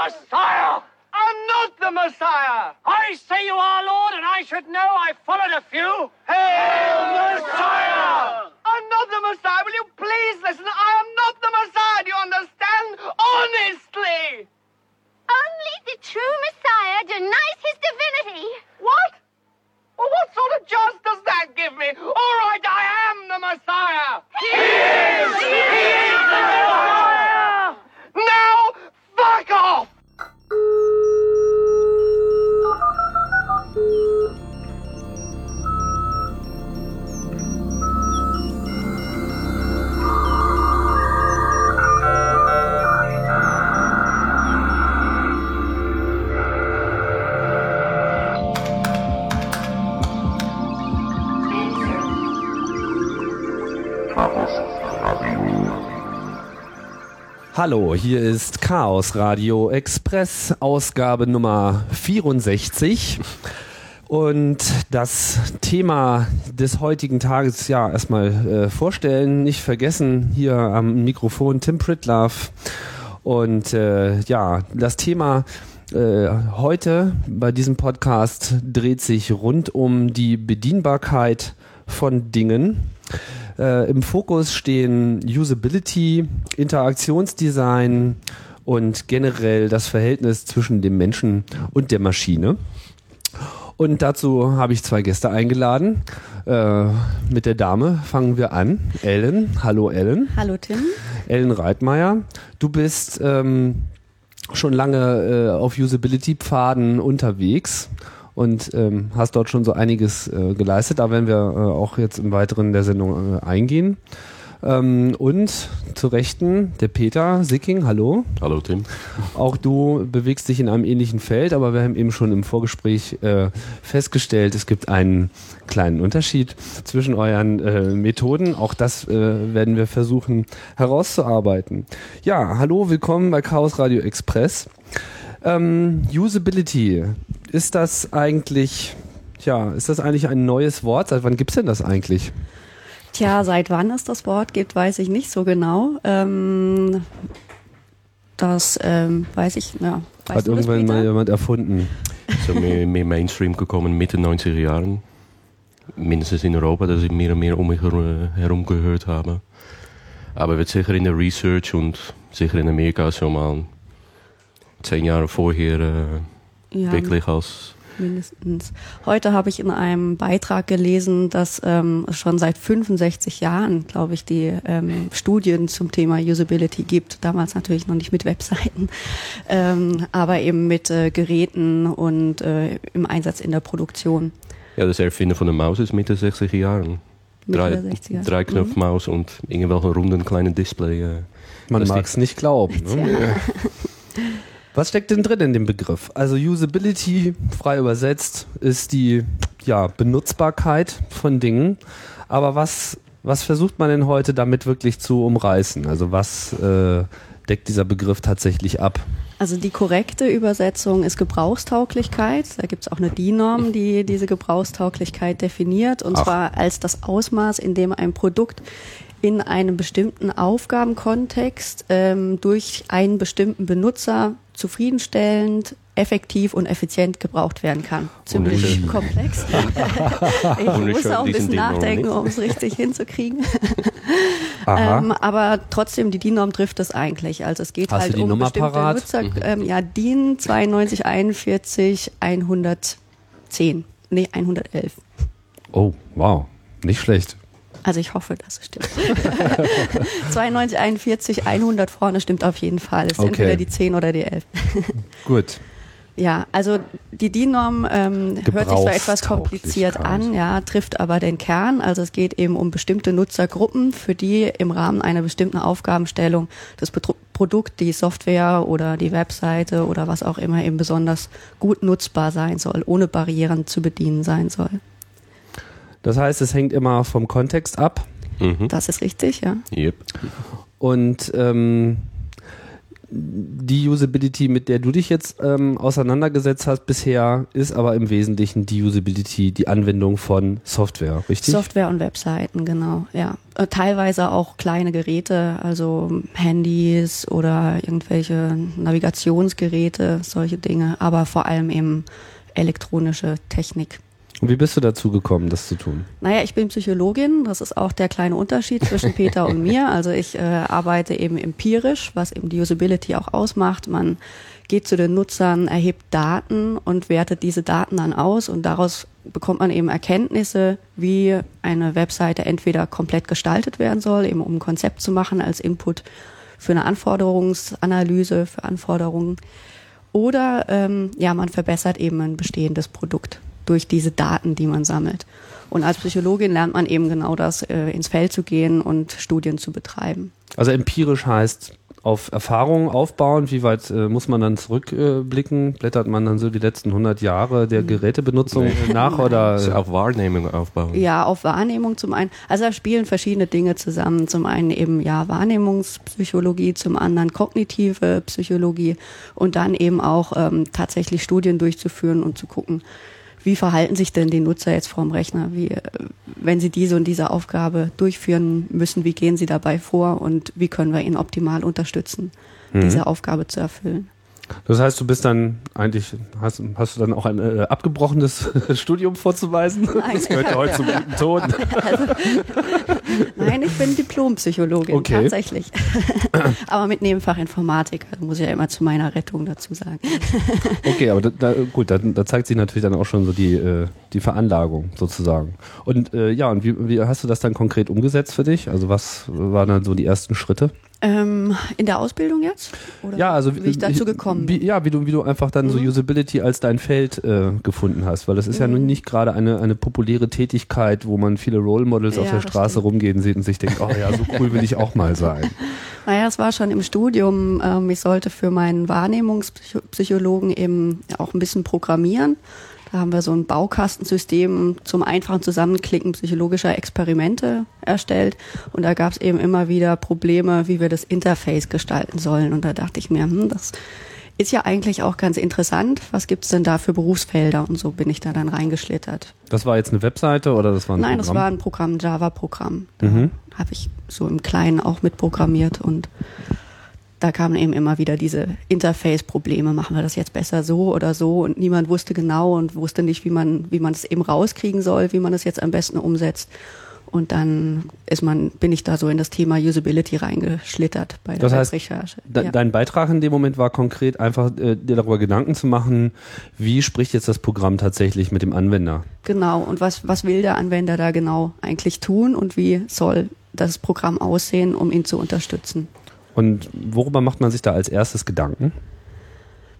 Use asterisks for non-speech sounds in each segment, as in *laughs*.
Messiah! I'm not the Messiah! I say you are, Lord, and I should know I followed a few. Hail Messiah! I'm not the Messiah. Will you please listen? I am not the Messiah. Do you understand? Honestly! Only the true Messiah denies his divinity. What? Well, what sort of chance does that give me? All right, I am the Messiah. He is! He is the Messiah! Hallo, hier ist Chaos Radio Express, Ausgabe Nummer 64. Und das Thema des heutigen Tages, ja, erstmal äh, vorstellen, nicht vergessen, hier am Mikrofon Tim Pritlove. Und äh, ja, das Thema äh, heute bei diesem Podcast dreht sich rund um die Bedienbarkeit von Dingen. Äh, Im Fokus stehen Usability, Interaktionsdesign und generell das Verhältnis zwischen dem Menschen und der Maschine. Und dazu habe ich zwei Gäste eingeladen. Äh, mit der Dame fangen wir an. Ellen. Hallo Ellen. Hallo Tim. Ellen Reitmeier. Du bist ähm, schon lange äh, auf Usability-Pfaden unterwegs und ähm, hast dort schon so einiges äh, geleistet. Da werden wir äh, auch jetzt im Weiteren der Sendung äh, eingehen. Ähm, und zu Rechten der Peter Sicking, hallo. Hallo Tim. Auch du bewegst dich in einem ähnlichen Feld, aber wir haben eben schon im Vorgespräch äh, festgestellt, es gibt einen kleinen Unterschied zwischen euren äh, Methoden. Auch das äh, werden wir versuchen herauszuarbeiten. Ja, hallo, willkommen bei Chaos Radio Express. Ähm, Usability, ist das eigentlich, ja, ist das eigentlich ein neues Wort? Seit wann gibt's denn das eigentlich? Tja, seit wann es das Wort gibt, weiß ich nicht so genau. Ähm, das ähm, weiß ich, ja. Weißt Hat du das, irgendwann mal jemand erfunden. So mehr, mehr Mainstream gekommen Mitte 90er Jahren. Mindestens in Europa, dass ich mehr und mehr um mich herum, herum gehört habe. Aber wird sicher in der Research und sicher in Amerika schon mal zehn Jahre vorher äh, Ja, wirklich als mindestens. Heute habe ich in einem Beitrag gelesen, dass ähm, es schon seit 65 Jahren, glaube ich, die ähm, Studien zum Thema Usability gibt. Damals natürlich noch nicht mit Webseiten, *laughs* ähm, aber eben mit äh, Geräten und äh, im Einsatz in der Produktion. ja, das Erfinden von der Maus ist Mitte 60er Jahren. Mitte Drei, der 60er. drei Knopfmaus und irgendwelche runden kleinen Display. Äh, Man mag es nicht glauben. *laughs* Ne? *laughs* Was steckt denn drin in dem Begriff? Also Usability, frei übersetzt, ist die ja, Benutzbarkeit von Dingen. Aber was, was versucht man denn heute damit wirklich zu umreißen? Also was äh, deckt dieser Begriff tatsächlich ab? Also die korrekte Übersetzung ist Gebrauchstauglichkeit. Da gibt es auch eine DIN-Norm, die diese Gebrauchstauglichkeit definiert. Und Ach. zwar als das Ausmaß, in dem ein Produkt in einem bestimmten Aufgabenkontext ähm, durch einen bestimmten Benutzer zufriedenstellend, effektiv und effizient gebraucht werden kann. Ziemlich komplex. *laughs* *laughs* ich muss auch ein bisschen nachdenken, um es richtig hinzukriegen. Ähm, aber trotzdem, die DIN-Norm trifft es eigentlich. Also es geht Hast halt um Nummer bestimmte parat? Nutzer. Ähm, ja, DIN 9241 110. Nee, 111. oh, wow. Nicht schlecht. Also ich hoffe, dass es stimmt. *laughs* 9241 100 vorne stimmt auf jeden Fall. Es ist Okay. entweder die 10 oder die 11. *laughs* Gut. Ja, also die DIN-Norm ähm, hört sich zwar etwas kompliziert an, ja, trifft aber den Kern. Also es geht eben um bestimmte Nutzergruppen, für die im Rahmen einer bestimmten Aufgabenstellung das Betru Produkt, die Software oder die Webseite oder was auch immer eben besonders gut nutzbar sein soll, ohne Barrieren zu bedienen sein soll. Das heißt, es hängt immer vom Kontext ab. mhm. Das ist richtig, ja. Yep. Und ähm, die Usability, mit der du dich jetzt ähm, auseinandergesetzt hast bisher, ist aber im Wesentlichen die Usability, die Anwendung von Software, richtig? Software und Webseiten, genau, ja. Äh, teilweise auch kleine Geräte, also Handys oder irgendwelche Navigationsgeräte, solche Dinge, aber vor allem eben elektronische Technik. Und wie bist du dazu gekommen, das zu tun? Naja, ich bin Psychologin. Das ist auch der kleine Unterschied zwischen Peter und mir. *laughs* Also ich äh, arbeite eben empirisch, was eben die Usability auch ausmacht. Man geht zu den Nutzern, erhebt Daten und wertet diese Daten dann aus und daraus bekommt man eben Erkenntnisse, wie eine Webseite entweder komplett gestaltet werden soll, eben um ein Konzept zu machen als Input für eine Anforderungsanalyse, für Anforderungen. Oder ähm, ja, man verbessert eben ein bestehendes Produkt durch diese Daten, die man sammelt. Und als Psychologin lernt man eben genau das, äh, ins Feld zu gehen und Studien zu betreiben. Also empirisch heißt auf Erfahrungen aufbauen, wie weit äh, muss man dann zurückblicken? Äh, Blättert man dann so die letzten 100 Jahre der hm. Gerätebenutzung nee. nach oder? Also auf Wahrnehmung aufbauen. Ja, auf Wahrnehmung zum einen. Also da spielen verschiedene Dinge zusammen. Zum einen eben ja Wahrnehmungspsychologie, zum anderen kognitive Psychologie und dann eben auch ähm, tatsächlich Studien durchzuführen und zu gucken, wie verhalten sich denn die Nutzer jetzt vorm Rechner? Wie, äh, wenn sie diese und diese Aufgabe durchführen müssen, wie gehen sie dabei vor und wie können wir ihn optimal unterstützen, mhm. diese Aufgabe zu erfüllen? Das heißt, du bist dann eigentlich, hast, hast du dann auch ein äh, abgebrochenes *laughs* Studium vorzuweisen? Nein. Das gehört ja heute zum *laughs* guten Ton. Also, nein, ich bin Diplompsychologin, okay. tatsächlich. *clears throat* aber mit Nebenfach Informatik, das muss ich ja immer zu meiner Rettung dazu sagen. *laughs* okay, aber da, da, gut, da, da, zeigt sich natürlich dann auch schon so die, äh, die Veranlagung sozusagen. Und äh, ja, und wie, wie hast du das dann konkret umgesetzt für dich? Also was waren dann so die ersten Schritte? Ähm, in der Ausbildung jetzt? Oder ja, also wie ich dazu gekommen bin? Wie, ja, wie du, wie du einfach dann mhm. so Usability als dein Feld äh, gefunden hast, weil das ist mhm. ja nun nicht gerade eine, eine populäre Tätigkeit, wo man viele Role Models ja, auf der Straße stimmt. rumgehen sieht und sich denkt, oh ja, so cool will ich auch mal sein. *laughs* Naja, es war schon im Studium, ähm, ich sollte für meinen Wahrnehmungspsychologen eben auch ein bisschen programmieren. Da haben wir so ein Baukastensystem zum einfachen Zusammenklicken psychologischer Experimente erstellt. Und da gab es eben immer wieder Probleme, wie wir das Interface gestalten sollen. Und da dachte ich mir, hm, das ist ja eigentlich auch ganz interessant. Was gibt's denn da für Berufsfelder? Und so bin ich da dann reingeschlittert. Das war jetzt eine Webseite oder das war ein Nein, Programm? das war ein Programm, Java-Programm. Mhm. Habe ich so im Kleinen auch mitprogrammiert und da kamen eben immer wieder diese Interface-Probleme. Machen wir das jetzt besser so oder so? Und niemand wusste genau und wusste nicht, wie man, wie man es eben rauskriegen soll, wie man es jetzt am besten umsetzt. Und dann ist man, bin ich da so in das Thema Usability reingeschlittert bei der das heißt, Recherche. De ja. Dein Beitrag in dem Moment war konkret einfach äh, dir darüber Gedanken zu machen, wie spricht jetzt das Programm tatsächlich mit dem Anwender? Genau, und was, was will der Anwender da genau eigentlich tun und wie soll das Programm aussehen, um ihn zu unterstützen? Und worüber macht man sich da als erstes Gedanken?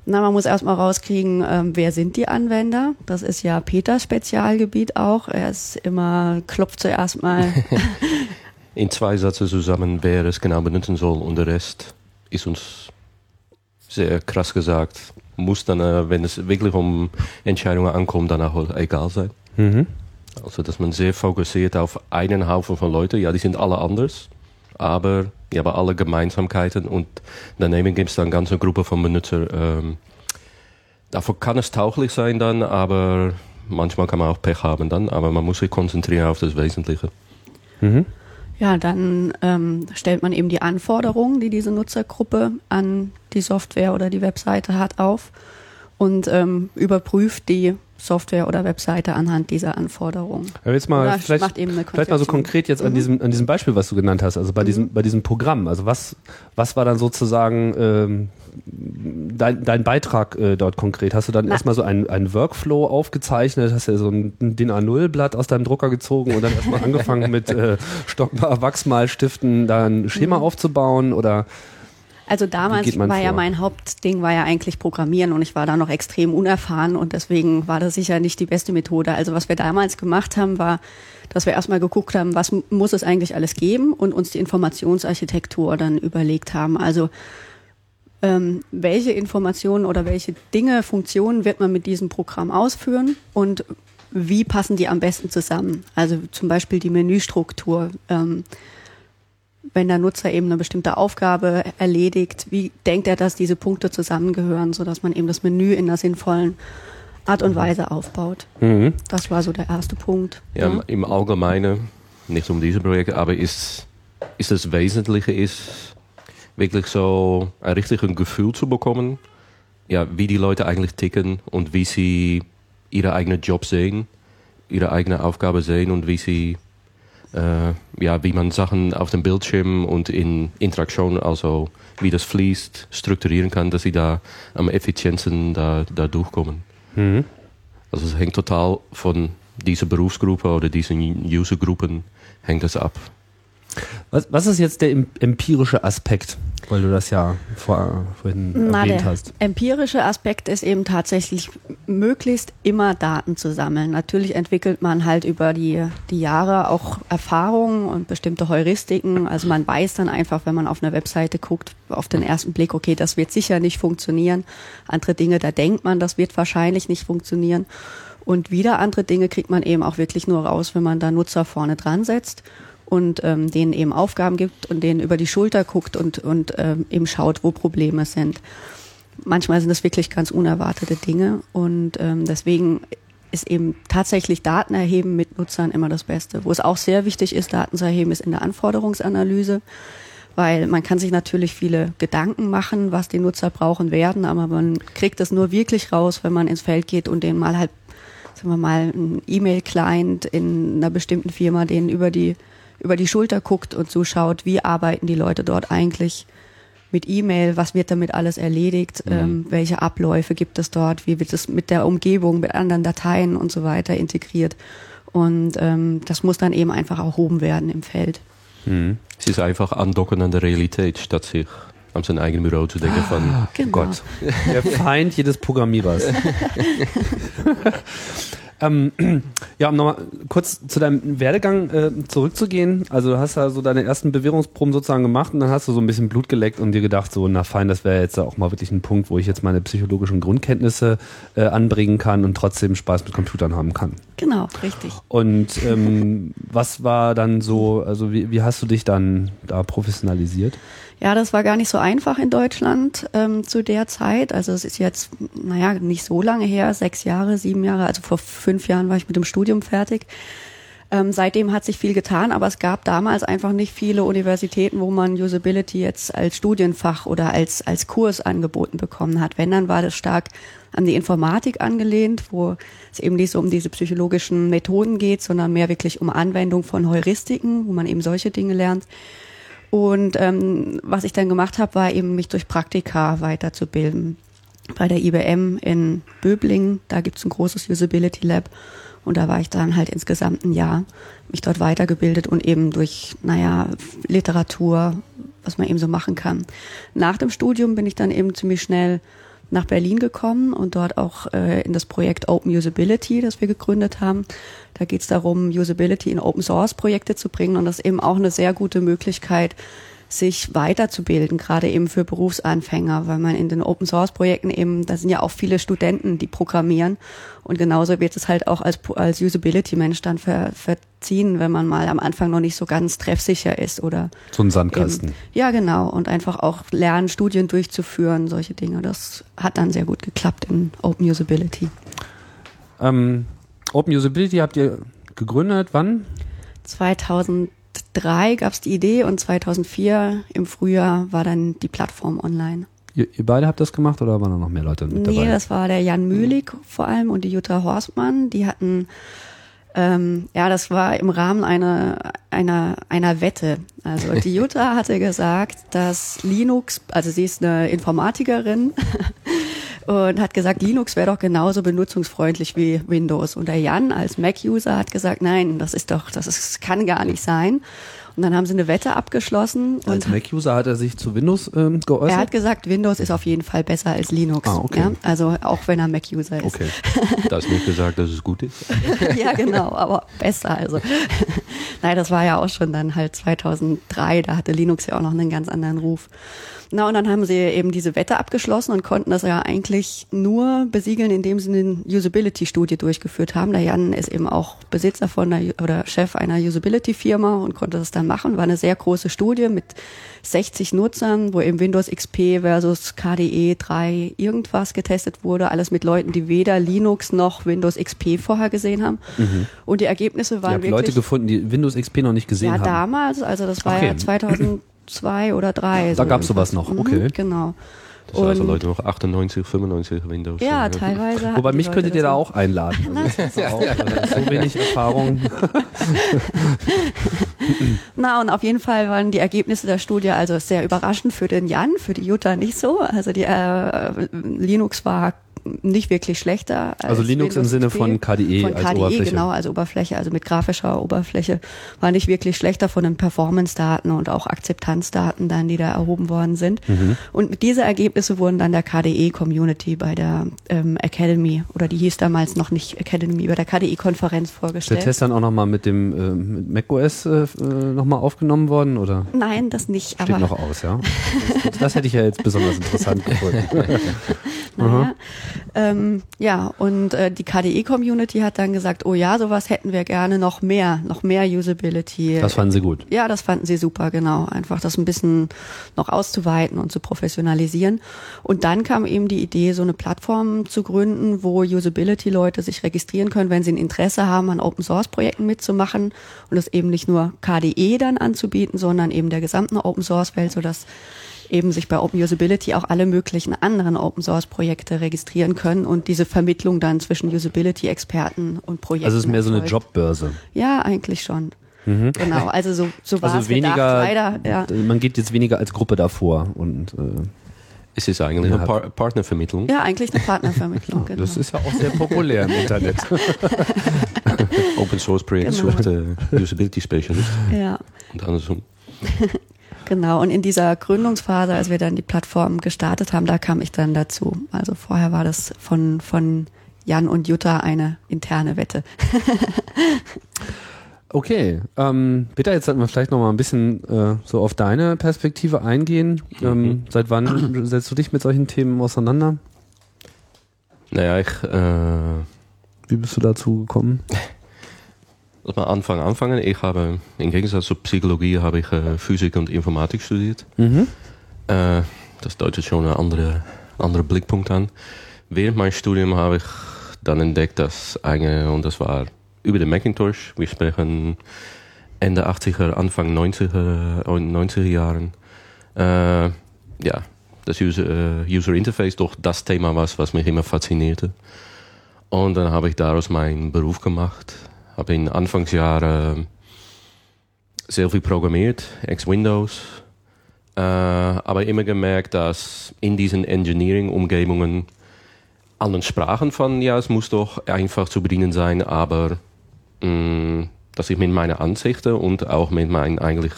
Na, man muss erstmal rauskriegen, ähm, wer sind die Anwender. Das ist ja Peters Spezialgebiet auch. Er ist immer, klopft zuerst mal. *laughs* In zwei Sätze zusammen, wer es genau benutzen soll und der Rest ist uns sehr krass gesagt. Muss dann, äh, wenn es wirklich um Entscheidungen ankommt, dann auch egal sein. Mhm. Also, dass man sehr fokussiert auf einen Haufen von Leuten. Ja, die sind alle anders. Aber die haben alle Gemeinsamkeiten und daneben gibt es dann eine ganze Gruppe von Benutzern. Ähm, dafür kann es tauglich sein dann, aber manchmal kann man auch Pech haben dann, aber man muss sich konzentrieren auf das Wesentliche. Mhm. Ja, dann ähm, stellt man eben die Anforderungen, die diese Nutzergruppe an die Software oder die Webseite hat, auf und ähm, überprüft die Software oder Webseite anhand dieser Anforderungen. Aber jetzt mal vielleicht, vielleicht mal so konkret jetzt an mhm. diesem an diesem Beispiel, was du genannt hast, also bei mhm. diesem bei diesem Programm. Also was was war dann sozusagen ähm, dein, dein Beitrag äh, dort konkret? Hast du dann erstmal so einen, einen Workflow aufgezeichnet? Hast du ja so ein DIN A0-Blatt aus deinem Drucker gezogen und dann erstmal *laughs* angefangen mit äh, Stockbar Wachsmalstiften da ein Schema mhm. aufzubauen oder also damals war vor? ja mein Hauptding war ja eigentlich Programmieren und ich war da noch extrem unerfahren und deswegen war das sicher nicht die beste Methode. Also was wir damals gemacht haben, war, dass wir erstmal geguckt haben, was muss es eigentlich alles geben und uns die Informationsarchitektur dann überlegt haben. Also ähm, welche Informationen oder welche Dinge, Funktionen wird man mit diesem Programm ausführen und wie passen die am besten zusammen? Also zum Beispiel die Menüstruktur. Ähm, wenn der Nutzer eben eine bestimmte Aufgabe erledigt, wie denkt er, dass diese Punkte zusammengehören, sodass man eben das Menü in einer sinnvollen Art und Weise aufbaut. Mhm. Das war so der erste Punkt. Ja, ja. im Allgemeinen, nicht um diese Projekte, aber ist, ist das Wesentliche ist, wirklich so ein richtiges Gefühl zu bekommen, ja, wie die Leute eigentlich ticken und wie sie ihre eigenen Job sehen, ihre eigene Aufgabe sehen und wie sie ja, wie man Sachen auf dem Bildschirm und in Interaktion, also wie das fließt, strukturieren kann, dass sie da am effizientesten da, da durchkommen. Mhm. Also es hängt total von dieser Berufsgruppe oder diesen Usergruppen hängt das ab. Was, was ist jetzt der empirische Aspekt, weil du das ja vor, vorhin Na, erwähnt der hast? Empirische Aspekt ist eben tatsächlich möglichst immer Daten zu sammeln. Natürlich entwickelt man halt über die, die Jahre auch Erfahrungen und bestimmte Heuristiken. Also man weiß dann einfach, wenn man auf eine Webseite guckt, auf den ersten Blick, okay, das wird sicher nicht funktionieren. Andere Dinge, da denkt man, das wird wahrscheinlich nicht funktionieren. Und wieder andere Dinge kriegt man eben auch wirklich nur raus, wenn man da Nutzer vorne dran setzt und ähm, denen eben Aufgaben gibt und denen über die Schulter guckt und, und ähm, eben schaut, wo Probleme sind. Manchmal sind das wirklich ganz unerwartete Dinge und ähm, deswegen ist eben tatsächlich Daten erheben mit Nutzern immer das Beste. Wo es auch sehr wichtig ist, Daten zu erheben, ist in der Anforderungsanalyse, weil man kann sich natürlich viele Gedanken machen, was die Nutzer brauchen werden, aber man kriegt es nur wirklich raus, wenn man ins Feld geht und denen mal halt, sagen wir mal, ein E-Mail-Client in einer bestimmten Firma, denen über die über die Schulter guckt und zuschaut, wie arbeiten die Leute dort eigentlich mit E-Mail, was wird damit alles erledigt, mhm. ähm, welche Abläufe gibt es dort, wie wird es mit der Umgebung, mit anderen Dateien und so weiter integriert. Und ähm, das muss dann eben einfach erhoben werden im Feld. Mhm. Es ist einfach andocken an der Realität, statt sich an sein eigenes Büro zu denken von ah, genau. Gott. Der Feind jedes Programmierers. *laughs* Ähm, *clears throat* ja, um nochmal kurz zu deinem Werdegang äh, zurückzugehen. Also du hast da so deine ersten Bewährungsproben sozusagen gemacht und dann hast du so ein bisschen Blut geleckt und dir gedacht, so, na fein, das wäre jetzt auch mal wirklich ein Punkt, wo ich jetzt meine psychologischen Grundkenntnisse äh, anbringen kann und trotzdem Spaß mit Computern haben kann. Genau, richtig. Und ähm, was war dann so, also wie, wie hast du dich dann da professionalisiert? Ja, das war gar nicht so einfach in Deutschland ähm, zu der Zeit. Also es ist jetzt, naja, nicht so lange her, sechs Jahre, sieben Jahre, also vor fünf Jahren war ich mit dem Studium fertig. Ähm, seitdem hat sich viel getan, aber es gab damals einfach nicht viele Universitäten, wo man Usability jetzt als Studienfach oder als, als Kurs angeboten bekommen hat. Wenn, dann war das stark an die Informatik angelehnt, wo es eben nicht so um diese psychologischen Methoden geht, sondern mehr wirklich um Anwendung von Heuristiken, wo man eben solche Dinge lernt. Und ähm, was ich dann gemacht habe, war eben mich durch Praktika weiterzubilden. Bei der IBM in Böblingen, da gibt's ein großes Usability Lab. Und da war ich dann halt insgesamt ein Jahr, mich dort weitergebildet und eben durch, naja, Literatur, was man eben so machen kann. Nach dem Studium bin ich dann eben ziemlich schnell nach Berlin gekommen und dort auch äh, in das Projekt Open Usability, das wir gegründet haben. Da geht es darum, Usability in Open Source Projekte zu bringen und das ist eben auch eine sehr gute Möglichkeit, sich weiterzubilden, gerade eben für Berufsanfänger, weil man in den Open Source Projekten eben, da sind ja auch viele Studenten, die programmieren und genauso wird es halt auch als, als Usability Mensch dann ver, verziehen, wenn man mal am Anfang noch nicht so ganz treffsicher ist oder so ein Sandkasten. Eben, ja, genau und einfach auch lernen, Studien durchzuführen, solche Dinge. Das hat dann sehr gut geklappt in Open Usability. Ähm, Open Usability habt ihr gegründet, wann? 2000 2003 gab es die Idee und 2004 im Frühjahr war dann die Plattform online. Ihr, ihr beide habt das gemacht oder waren da noch mehr Leute mit dabei? Nee, das war der Jan Mühlig vor allem und die Jutta Horstmann. Die hatten, ähm, ja, das war im Rahmen einer, einer, einer Wette. Also *laughs* die Jutta hatte gesagt, dass Linux, also sie ist eine Informatikerin und hat gesagt, Linux wäre doch genauso benutzungsfreundlich wie Windows. Und der Jan als Mac-User hat gesagt, nein, das ist doch, das ist, kann gar nicht sein. Und dann haben sie eine Wette abgeschlossen. Als Mac-User hat er sich zu Windows ähm, geäußert? Er hat gesagt, Windows ist auf jeden Fall besser als Linux. Ah, okay. Ja? Also auch wenn er Mac-User ist. Okay. *laughs* Da ist nicht gesagt, dass es gut ist. *laughs* ja, genau, aber besser. Also *laughs* Nein, das war ja auch schon dann halt 2003, da hatte Linux ja auch noch einen ganz anderen Ruf. Na, und dann haben sie eben diese Wette abgeschlossen und konnten das ja eigentlich nur besiegeln, indem sie eine Usability-Studie durchgeführt haben. Der Jan ist eben auch Besitzer von einer, oder Chef einer Usability-Firma und konnte das dann machen. War eine sehr große Studie mit 60 Nutzern, wo eben Windows XP versus KDE 3 irgendwas getestet wurde. Alles mit Leuten, die weder Linux noch Windows XP vorher gesehen haben. Mhm. Und die Ergebnisse waren Ihr habt Leute gefunden, die Windows XP noch nicht gesehen ja, haben. Ja, damals, also das war okay. ja 2000 zwei oder drei. Da so gab es sowas noch, okay. Mhm, genau. Das und also Leute noch 98, 95 Windows. Ja, teilweise. Wobei mich könntet ihr da auch einladen. *laughs* Also auch, so wenig Erfahrung. *laughs* Na, und auf jeden Fall waren die Ergebnisse der Studie also sehr überraschend für den Jan, für die Jutta nicht so. Also die äh, Linux war nicht wirklich schlechter. also Linux Windows im Sinne von KDE, von als KDE, Oberfläche. genau, als Oberfläche, also mit grafischer Oberfläche, war nicht wirklich schlechter von den Performance-Daten und auch Akzeptanzdaten dann, die da erhoben worden sind. Mhm. Und diese Ergebnisse wurden dann der KDE-Community bei der ähm, Academy, oder die hieß damals noch nicht Academy, bei der KDE-Konferenz vorgestellt. Ist der Test dann auch nochmal mit dem äh, mit macOS äh, nochmal aufgenommen worden, oder? Nein, das nicht. Steht aber noch aus, ja. Das, das hätte ich ja jetzt besonders interessant gefunden. *laughs* naja. Ähm, ja, und äh, die KDE-Community hat dann gesagt, oh ja, sowas hätten wir gerne noch mehr, noch mehr Usability. Das fanden sie gut. Ja, das fanden sie super, genau. Einfach das ein bisschen noch auszuweiten und zu professionalisieren. Und dann kam eben die Idee, so eine Plattform zu gründen, wo Usability-Leute sich registrieren können, wenn sie ein Interesse haben, an Open-Source-Projekten mitzumachen und es eben nicht nur KDE dann anzubieten, sondern eben der gesamten Open-Source-Welt, sodass eben sich bei Open Usability auch alle möglichen anderen Open Source Projekte registrieren können und diese Vermittlung dann zwischen Usability Experten und Projekten. Also es ist mehr so eine erfolgt. Jobbörse. Ja, eigentlich schon. Mhm. Genau, also so, so war Also es weniger, gedacht, leider. Ja. man geht jetzt weniger als Gruppe davor und äh, Es ist eigentlich Ja. eine Par Partnervermittlung. ja, eigentlich eine Partnervermittlung. *laughs* Genau. das ist ja auch sehr populär im Internet. *laughs* Open Source Projekt Genau. sucht äh, Usability Specialist ja. und andersrum. *laughs* Genau, und in dieser Gründungsphase, als wir dann die Plattform gestartet haben, da kam ich dann dazu. Also vorher war das von, von Jan und Jutta eine interne Wette. *laughs* Okay, ähm, Peter, jetzt sollten wir vielleicht noch mal ein bisschen äh, so auf deine Perspektive eingehen. Ähm, seit wann *clears throat* setzt du dich mit solchen Themen auseinander? Naja, ich äh, Wie bist du dazu gekommen? *laughs* lass mal Anfang anfangen. Ich habe, im Gegensatz zur Psychologie, habe ich äh, Physik und Informatik studiert. Mhm. Äh, das deutet schon einen andere, andere Blickpunkt an. Während meines Studiums habe ich dann entdeckt, dass eine, und das war über den Macintosh, wir sprechen Ende 80er, Anfang 90er, äh, 90er Jahren, äh, ja, das User, äh, User Interface doch das Thema was, was mich immer faszinierte. Und dann habe ich daraus meinen Beruf gemacht, habe in Anfangsjahren sehr viel programmiert, ex-Windows, äh, aber immer gemerkt, dass in diesen Engineering-Umgebungen allen Sprachen von, ja, es muss doch einfach zu bedienen sein, aber mh, dass ich mit meinen Ansichten und auch mit meinem eigentlich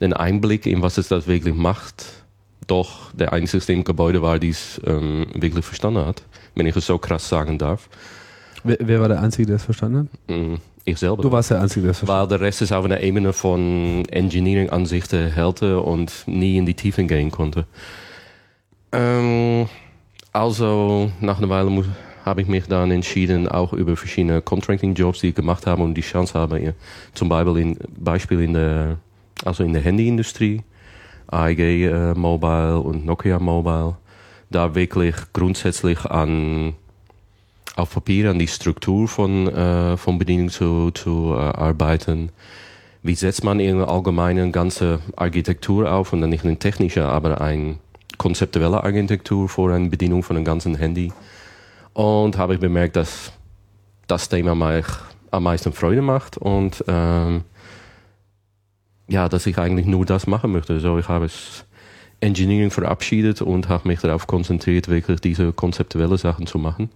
den Einblick in was es das wirklich macht, doch der einzige Gebäude war, die es ähm, wirklich verstanden hat, wenn ich es so krass sagen darf. Wer, wer war der Einzige, der es verstanden hat? Mh, ich selber. Du warst der Einzige, der es verstanden Weil der Rest ist auf einer Ebene von Engineering-Ansichten hälte und nie in die Tiefen gehen konnte. Ähm, also, nach einer Weile habe ich mich dann entschieden, auch über verschiedene Contracting-Jobs, die ich gemacht habe und die Chance habe, zum Beispiel in, Beispiel in der, also in der Handyindustrie, AEG äh, Mobile und Nokia Mobile, da wirklich grundsätzlich an auf Papier an die Struktur von, äh, von Bedienung zu, zu äh, arbeiten. Wie setzt man in allgemeine ganze Architektur auf und dann nicht eine technische, aber eine konzeptuelle Architektur für eine Bedienung von einem ganzen Handy. Und habe ich bemerkt, dass das Thema mich am meisten Freude macht und ähm, ja, dass ich eigentlich nur das machen möchte. So, ich habe es Engineering verabschiedet und habe mich darauf konzentriert, wirklich diese konzeptuelle Sachen zu machen.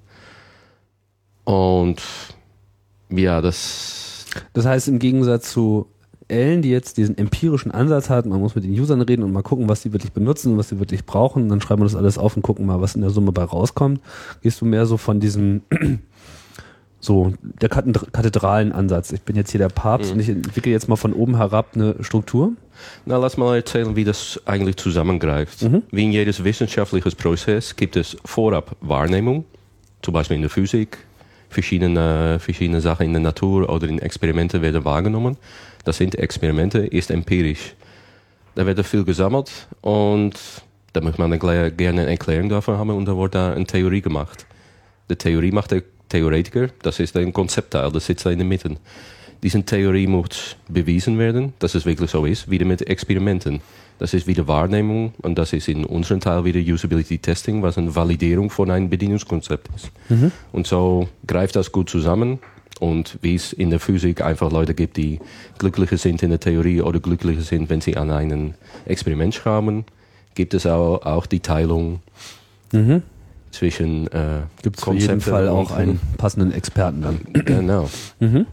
Und ja, das Das heißt, im Gegensatz zu Ellen, die jetzt diesen empirischen Ansatz hat, man muss mit den Usern reden und mal gucken, was sie wirklich benutzen und was sie wirklich brauchen, und dann schreiben wir das alles auf und gucken mal, was in der Summe bei rauskommt, gehst du mehr so von diesem *clears throat* So, der kathedralen Ansatz. Ich bin jetzt hier der Papst mhm. und ich entwickle jetzt mal von oben herab eine Struktur. Na, lass mal erzählen, wie das eigentlich zusammengreift. Mhm. Wie in jedes wissenschaftliches Prozess gibt es vorab Wahrnehmung, zum Beispiel in der Physik, verschiedene, verschiedene Sachen in der Natur oder in Experimenten werden wahrgenommen. Das sind Experimente, ist empirisch. Da wird viel gesammelt und da möchte man gerne eine Erklärung davon haben und da wird eine Theorie gemacht. Die Theorie macht der Theoretiker, das ist ein Konzeptteil, das sitzt da in der Mitte. Diese Theorie muss bewiesen werden, dass es wirklich so ist, wieder mit Experimenten. Das ist wieder Wahrnehmung und das ist in unserem Teil wieder Usability Testing, was eine Validierung von einem Bedienungskonzept ist. Mhm. Und so greift das gut zusammen. Und wie es in der Physik einfach Leute gibt, die glücklicher sind in der Theorie oder glücklicher sind, wenn sie an ein Experiment schrauben, gibt es auch, auch die Teilung mhm zwischen äh, Gibt es auf jeden Fall auch einen passenden Experten dann. Genau. Mhm.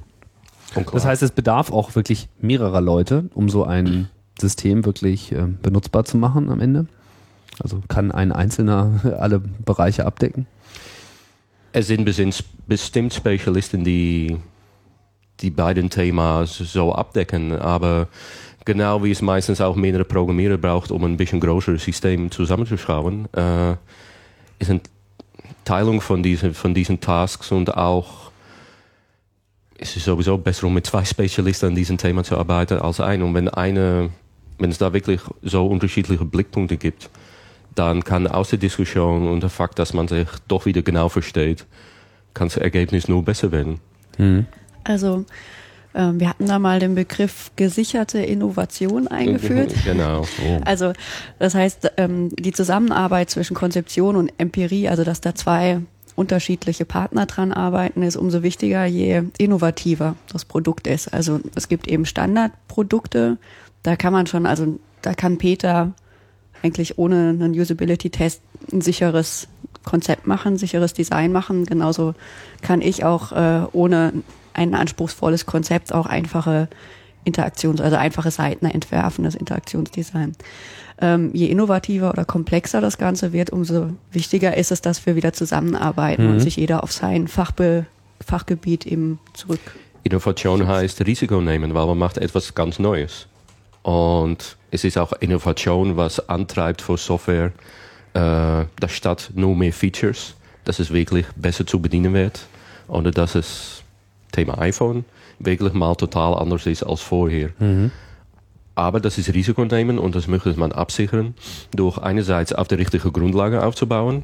Das heißt, es bedarf auch wirklich mehrerer Leute, um so ein System wirklich äh, benutzbar zu machen am Ende. Also kann ein Einzelner *laughs* alle Bereiche abdecken? Es sind bestimmt Spezialisten, die die beiden Themen so abdecken, aber genau wie es meistens auch mehrere Programmierer braucht, um ein bisschen größeres System zusammenzuschrauben, äh, ist eine Teilung von diesen, von diesen Tasks und auch ist es sowieso besser, um mit zwei Spezialisten an diesem Thema zu arbeiten als ein. Und wenn eine, wenn es da wirklich so unterschiedliche Blickpunkte gibt, dann kann aus der Diskussion und der Fakt, dass man sich doch wieder genau versteht, kann das Ergebnis nur besser werden. Mhm. Also ähm, wir hatten da mal den Begriff gesicherte Innovation eingeführt. Genau. Oh. Also das heißt, ähm, die Zusammenarbeit zwischen Konzeption und Empirie, also dass da zwei unterschiedliche Partner dran arbeiten, ist umso wichtiger, je innovativer das Produkt ist. Also es gibt eben Standardprodukte, da kann man schon, also da kann Peter eigentlich ohne einen Usability-Test ein sicheres Konzept machen, sicheres Design machen. Genauso kann ich auch äh, ohne ein anspruchsvolles Konzept auch einfache Interaktions-, also einfache Seiten entwerfen, das Interaktionsdesign. Ähm, je innovativer oder komplexer das Ganze wird, umso wichtiger ist es, dass wir wieder zusammenarbeiten mhm. und sich jeder auf sein Fachbe Fachgebiet eben zurück. Innovation heißt Risiko nehmen, weil man macht etwas ganz Neues. Und es ist auch Innovation, was antreibt für Software, äh, dass statt nur mehr Features, dass es wirklich besser zu bedienen wird oder dass es Thema iPhone wirklich mal total anders ist als vorher. Mhm. Aber das ist Risiko nehmen und das möchte man absichern, durch einerseits auf der richtigen Grundlage aufzubauen.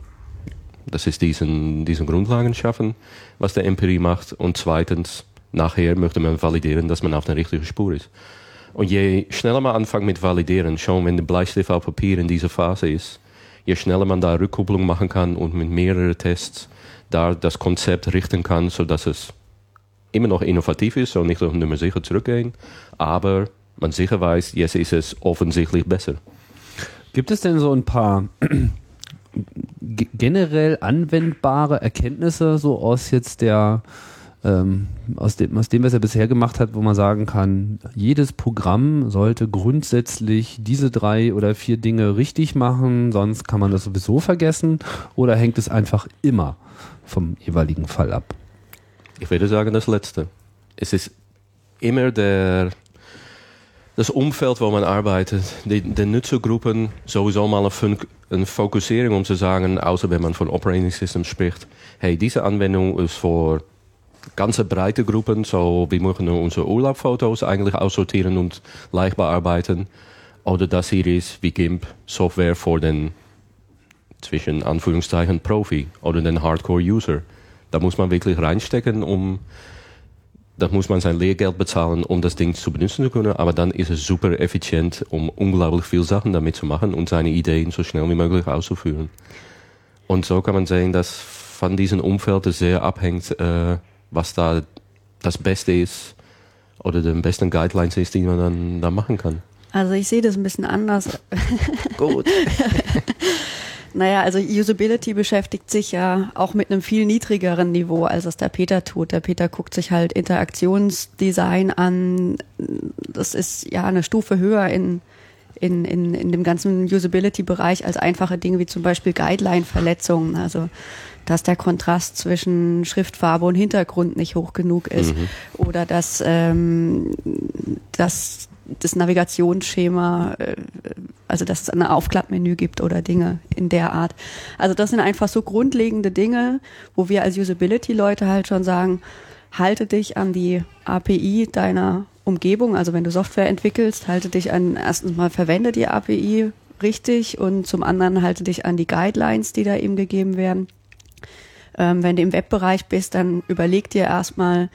Das ist diesen, diesen Grundlagen schaffen, was der Empirie macht. Und zweitens, nachher möchte man validieren, dass man auf der richtigen Spur ist. Und je schneller man anfängt mit Validieren, schon wenn der Bleistift auf Papier in dieser Phase ist, je schneller man da Rückkopplung machen kann und mit mehreren Tests da das Konzept richten kann, sodass es immer noch innovativ ist und nicht auf Nummer sicher zurückgehen, aber man sicher weiß, jetzt ist es offensichtlich besser. Gibt es denn so ein paar *clears throat* generell anwendbare Erkenntnisse so aus jetzt der ähm, aus, dem, aus dem, was er bisher gemacht hat, wo man sagen kann, jedes Programm sollte grundsätzlich diese drei oder vier Dinge richtig machen, sonst kann man das sowieso vergessen oder hängt es einfach immer vom jeweiligen Fall ab? Ich würde sagen, das Letzte. Es ist immer der, das Umfeld, wo man arbeitet. Die, die Nutzergruppen sowieso mal eine, eine Fokussierung, um zu sagen, außer wenn man von Operating Systems spricht, hey, diese Anwendung ist für ganze breite Gruppen, so wir möchten unsere Urlaubfotos eigentlich aussortieren und leicht bearbeiten. Oder das hier ist wie GIMP Software für den zwischen Anführungszeichen Profi oder den Hardcore-User. Da muss man wirklich reinstecken, um da muss man sein Lehrgeld bezahlen, um das Ding zu benutzen zu können. Aber dann ist es super effizient, um unglaublich viele Sachen damit zu machen und seine Ideen so schnell wie möglich auszuführen. Und so kann man sehen, dass von diesem Umfeld sehr abhängt, äh, was da das Beste ist oder die besten Guidelines ist, die man dann da machen kann. Also ich sehe das ein bisschen anders. *laughs* Gut. *laughs* Naja, also Usability beschäftigt sich ja auch mit einem viel niedrigeren Niveau, als es der Peter tut. Der Peter guckt sich halt Interaktionsdesign an. Das ist ja eine Stufe höher in, in, in, in dem ganzen Usability-Bereich als einfache Dinge wie zum Beispiel Guideline-Verletzungen. Also dass der Kontrast zwischen Schriftfarbe und Hintergrund nicht hoch genug ist mhm. oder dass, ähm, dass das Navigationsschema, äh, also dass es ein Aufklappmenü gibt oder Dinge in der Art. Also das sind einfach so grundlegende Dinge, wo wir als Usability-Leute halt schon sagen, halte dich an die API deiner Umgebung, also wenn du Software entwickelst, halte dich an, erstens mal verwende die API richtig und zum anderen halte dich an die Guidelines, die da eben gegeben werden. Ähm, wenn du im Webbereich bist, dann überleg dir erstmal,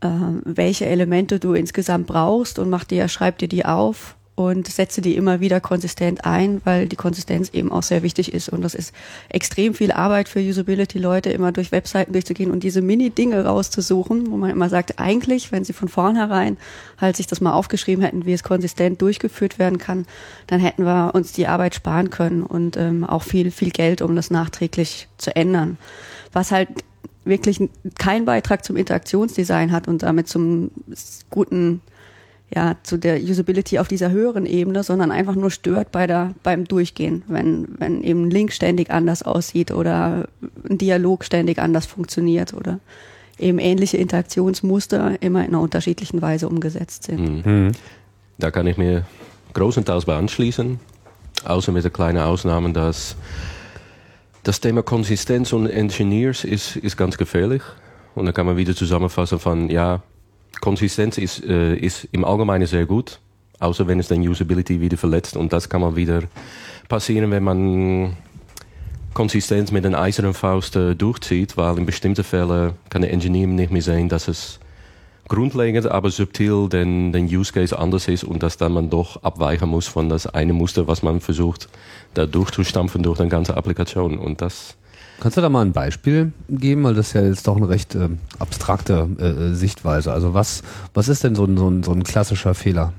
äh, welche Elemente du insgesamt brauchst und mach dir, schreib dir die auf und setze die immer wieder konsistent ein, weil die Konsistenz eben auch sehr wichtig ist. Und das ist extrem viel Arbeit für Usability-Leute, immer durch Webseiten durchzugehen und diese Mini-Dinge rauszusuchen, wo man immer sagt, eigentlich, wenn sie von vornherein halt sich das mal aufgeschrieben hätten, wie es konsistent durchgeführt werden kann, dann hätten wir uns die Arbeit sparen können und ähm, auch viel, viel Geld, um das nachträglich zu ändern. Was halt wirklich keinen Beitrag zum Interaktionsdesign hat und damit zum guten ja, zu der Usability auf dieser höheren Ebene, sondern einfach nur stört bei der, beim Durchgehen, wenn, wenn eben ein Link ständig anders aussieht oder ein Dialog ständig anders funktioniert oder eben ähnliche Interaktionsmuster immer in einer unterschiedlichen Weise umgesetzt sind. Mhm. mhm. Da kann ich mir großenteils bei anschließen, außer mit der kleinen Ausnahme, dass das Thema Konsistenz und Engineers ist, ist ganz gefährlich. Und da kann man wieder zusammenfassen von, ja, Konsistenz ist, äh, ist im Allgemeinen sehr gut, außer wenn es dann Usability wieder verletzt. Und das kann mal wieder passieren, wenn man Konsistenz mit einer eisernen Faust äh, durchzieht, weil in bestimmten Fällen kann der Engineer nicht mehr sehen, dass es grundlegend, aber subtil den, den Use Case anders ist und dass dann man doch abweichen muss von das eine Muster, was man versucht, da durchzustampfen durch eine ganze Applikation. Und das Kannst du da mal ein Beispiel geben, weil das ist ja jetzt doch eine recht äh, abstrakte äh, Sichtweise. Also was, was ist denn so ein, so ein, so ein klassischer Fehler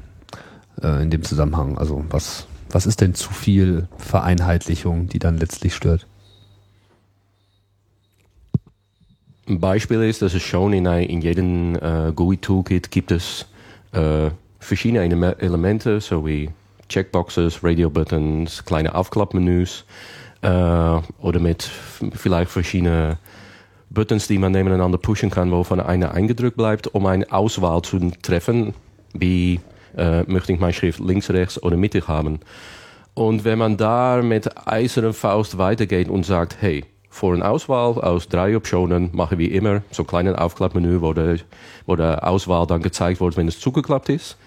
äh, in dem Zusammenhang? Also was, was ist denn zu viel Vereinheitlichung, die dann letztlich stört? Ein Beispiel ist, dass es schon in, in jedem äh, GUI-Toolkit gibt es äh, verschiedene Elemente, so wie Checkboxes, Radio-Buttons, kleine Aufklappmenüs äh, oder mit vielleicht verschiedenen Buttons, die man nebeneinander pushen kann, wovon einer eingedrückt bleibt, um eine Auswahl zu treffen, wie äh, möchte ich meine Schrift links, rechts oder mittig haben. Und wenn man da mit eisernen Faust weitergeht und sagt, hey, vor eine Auswahl aus drei Optionen mache wie immer so ein Aufklappmenü, wo der, wo der Auswahl dann gezeigt wird, wenn es zugeklappt ist.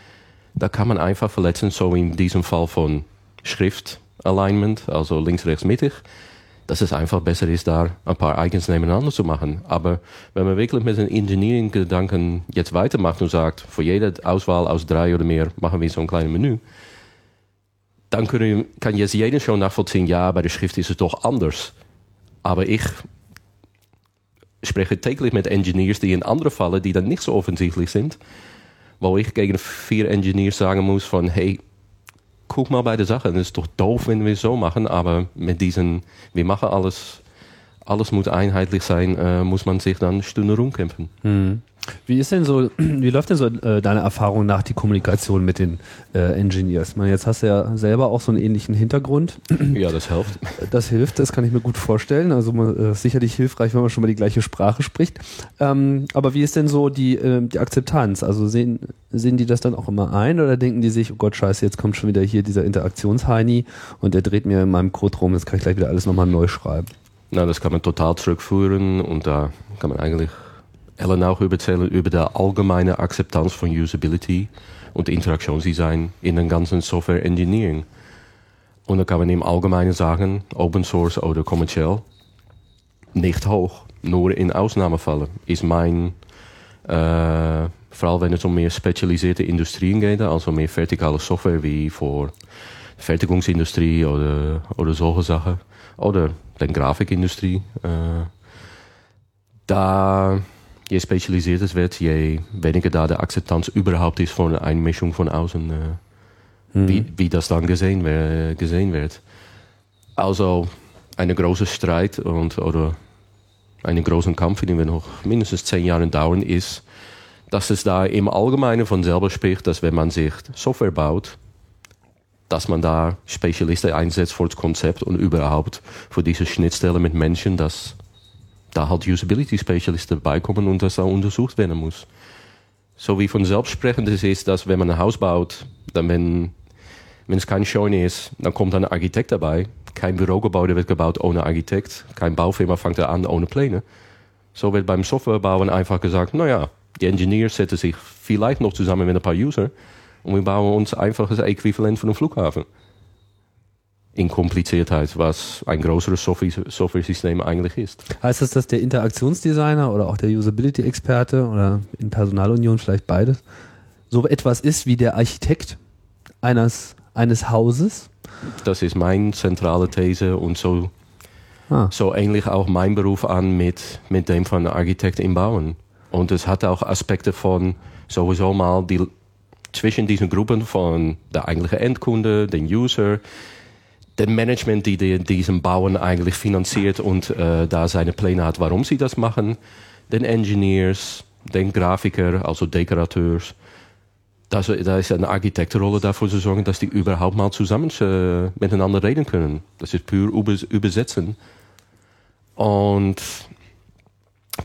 Da kann man einfach verletzen, so in diesem Fall von Schrift Alignment, also links, rechts, mittig, dass es einfach besser ist, da ein paar Icons nebeneinander zu machen. Aber wenn man wirklich mit den Engineering-Gedanken jetzt weitermacht und sagt, für jede Auswahl aus drei oder mehr machen wir so ein kleines Menü, dann können, kann jetzt jeder schon nachvollziehen, ja, bei der Schrift ist es doch anders. Aber ich spreche täglich mit Engineers, die in andere Fällen, die dann nicht so offensichtlich sind, wo ich gegen vier Engineers sagen muss von, hey, guck mal bei der Sache. Es ist doch doof, wenn wir so machen, aber mit diesen, wir machen alles, alles muss einheitlich sein, äh, muss man sich dann Stunden rumkämpfen. Hm. Wie ist denn so, *clears throat* wie läuft denn so äh, deine Erfahrung nach die Kommunikation mit den äh, Engineers? Ich meine, jetzt hast du ja selber auch so einen ähnlichen Hintergrund. *clears throat* Ja, das hilft. Das hilft, das kann ich mir gut vorstellen. Also äh, sicherlich hilfreich, wenn man schon mal die gleiche Sprache spricht. Ähm, aber wie ist denn so die, äh, die Akzeptanz? Also sehen, sehen die das dann auch immer ein oder denken die sich, oh Gott, scheiße, jetzt kommt schon wieder hier dieser Interaktionsheini und der dreht mir in meinem Code rum, jetzt kann ich gleich wieder alles nochmal neu schreiben. Na, das kann man total zurückführen und da kann man eigentlich Ellen auch erzählen über die allgemeine Akzeptanz von Usability und Interaktionsdesign in den ganzen Software Engineering. Und da kann man im Allgemeinen sagen, Open Source oder kommerziell, nicht hoch. Nur in Ausnahmefällen ist mein, äh, vor allem wenn es um mehr spezialisierte Industrien geht, also mehr vertikale Software wie für Fertigungsindustrie oder, oder solche Sachen, oder die Grafikindustrie, äh, da je spezialisiert es wird, je weniger da die Akzeptanz überhaupt ist von einer Mischung von außen, äh, mhm. wie, wie das dann gesehen, wer, gesehen wird. Also ein großer Streit und, oder einen großen Kampf, den wir noch mindestens zehn Jahre dauern, ist, dass es da im Allgemeinen von selber spricht, dass wenn man sich Software baut, dass man da Spezialisten einsetzt für das Konzept und überhaupt für diese Schnittstelle mit Menschen, dass da halt Usability-Spezialisten beikommen und das da untersucht werden muss. So wie von selbst sprechen, das ist, dass wenn man ein Haus baut, dann wenn, wenn es kein Scheune ist, dann kommt ein Architekt dabei. Kein Bürogebäude wird gebaut ohne Architekt. Kein Baufirma fängt an ohne Pläne. So wird beim Softwarebauen einfach gesagt, naja, die Engineers setzen sich vielleicht noch zusammen mit ein paar User und wir bauen uns einfach das Äquivalent von einem Flughafen. In Kompliziertheit, was ein größeres Software-System eigentlich ist. Heißt das, dass der Interaktionsdesigner oder auch der Usability-Experte oder in Personalunion vielleicht beides so etwas ist wie der Architekt eines, eines Hauses? Das ist meine zentrale These und so, ah. so ähnlich auch mein Beruf an mit, mit dem von Architekt im Bauen. Und es hat auch Aspekte von sowieso mal die zwischen diesen Gruppen von der eigentlichen Endkunde, den User, dem Management, die, die diesen Bauen eigentlich finanziert und äh, da seine Pläne hat, warum sie das machen, den Engineers, den Grafiker, also Dekorateurs. Das, da ist eine Architektenrolle dafür zu sorgen, dass die überhaupt mal zusammen äh, miteinander reden können. Das ist pur übersetzen. Und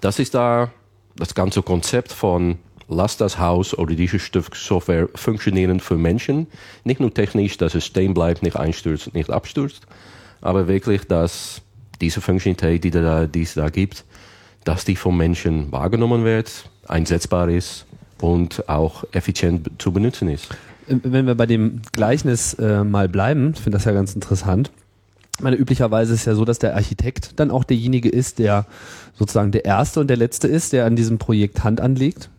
das ist da das ganze Konzept von lass das Haus oder dieses Stück Software funktionieren für Menschen. Nicht nur technisch, dass es stehen bleibt, nicht einstürzt, nicht abstürzt, aber wirklich, dass diese Funktionalität, die, da, die es da gibt, dass die vom Menschen wahrgenommen wird, einsetzbar ist und auch effizient zu benutzen ist. Wenn wir bei dem Gleichnis äh, mal bleiben, ich finde das ja ganz interessant. Ich meine, üblicherweise ist es ja so, dass der Architekt dann auch derjenige ist, der sozusagen der Erste und der Letzte ist, der an diesem Projekt Hand anlegt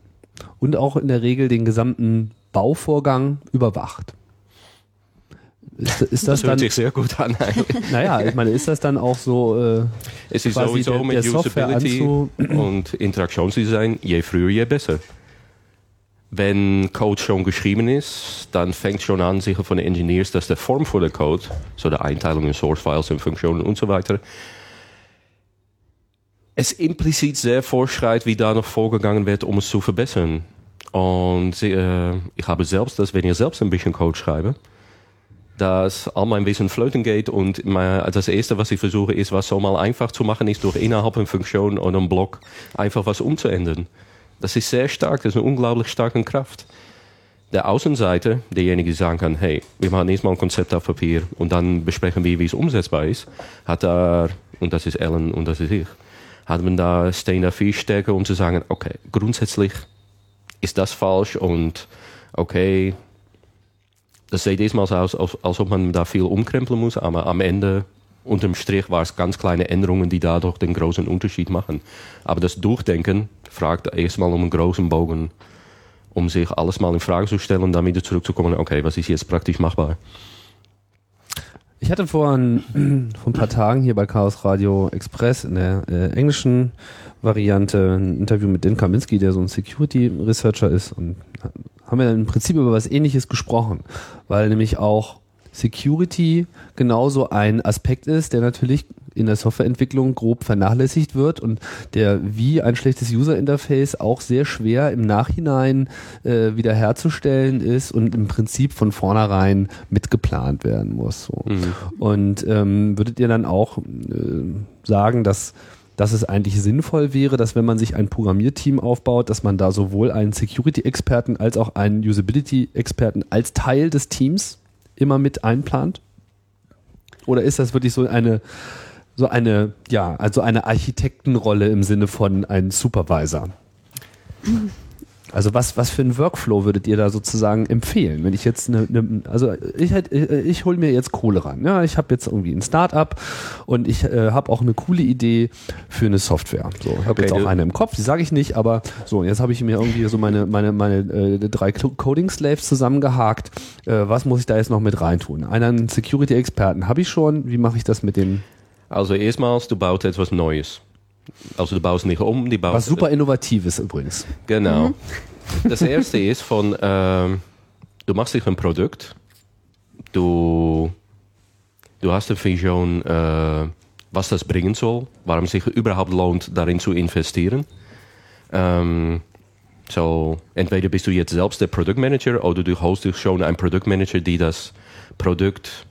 und auch in der Regel den gesamten Bauvorgang überwacht. Ist, ist das, das hört dann, sich sehr gut an. Eigentlich. *laughs* Naja, ich meine, ist das dann auch so? Äh, es ist sowieso der, mit der Usability und Interaktionsdesign, je früher, je besser. Wenn Code schon geschrieben ist, dann fängt schon an, sicher von den Engineers, dass der Form für den Code, so der Einteilung in Source Files und Funktionen und so weiter, es implizit sehr vorschreibt, wie da noch vorgegangen wird, um es zu verbessern. Und äh, ich habe selbst, dass wenn ich selbst ein bisschen Code schreibe, dass all mein Wissen flöten geht und mein, das erste, was ich versuche, ist, was so mal einfach zu machen ist, durch innerhalb einer Funktion oder einem Block einfach was umzuändern. Das ist sehr stark, das ist eine unglaublich starke Kraft. Der Außenseite, derjenige, der sagen kann, hey, wir machen erstmal ein Konzept auf Papier und dann besprechen wir, wie es umsetzbar ist, hat da, und das ist Ellen und das ist ich, hat man da stehen da viel stärker, um zu sagen, okay, grundsätzlich ist das falsch und okay, das sieht so aus, als, als ob man da viel umkrempeln muss, aber am Ende unterm Strich war es ganz kleine Änderungen, die dadurch den großen Unterschied machen. Aber das Durchdenken fragt erstmal um einen großen Bogen, um sich alles mal in Frage zu stellen und wieder zurückzukommen, okay, was ist jetzt praktisch machbar? Ich hatte vor ein, *clears throat* vor ein paar Tagen hier bei Chaos Radio Express in der äh, englischen Variante ein Interview mit Dan Kaminski, der so ein Security Researcher ist. Und haben wir im Prinzip über was ähnliches gesprochen, weil nämlich auch Security genauso ein Aspekt ist, der natürlich in der Softwareentwicklung grob vernachlässigt wird und der wie ein schlechtes User-Interface auch sehr schwer im Nachhinein äh, wiederherzustellen ist und im Prinzip von vornherein mitgeplant werden muss. So. Mhm. Und ähm, würdet ihr dann auch äh, sagen, dass dass es eigentlich sinnvoll wäre, dass wenn man sich ein Programmierteam aufbaut, dass man da sowohl einen Security-Experten als auch einen Usability-Experten als Teil des Teams immer mit einplant? Oder ist das wirklich so eine, so eine, ja, also eine Architektenrolle im Sinne von einem Supervisor? Also was, was für einen Workflow würdet ihr da sozusagen empfehlen? Wenn ich jetzt eine, eine also ich, ich, ich hole mir jetzt Kohle ran. Ja, ich habe jetzt irgendwie ein Startup und ich äh, habe auch eine coole Idee für eine Software. So, ich habe okay, jetzt auch eine im Kopf, die sage ich nicht, aber so, jetzt habe ich mir irgendwie so meine, meine, meine äh, drei Coding Slaves zusammengehakt. Äh, was muss ich da jetzt noch mit reintun? Einen Security-Experten habe ich schon. Wie mache ich das mit dem? Also erstmals, du baust etwas Neues. Also du baust nicht um, die baust... Was super innovativ ist übrigens. Genau. Mhm. Das erste *laughs* ist von, ähm, du machst dich ein Produkt, du, du hast eine Vision, äh, was das bringen soll, warum sich überhaupt lohnt, darin zu investieren. Ähm, So, entweder bist du jetzt selbst der Produktmanager oder du hostest schon einen Produktmanager, die das Produkt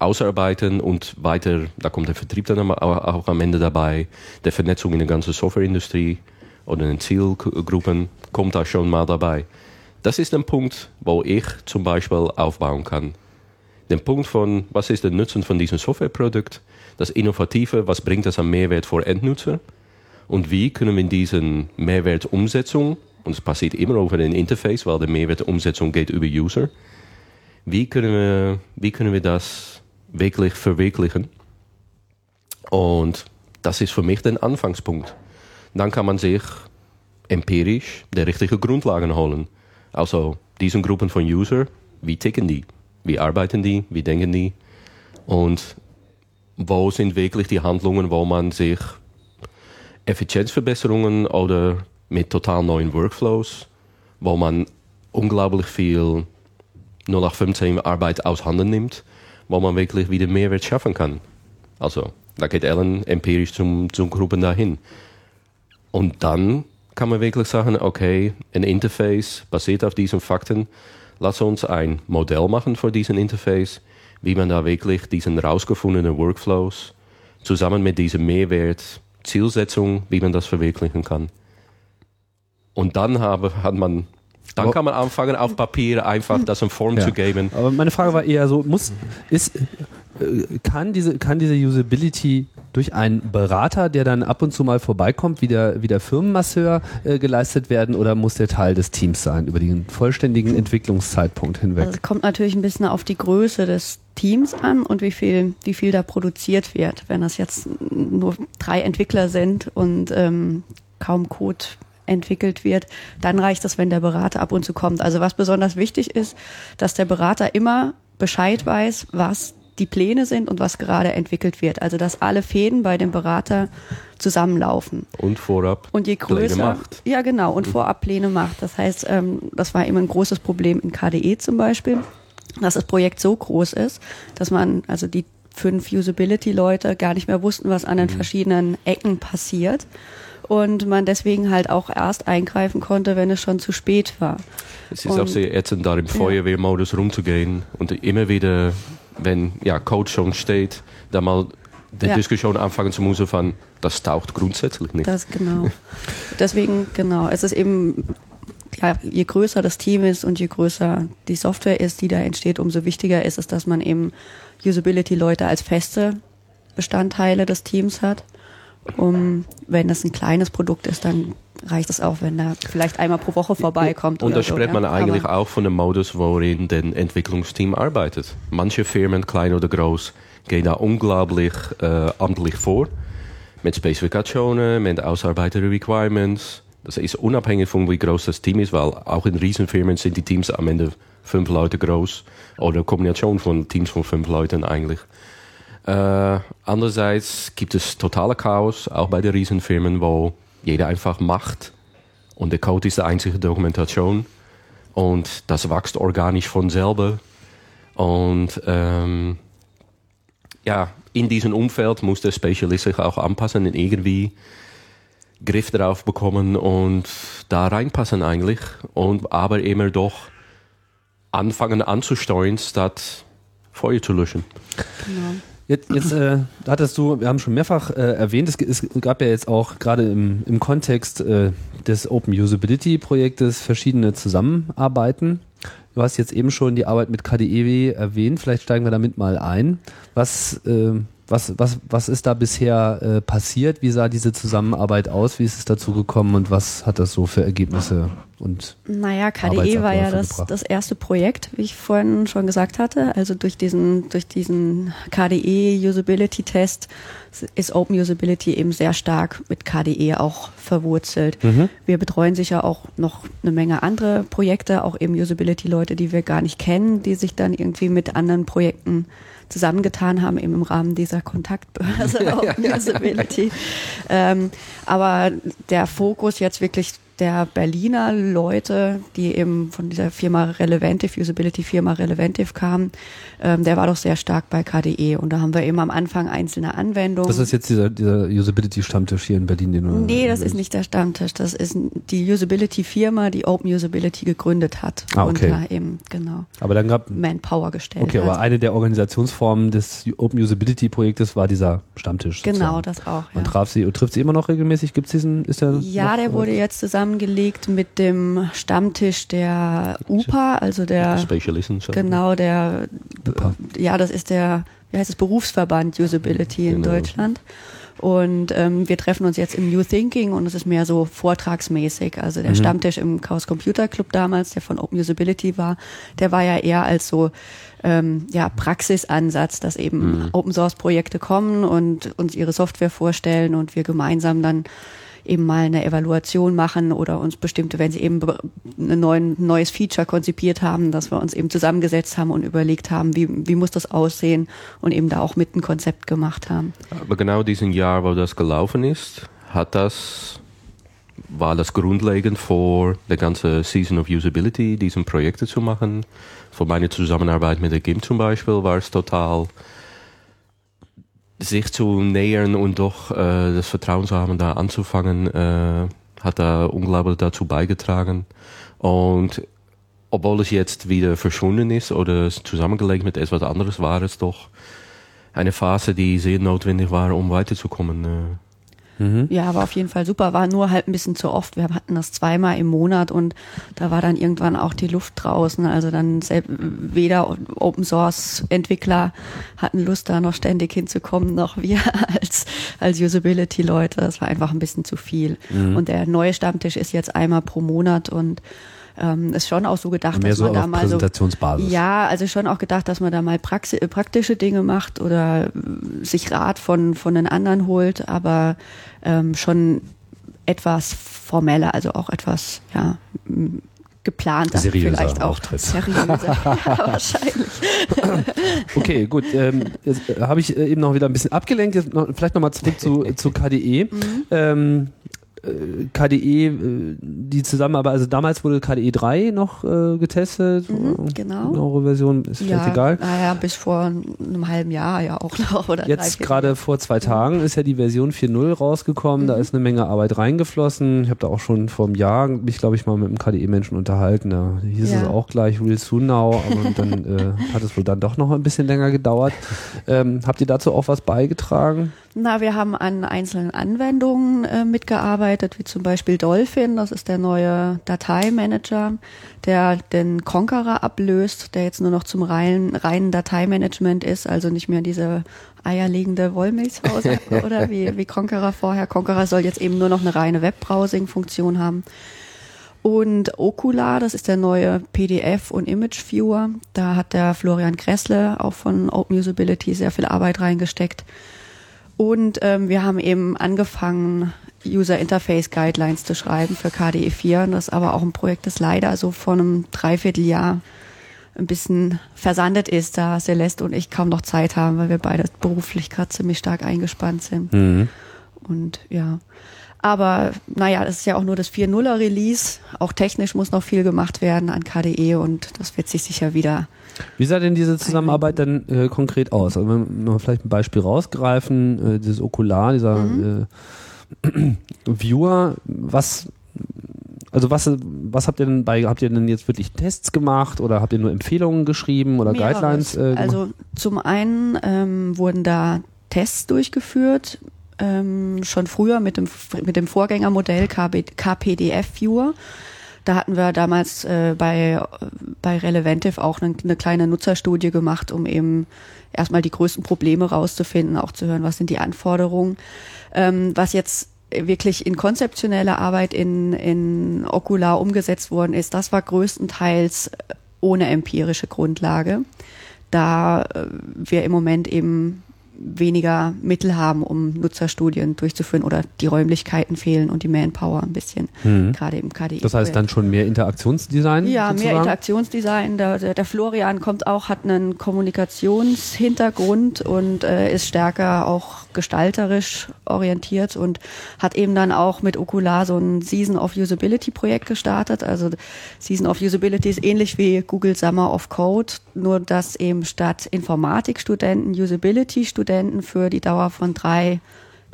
ausarbeiten und weiter, da kommt der Vertrieb dann auch am Ende dabei, der Vernetzung in der ganzen Softwareindustrie oder in den Zielgruppen kommt da schon mal dabei. Das ist ein Punkt, wo ich zum Beispiel aufbauen kann. Den Punkt von, was ist der Nutzen von diesem Softwareprodukt, das Innovative, was bringt das an Mehrwert für Endnutzer und wie können wir diesen Mehrwertumsetzung, und es passiert immer over ein Interface, weil die Mehrwertumsetzung geht über User, wie können wir, wie können wir das wirklich verwirklichen? Und das ist für mich der Anfangspunkt. Dann kann man sich empirisch die richtigen Grundlagen holen. Also diesen Gruppen von User, wie ticken die? Wie arbeiten die? Wie denken die? Und wo sind wirklich die Handlungen, wo man sich Effizienzverbesserungen oder mit total neuen Workflows, wo man unglaublich viel 0815 Arbeit aus Handen nimmt, wo man wirklich wieder Mehrwert schaffen kann. Also, da geht Ellen empirisch zum, zum Gruppen dahin. Und dann kann man wirklich sagen, okay, ein Interface basiert auf diesen Fakten. Lass uns ein Modell machen für diesen Interface, wie man da wirklich diesen rausgefundenen Workflows zusammen mit diesem Mehrwert, Zielsetzung, wie man das verwirklichen kann. Und dann habe, hat man dann Aber kann man anfangen, auf Papier einfach das in Form ja. zu geben. Aber meine Frage war eher so, muss, ist, äh, kann diese, kann diese Usability durch einen Berater, der dann ab und zu mal vorbeikommt, wie der, wie der Firmenmasseur äh, geleistet werden oder muss der Teil des Teams sein über den vollständigen Entwicklungszeitpunkt hinweg? Also es kommt natürlich ein bisschen auf die Größe des Teams an und wie viel, wie viel da produziert wird. Wenn das jetzt nur drei Entwickler sind und ähm, kaum Code entwickelt wird, dann reicht es, wenn der Berater ab und zu kommt. Also was besonders wichtig ist, dass der Berater immer Bescheid weiß, was die Pläne sind und was gerade entwickelt wird. Also dass alle Fäden bei dem Berater zusammenlaufen. Und vorab und je größer, Pläne macht. Ja, genau, und vorab Pläne macht. Das heißt, ähm, das war immer ein großes Problem in KDE zum Beispiel, dass das Projekt so groß ist, dass man, also die fünf Usability-Leute gar nicht mehr wussten, was an den mhm. verschiedenen Ecken passiert und man deswegen halt auch erst eingreifen konnte, wenn es schon zu spät war. Es ist und, auch sehr ätzend, da im Feuerwehrmodus ja. rumzugehen und immer wieder wenn ja, Code schon steht, da mal die ja. Diskussion anfangen zu müssen von, das taucht grundsätzlich nicht. Das genau. *laughs* Deswegen, genau, es ist eben, ja, je größer das Team ist und je größer die Software ist, die da entsteht, umso wichtiger ist es, dass man eben Usability-Leute als feste Bestandteile des Teams hat. Um, wenn das ein kleines Produkt ist, dann reicht es auch, wenn er vielleicht einmal pro Woche vorbeikommt. Und da so, spricht man ja. eigentlich Aber auch von dem Modus, worin den Entwicklungsteam arbeitet. Manche Firmen, klein oder groß, gehen da unglaublich äh, amtlich vor. Mit Spezifikationen, mit ausarbeiteten Requirements. Das ist unabhängig von wie groß das Team ist, weil auch in Riesenfirmen sind die Teams am Ende fünf Leute groß. Oder Kombination von Teams von fünf Leuten eigentlich. Äh, andererseits gibt es totale Chaos, auch bei den Riesenfirmen, wo jeder einfach macht. Und der Code ist die einzige Dokumentation. Und das wächst organisch von selber. Und ähm, ja, in diesem Umfeld muss der Spezialist sich auch anpassen und irgendwie Griff darauf bekommen und da reinpassen eigentlich. Und aber immer doch anfangen anzusteuern, statt Feuer zu löschen. Genau. Jetzt, jetzt äh, hattest du, wir haben schon mehrfach äh, erwähnt, es, es, gab ja jetzt auch gerade im, im Kontext äh, des Open Usability Projektes verschiedene Zusammenarbeiten. Du hast jetzt eben schon die Arbeit mit KDEW erwähnt, vielleicht steigen wir damit mal ein. Was, äh, was, was, was ist da bisher äh, passiert? Wie sah diese Zusammenarbeit aus? Wie ist es dazu gekommen und was hat das so für Ergebnisse und Naja, KDE war ja das, das erste Projekt, wie ich vorhin schon gesagt hatte. Also durch diesen, durch diesen KDE Usability Test ist Open Usability eben sehr stark mit KDE auch verwurzelt. Mhm. Wir betreuen sicher auch noch eine Menge andere Projekte, auch eben Usability-Leute, die wir gar nicht kennen, die sich dann irgendwie mit anderen Projekten zusammengetan haben, eben im Rahmen dieser Kontaktbörse Open Usability. Ähm, aber der Fokus jetzt wirklich der Berliner Leute, die eben von dieser Firma Relevantive, Usability-Firma Relevantive kamen, ähm, der war doch sehr stark bei KDE. Und da haben wir eben am Anfang einzelne Anwendungen. Das ist jetzt dieser, dieser Usability-Stammtisch hier in Berlin, den du Nee, das ist nicht der Stammtisch. Das ist die Usability-Firma, die Open Usability gegründet hat. Ah, okay. Und da eben, genau. Aber dann gab Manpower gestellt. Okay, aber eine der Organisationsformen des Open Usability Projektes war dieser Stammtisch. Genau, sozusagen. das auch. Man Ja. traf sie, trifft sie immer noch regelmäßig? Gibt es diesen? Ist der Ja, noch, der wurde jetzt zusammengelegt mit dem Stammtisch der UPA, also der Specialisten. Genau der UPA. ja, das ist der wie heißt es Berufsverband Usability in Genau. Deutschland. Und ähm, wir treffen uns jetzt im New Thinking und es ist mehr so vortragsmäßig. Also der Stammtisch im Chaos Computer Club damals, der von Open Usability war, der war ja eher als so ähm, ja, Praxisansatz, dass eben Open Source Projekte kommen und uns ihre Software vorstellen und wir gemeinsam dann eben mal eine Evaluation machen oder uns bestimmte, wenn sie eben be- ein neuen, neues Feature konzipiert haben, dass wir uns eben zusammengesetzt haben und überlegt haben, wie, wie muss das aussehen und eben da auch mit ein Konzept gemacht haben. Aber genau diesen Jahr, wo das gelaufen ist, hat das, war das grundlegend für die ganze Season of Usability, diesen Projekte zu machen. Für meine Zusammenarbeit mit der GIMP zum Beispiel war es total, sich zu nähern und doch äh, das Vertrauen zu haben, da anzufangen, äh, hat da unglaublich dazu beigetragen. Und obwohl es jetzt wieder verschwunden ist oder zusammengelegt mit etwas anderes, war es doch eine Phase, die sehr notwendig war, um weiterzukommen. äh. Ja, war auf jeden Fall super, war nur halt ein bisschen zu oft. Wir hatten das zweimal im Monat und da war dann irgendwann auch die Luft draußen. Also dann weder Open Source Entwickler hatten Lust, da noch ständig hinzukommen, noch wir *laughs* als, als Usability Leute. Das war einfach ein bisschen zu viel. Und der neue Stammtisch ist jetzt einmal pro Monat und ähm, ist schon auch so gedacht, dass so man da mal so ja, also schon auch gedacht, dass man da mal praxi äh, praktische Dinge macht oder äh, sich Rat von, von den anderen holt, aber ähm, schon etwas formeller, also auch etwas, ja, geplanter Seriöser vielleicht auch. Auftritt. Seriöser, *laughs* ja, wahrscheinlich. *laughs* Okay, gut. Ähm, jetzt äh, habe ich eben noch wieder ein bisschen abgelenkt. Jetzt noch, vielleicht nochmal zurück zu, *laughs* zu KDE. Mhm. Ähm, äh, KDE, äh, die Zusammenarbeit, also damals wurde KDE 3 noch äh, getestet. Mhm, genau. Genauere Version, ist vielleicht ja, egal. naja, bis vor einem halben Jahr ja auch noch. Oder Jetzt gerade vor zwei Tagen ist ja die Version 4.0 rausgekommen. Mhm. Da ist eine Menge Arbeit reingeflossen. Ich habe da auch schon vor einem Jahr mich, glaube ich, mal mit einem KDE-Menschen unterhalten. Da hieß es Ja. auch gleich Real Soon Now, aber dann äh, hat es wohl dann doch noch ein bisschen länger gedauert. Ähm, habt ihr dazu auch was beigetragen? Na, wir haben an einzelnen Anwendungen äh, mitgearbeitet, wie zum Beispiel Dolphin, das ist der neue Dateimanager, der den Conqueror ablöst, der jetzt nur noch zum reinen, reinen Dateimanagement ist, also nicht mehr diese eierlegende Wollmilchsau *laughs* oder wie, wie Conqueror vorher. Conqueror soll jetzt eben nur noch eine reine Webbrowsing-Funktion haben. Und Okular, das ist der neue PDF- und Image-Viewer. Da hat der Florian Kressle auch von Open Usability sehr viel Arbeit reingesteckt. Und ähm, wir haben eben angefangen, User Interface Guidelines zu schreiben für KDE 4. Und das ist aber auch ein Projekt, das leider so vor einem Dreivierteljahr ein bisschen versandet ist, da Celeste und ich kaum noch Zeit haben, weil wir beide beruflich gerade ziemlich stark eingespannt sind. Und ja. Aber naja, das ist ja auch nur das 4.0er Release. Auch technisch muss noch viel gemacht werden an KDE und das wird sich sicher wieder. Wie sah denn diese Zusammenarbeit dann äh, konkret aus? Also wenn wir vielleicht ein Beispiel rausgreifen, äh, dieses Okular, dieser Mhm. äh, *clears throat* Viewer, was also was, was habt ihr denn bei, habt ihr denn jetzt wirklich Tests gemacht oder habt ihr nur Empfehlungen geschrieben oder Mehreres. Guidelines? Äh, also zum einen ähm, wurden da Tests durchgeführt, ähm, schon früher mit dem, mit dem Vorgängermodell KB, KPDF Viewer. Da hatten wir damals äh, bei, bei Relevantive auch eine, eine kleine Nutzerstudie gemacht, um eben erstmal die größten Probleme rauszufinden, auch zu hören, was sind die Anforderungen. Ähm, was jetzt wirklich in konzeptionelle Arbeit in, in Okular umgesetzt worden ist, das war größtenteils ohne empirische Grundlage, da äh, wir im Moment eben weniger Mittel haben, um Nutzerstudien durchzuführen oder die Räumlichkeiten fehlen und die Manpower ein bisschen, mhm. gerade im KDI. Das heißt dann schon mehr Interaktionsdesign? Ja, sozusagen? mehr Interaktionsdesign. Der, der, der, Florian kommt auch, hat einen Kommunikationshintergrund und äh, ist stärker auch gestalterisch orientiert und hat eben dann auch mit Okular so ein Season of Usability Projekt gestartet. Also Season of Usability ist ähnlich wie Google Summer of Code, nur dass eben statt Informatikstudenten Usability-Studenten für die Dauer von drei,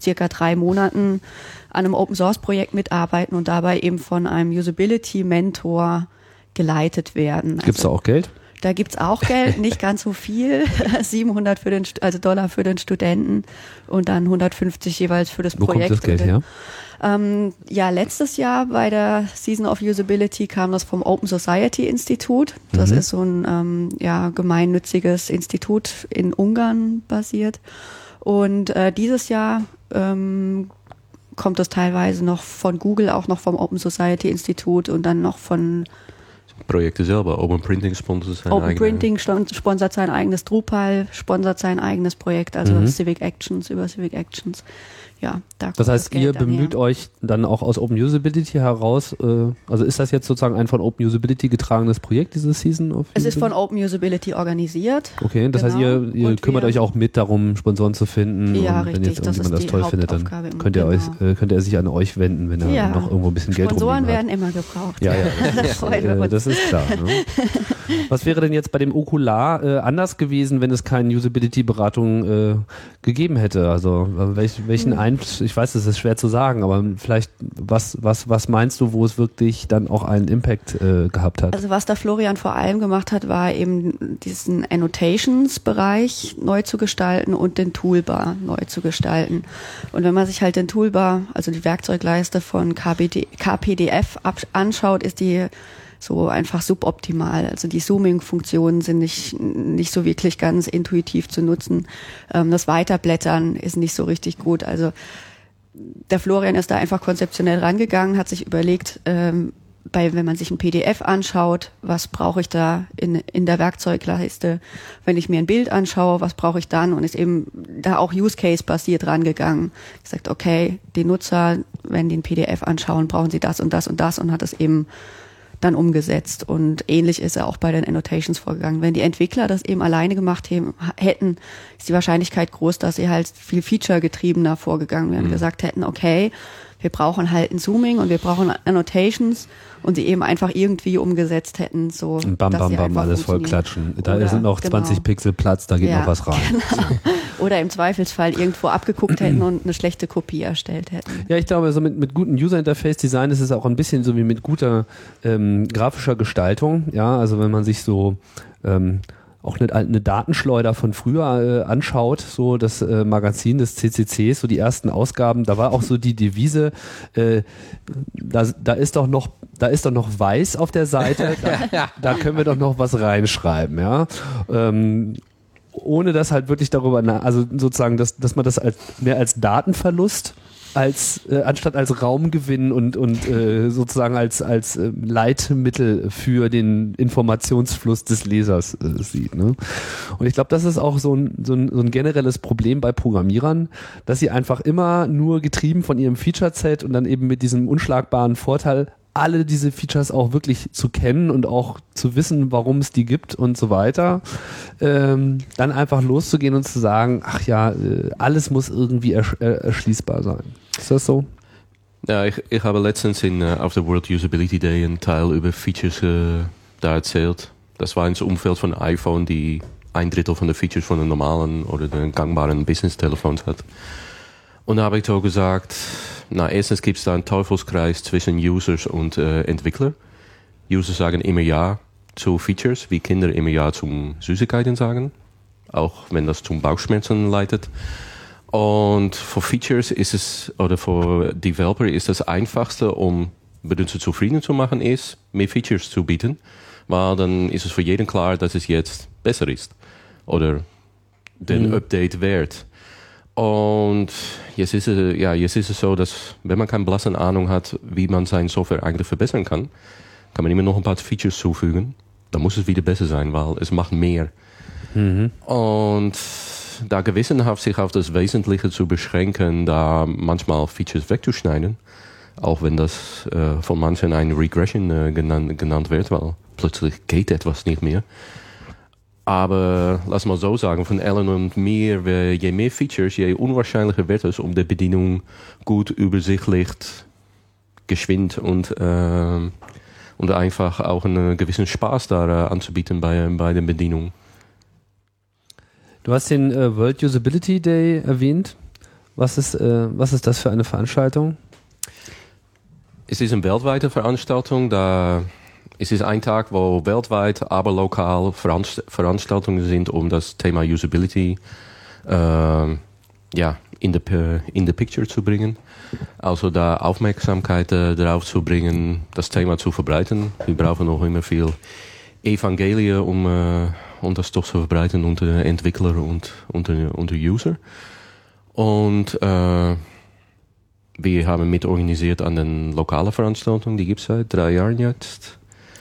circa drei Monaten an einem Open Source Projekt mitarbeiten und dabei eben von einem Usability Mentor geleitet werden. Also, da auch Geld? Da gibt's auch Geld, nicht ganz so viel, *laughs* 700 für den, also Dollar für den Studenten und dann 150 jeweils für das Wo Projekt. Wo kommt das Geld her? Ähm, ja, letztes Jahr bei der Season of Usability kam das vom Open Society Institut. Das mhm. ist so ein ähm, ja, gemeinnütziges Institut in Ungarn basiert. Und äh, dieses Jahr ähm, kommt das teilweise noch von Google, auch noch vom Open Society Institut und dann noch von Projekte selber. Open Printing sponsert sein Open Printing sponsert sein eigenes Drupal, sponsert sein eigenes Projekt, also mhm. Civic Actions über Civic Actions ja, da Das heißt, das ihr bemüht her. euch dann auch aus Open Usability heraus, äh, also ist das jetzt sozusagen ein von Open Usability getragenes Projekt, diese Season of Es ist von Open Usability organisiert. Okay, das genau. heißt, ihr, ihr kümmert euch auch mit darum, Sponsoren zu finden. Ja, und richtig. wenn jetzt irgendjemand das, das toll findet, dann könnt ihr, genau. euch, äh, könnt ihr sich an euch wenden, wenn er ja. noch irgendwo ein bisschen Geld Sponsoren werden immer gebraucht. Ja, ja. *laughs* Das, äh, das ist klar. Ne? *laughs* Was wäre denn jetzt bei dem Okular äh, anders gewesen, wenn es keine Usability-Beratung äh, gegeben hätte? Also welch, welchen hm. Einfluss, ich weiß, es ist schwer zu sagen, aber vielleicht, was, was, was meinst du, wo es wirklich dann auch einen Impact äh, gehabt hat? Also was da Florian vor allem gemacht hat, war eben diesen Annotations-Bereich neu zu gestalten und den Toolbar neu zu gestalten. Und wenn man sich halt den Toolbar, also die Werkzeugleiste von KPD, KPDF anschaut, ist die so einfach suboptimal. Also die Zooming-Funktionen sind nicht, nicht so wirklich ganz intuitiv zu nutzen. Ähm, das Weiterblättern ist nicht so richtig gut. Also der Florian ist da einfach konzeptionell rangegangen, hat sich überlegt, ähm, bei, wenn man sich ein PDF anschaut, was brauche ich da in, in der Werkzeugleiste? Wenn ich mir ein Bild anschaue, was brauche ich dann? Und ist eben da auch Use Case basiert rangegangen. Gesagt, okay, die Nutzer, wenn die ein PDF anschauen, brauchen sie das und das und das und hat es eben dann umgesetzt. Und ähnlich ist er auch bei den Annotations vorgegangen. Wenn die Entwickler das eben alleine gemacht hätten, ist die Wahrscheinlichkeit groß, dass sie halt viel feature-getriebener vorgegangen wären, mhm. gesagt hätten, okay, wir brauchen halt ein Zooming und wir brauchen Annotations und sie eben einfach irgendwie umgesetzt hätten. So, und bam, bam, bam, alles voll klatschen. Da Oder, sind noch 20 genau. Pixel Platz, da geht ja, noch was rein. *laughs* Genau. Oder im Zweifelsfall irgendwo abgeguckt hätten und eine schlechte Kopie erstellt hätten. Ja, ich glaube, so mit, mit gutem User Interface Design ist es auch ein bisschen so wie mit guter ähm, grafischer Gestaltung. Ja, also wenn man sich so ähm, auch eine, eine Datenschleuder von früher äh, anschaut, so das äh, Magazin des CCCs, so die ersten Ausgaben, da war auch so die Devise, äh, da, da ist doch noch da ist doch noch weiß auf der Seite, *laughs* da, da können wir doch noch was reinschreiben, ja. Ähm, ohne das halt wirklich darüber, also sozusagen, dass, dass man das als, mehr als Datenverlust als äh, anstatt als Raumgewinn und und äh, sozusagen als als äh, Leitmittel für den Informationsfluss des Lesers äh, sieht. Ne? Und ich glaube, das ist auch so ein, so, ein, so ein generelles Problem bei Programmierern, dass sie einfach immer nur getrieben von ihrem Feature-Set und dann eben mit diesem unschlagbaren Vorteil alle diese Features auch wirklich zu kennen und auch zu wissen, warum es die gibt und so weiter, ähm, dann einfach loszugehen und zu sagen, ach ja, äh, alles muss irgendwie ersch äh, erschließbar sein. Ist das so? Ja, ich, ich habe letztens in, uh, auf der World Usability Day einen Teil über Features uh, da erzählt. Das war ins Umfeld von iPhone, die ein Drittel von den Features von den normalen oder den gangbaren Business-Telefons hat. Und da habe ich so gesagt, na, erstens gibt es da einen Teufelskreis zwischen Users und äh, Entwickler. Users sagen immer Ja zu Features, wie Kinder immer Ja zum Süßigkeiten sagen, auch wenn das zum Bauchschmerzen leitet. Und für Features ist es, oder für Developer ist das einfachste, um Benutzer zufrieden zu machen, ist, mehr Features zu bieten, weil dann ist es für jeden klar, dass es jetzt besser ist oder den mhm. Update wert. Und jetzt ist, es, ja, jetzt ist es so, dass wenn man keine blasse Ahnung hat, wie man seine Software eigentlich verbessern kann, kann man immer noch ein paar Features zufügen. Dann muss es wieder besser sein, weil es macht mehr. Mhm. Und da gewissenhaft sich auf das Wesentliche zu beschränken, da manchmal Features wegzuschneiden, auch wenn das äh, von manchen ein Regression äh, genannt, genannt wird, weil plötzlich geht etwas nicht mehr. Aber lass mal so sagen, von Alan und mir, je mehr Features, je unwahrscheinlicher wird es, um die Bedienung gut übersichtlich, geschwind und, äh, und einfach auch einen gewissen Spaß da anzubieten bei, bei der Bedienung. Du hast den äh, World Usability Day erwähnt. Was ist, äh, was ist das für eine Veranstaltung? Es ist eine weltweite Veranstaltung. Da es ist ein Tag, wo weltweit, aber lokal Veranstaltungen sind, um das Thema Usability äh, ja, in the, in the picture zu bringen. Also da Aufmerksamkeit äh, darauf zu bringen, das Thema zu verbreiten. Wir brauchen noch immer viel Evangelien, um äh, um das doch zu verbreiten unter Entwickler und unter, unter User. Und äh, wir haben mitorganisiert an den lokalen Veranstaltungen, die gibt es seit drei Jahren jetzt.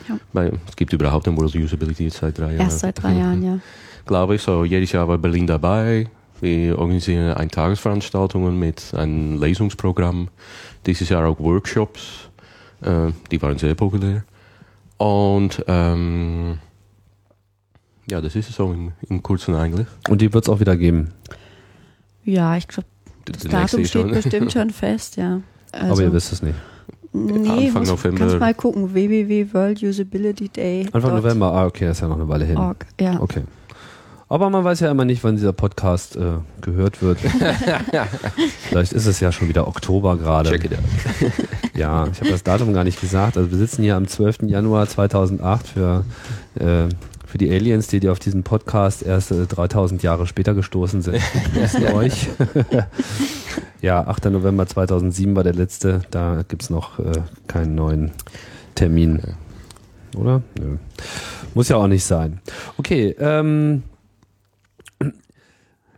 Ja. Bei, es gibt überhaupt ein World Usability seit drei Jahren. Erst seit drei Jahren, ja. Glaube ich, so jedes Jahr war Berlin dabei. Wir organisieren ein Tagesveranstaltungen mit einem Lesungsprogramm. Dieses Jahr auch Workshops. Äh, die waren sehr populär. Und ähm, ja, das ist es so im, im Kurzen eigentlich. Und die wird es auch wieder geben? Ja, ich glaube, das Datum steht schon. bestimmt schon *laughs* fest, ja. Also, Aber ihr wisst es nicht. Nee, Anfang muss, November. Kannst mal gucken, www World Usability Day. Anfang November, ah, okay, das ist ja noch eine Weile hin. Org, ja. Okay. Aber man weiß ja immer nicht, wann dieser Podcast äh, gehört wird. *laughs* Vielleicht ist es ja schon wieder Oktober gerade. Check it out. *laughs* ja, ich habe das Datum gar nicht gesagt. Also wir sitzen hier am 12. Januar 2008 für äh, für die Aliens, die, die auf diesen Podcast erst äh, 3000 Jahre später gestoßen sind. *laughs* Grüßen euch. ja, 8. November 2007 war der letzte. Da gibt es noch äh, keinen neuen Termin. Oder? Nö. Muss ja auch nicht sein. Okay, ähm,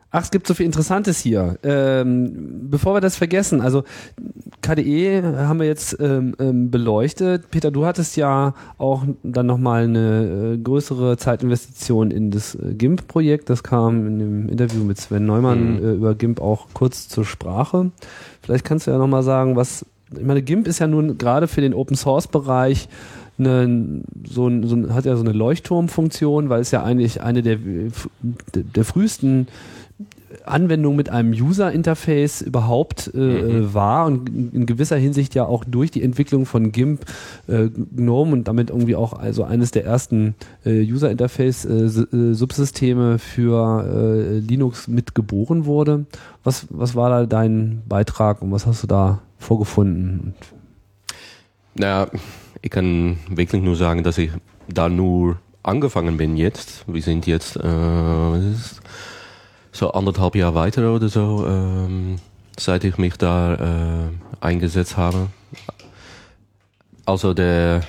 Ach, es gibt so viel Interessantes hier. Ähm, bevor wir das vergessen, also KDE haben wir jetzt ähm, ähm, beleuchtet. Peter, du hattest ja auch dann nochmal eine äh, größere Zeitinvestition in das äh, GIMP-Projekt. Das kam in dem Interview mit Sven Neumann mhm. äh, über GIMP auch kurz zur Sprache. Vielleicht kannst du ja nochmal sagen, was, ich meine, GIMP ist ja nun gerade für den Open-Source-Bereich eine, so, so, hat ja so eine Leuchtturmfunktion, weil es ja eigentlich eine der, der frühesten Anwendung mit einem User-Interface überhaupt äh, mhm. Äh, war und in gewisser Hinsicht ja auch durch die Entwicklung von GIMP äh, GNOME und damit irgendwie auch also eines der ersten äh, User-Interface-Subsysteme äh, für äh, Linux mitgeboren wurde. Was, was war da dein Beitrag und was hast du da vorgefunden? Naja, ich kann wirklich nur sagen, dass ich da nur angefangen bin jetzt. Wir sind jetzt, äh, so anderthalb Jahre weiter oder so, ähm, seit ich mich da äh, eingesetzt habe. Also der,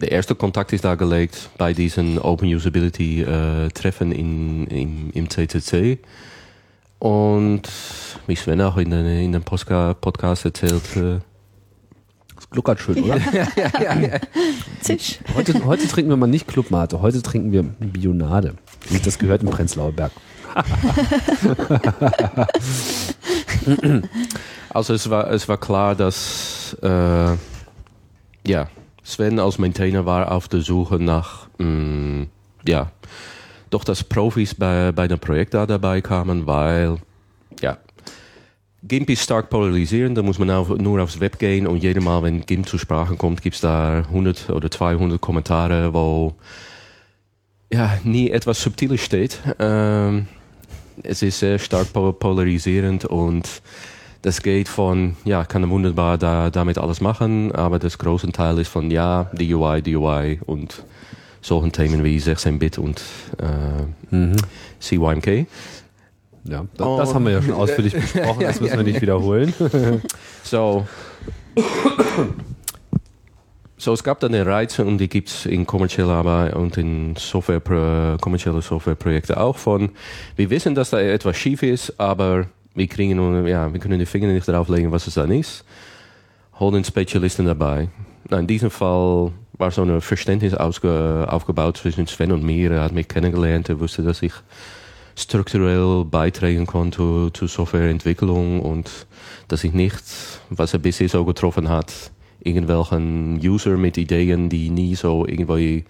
der erste Kontakt ist da gelegt bei diesen Open Usability äh, Treffen in, in, im CCC. Und wie Sven auch in, den, in dem Podcast erzählt, äh, das gluckert schön, oder? *laughs* ja, ja, ja, Zisch. Heute, heute trinken wir mal nicht Clubmate, heute trinken wir Bionade. Das gehört im Prenzlauer Berg. *laughs* also es war, es war klar, dass äh, ja, Sven als Maintainer war auf der Suche nach mh, mm, ja, doch dass Profis bei, bei dem Projekt da dabei kamen, weil ja, GIMP ist stark polarisierend, da muss man auf, nur aufs Web gehen und jedes Mal, wenn GIMP zur Sprache kommt, gibt es da 100 oder 200 Kommentare, wo ja, nie etwas Subtiles steht. Ähm, es ist sehr stark polarisierend und das geht von, ja, kann wunderbar da, damit alles machen, aber das große Teil ist von, ja, DUI, DUI und solchen Themen wie 16-Bit und äh, mhm. CYMK. Ja, das, das, haben wir ja schon *laughs* ausführlich besprochen, das müssen wir nicht *laughs* wiederholen. so. *laughs* So, es gab dann eine Reize und die gibt es in kommerzieller Arbeit und in Software, kommerzielle Softwareprojekten auch von. Wir wissen, dass da etwas schief ist, aber wir, kriegen, ja, wir können die Finger nicht darauf legen, was es dann ist. Holen Spezialisten dabei. In diesem Fall war so ein Verständnis aufgebaut zwischen Sven und mir. Er hat mich kennengelernt, er wusste, dass ich strukturell beitragen konnte zur Softwareentwicklung und dass ich nicht, was er bisher so getroffen hat, irgendwelchen User mit Ideen, die nie so irgendwie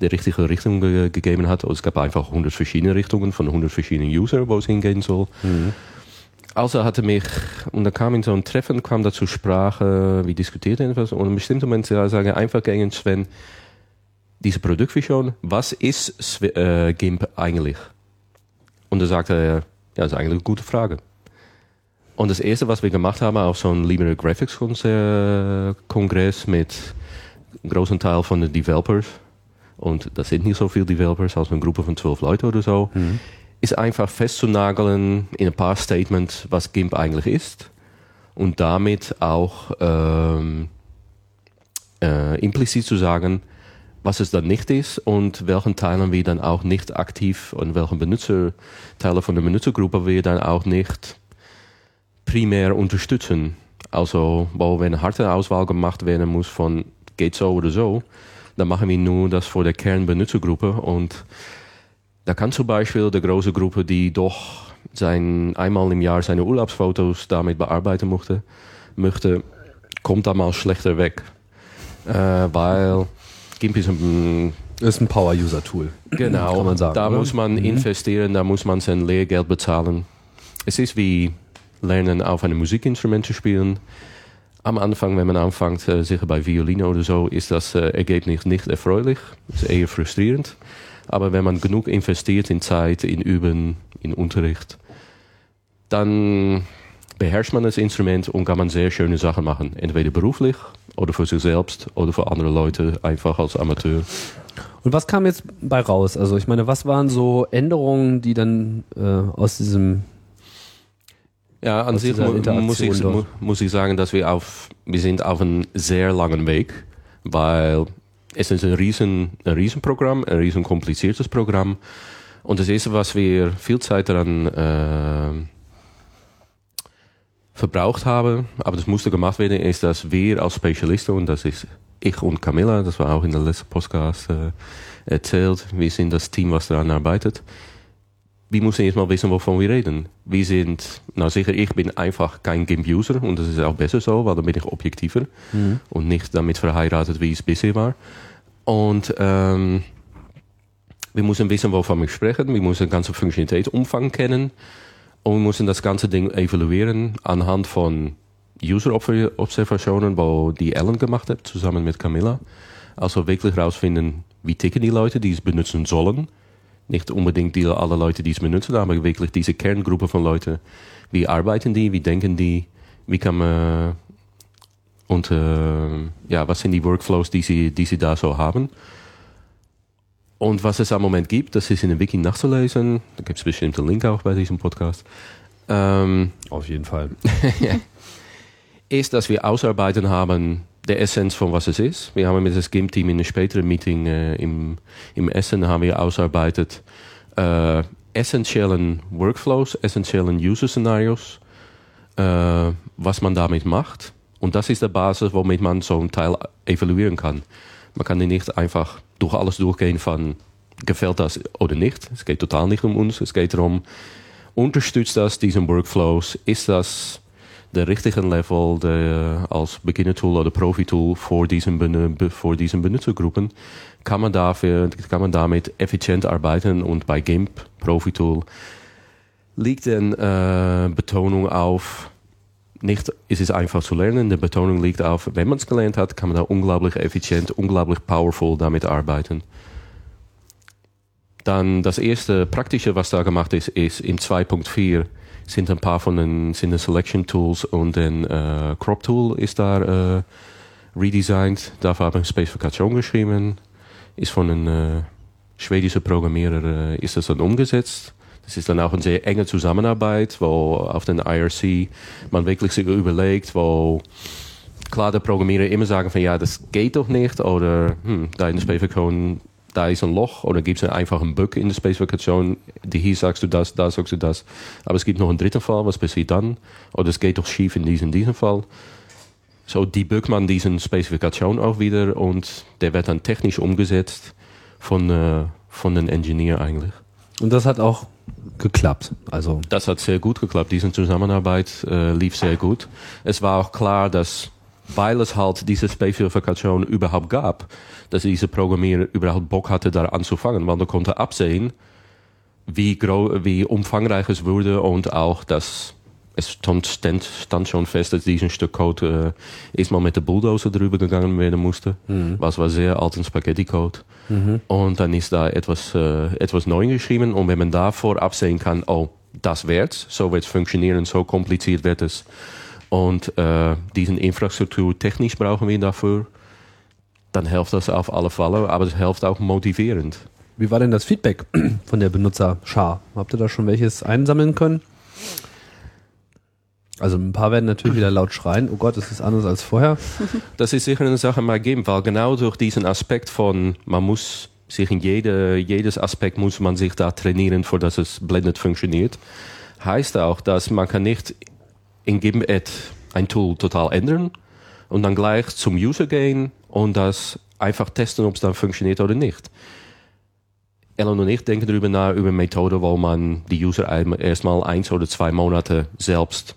die richtige Richtung ge gegeben hat. Es gab einfach 100 verschiedene Richtungen von 100 verschiedenen User, wo es hingehen soll. Mhm. Also hatte mich, und da kam in so ein Treffen, kam dazu Sprache, wie diskutiert etwas, und in bestimmten Moment sagen einfach gegen Sven, diese Produktvision, was ist äh, GIMP eigentlich? Und da sagte er, ja, das ist eigentlich eine gute Frage. Und das erste, was wir gemacht haben auf so einem Libre Graphics Kongress mit einem großen Teil von den Developers, und das sind nicht so viele Developers, als eine Gruppe von zwölf Leuten oder so, mhm. ist einfach festzunageln in ein paar Statements, was GIMP eigentlich ist. Und damit auch ähm, äh, implizit zu sagen, was es dann nicht ist und welchen Teilen wir dann auch nicht aktiv und welchen Benutzerteile von der Benutzergruppe wir dann auch nicht primär unterstützen. Also, wo wenn eine harte Auswahl gemacht werden muss von geht so oder so, dann machen wir nur das für die Kernbenutzergruppe und da kann zum Beispiel die große Gruppe, die doch sein, einmal im Jahr seine Urlaubsfotos damit bearbeiten möchte, möchte kommt da mal schlechter weg. Äh, weil GIMP ist ein ist ein Power-User-Tool. Genau, sagen, da oder? muss man mhm. investieren, da muss man sein Lehrgeld bezahlen. Es ist wie lernen, auf einem Musikinstrument zu spielen. Am Anfang, wenn man anfängt, äh, sicher bei Violine oder so, ist das äh, Ergebnis nicht erfreulich, ist eher frustrierend. Aber wenn man genug investiert in Zeit, in Üben, in Unterricht, dann beherrscht man das Instrument und kann man sehr schöne Sachen machen. Entweder beruflich oder für sich selbst oder für andere Leute einfach als Amateur. Und was kam jetzt bei raus? Also ich meine, was waren so Änderungen, die dann äh, aus diesem ja, an sich mu muss, ich, mu muss ich sagen, dass wir auf wir sind auf einem sehr langen Weg, weil es ist ein riesen ein Riesenprogramm, ein riesen kompliziertes Programm und das erste, was wir viel Zeit daran äh, verbraucht haben, aber das musste gemacht werden, ist, dass wir als Spezialisten, und das ist ich und Camilla, das war auch in der letzten Podcast äh, erzählt, wir sind das Team, was daran arbeitet. Wir müssen erstmal wissen, wovon wir reden. Wir sind, na sicher, ich bin einfach kein GIMP-User und das ist auch besser so, weil dann bin ich objektiver mhm. und nicht damit verheiratet, wie es bisher war. Und ähm, wir müssen wissen, wovon wir sprechen. Wir müssen den ganzen Funktionalitätsumfang kennen. Und wir müssen das ganze Ding evaluieren anhand von User-Observationen, wo die Ellen gemacht hat, zusammen mit Camilla. Also wirklich herausfinden, wie ticken die Leute, die es benutzen sollen. Nicht unbedingt die, alle Leute, die es benutzen, aber wirklich diese Kerngruppe von Leuten. Wie arbeiten die, wie denken die, wie kann man, und äh, ja, was sind die Workflows, die sie, die sie da so haben. Und was es am Moment gibt, das ist in der Wiki nachzulesen. Da gibt es bestimmt einen Link auch bei diesem Podcast. Ähm, Auf jeden Fall. *laughs* ist, dass wir ausarbeiten haben, der Essenz von was es ist. Wir haben mit das GIMP-Team in einem späteren Meeting äh, im, im Essen haben wir ausarbeitet äh, essentiellen Workflows, essentiellen User-Szenarios, äh, was man damit macht. Und das ist die Basis, womit man so ein Teil evaluieren kann. Man kann nicht einfach durch alles durchgehen von gefällt das oder nicht. Es geht total nicht um uns. Es geht darum, unterstützt das diesen Workflows? Ist das der richtige Level der, als Beginner-Tool oder Profi-Tool für diesen, für diesen Benutzergruppen? Kann man, dafür, kann man damit effizient arbeiten und bei GIMP, Profi-Tool, liegt dann äh, Betonung auf nicht ist es einfach zu lernen. Die Betonung liegt auf, wenn man es gelernt hat, kann man da unglaublich effizient, unglaublich powerful damit arbeiten. Dann das erste praktische, was da gemacht ist, ist in 2.4 sind ein paar von den, sind den Selection Tools und den äh, Crop Tool ist da äh, redesigned. Dafür habe ich eine Spezifikation geschrieben. Ist von einem äh, schwedischen Programmierer äh, ist das dann umgesetzt. Das ist dann auch eine sehr enge Zusammenarbeit, wo auf den IRC man wirklich sich überlegt, wo klar der Programmierer immer sagen von ja, das geht doch nicht oder hm, da in der Spezifikation da ist ein Loch oder gibt es einfach einen Bug in der Spezifikation, die hier sagst du das, da sagst du das. Aber es gibt noch einen dritten Fall, was passiert dann? Oder es geht doch schief in diesem, diesem Fall. So debuggt man diesen Spezifikation auch wieder und der wird dann technisch umgesetzt von, äh, von den Engineer eigentlich. Und das hat auch geklappt. Also das hat sehr gut geklappt. Diese Zusammenarbeit äh, lief sehr gut. Es war auch klar, dass weil es halt diese Specifikation überhaupt gab, dass diese Programmierer überhaupt Bock hatte, da anzufangen, weil er konnte absehen, wie, wie umfangreich es wurde und auch, dass es stand, stand schon fest, dass diesen Stück Code äh, erstmal mit der Bulldozer drüber gegangen werden musste. Mhm. Was war sehr alten Spaghetti-Code. Mhm. Und dann ist da etwas, äh, etwas neu geschrieben. Und wenn man davor absehen kann, oh, das wird's, so wird's funktionieren, so kompliziert wird es. Und äh, diesen Infrastruktur technisch brauchen wir dafür, dann hilft das auf alle Fälle, aber es hilft auch motivierend. Wie war denn das Feedback *clears throat* von der Benutzerschar? Habt ihr da schon welches einsammeln können? Also ein paar werden natürlich wieder laut schreien, oh Gott, das ist anders als vorher. *laughs* Das ist sicher eine Sache mal geben, weil genau durch diesen Aspekt von, man muss sich in jede, jedes Aspekt muss man sich da trainieren, vor dass es blended funktioniert, heißt auch, dass man kann nicht in Gimp ein Tool total ändern und dann gleich zum User gehen und das einfach testen, ob es dann funktioniert oder nicht. Ellen und ich denken darüber nach, über Methode, wo man die User erstmal eins oder zwei Monate selbst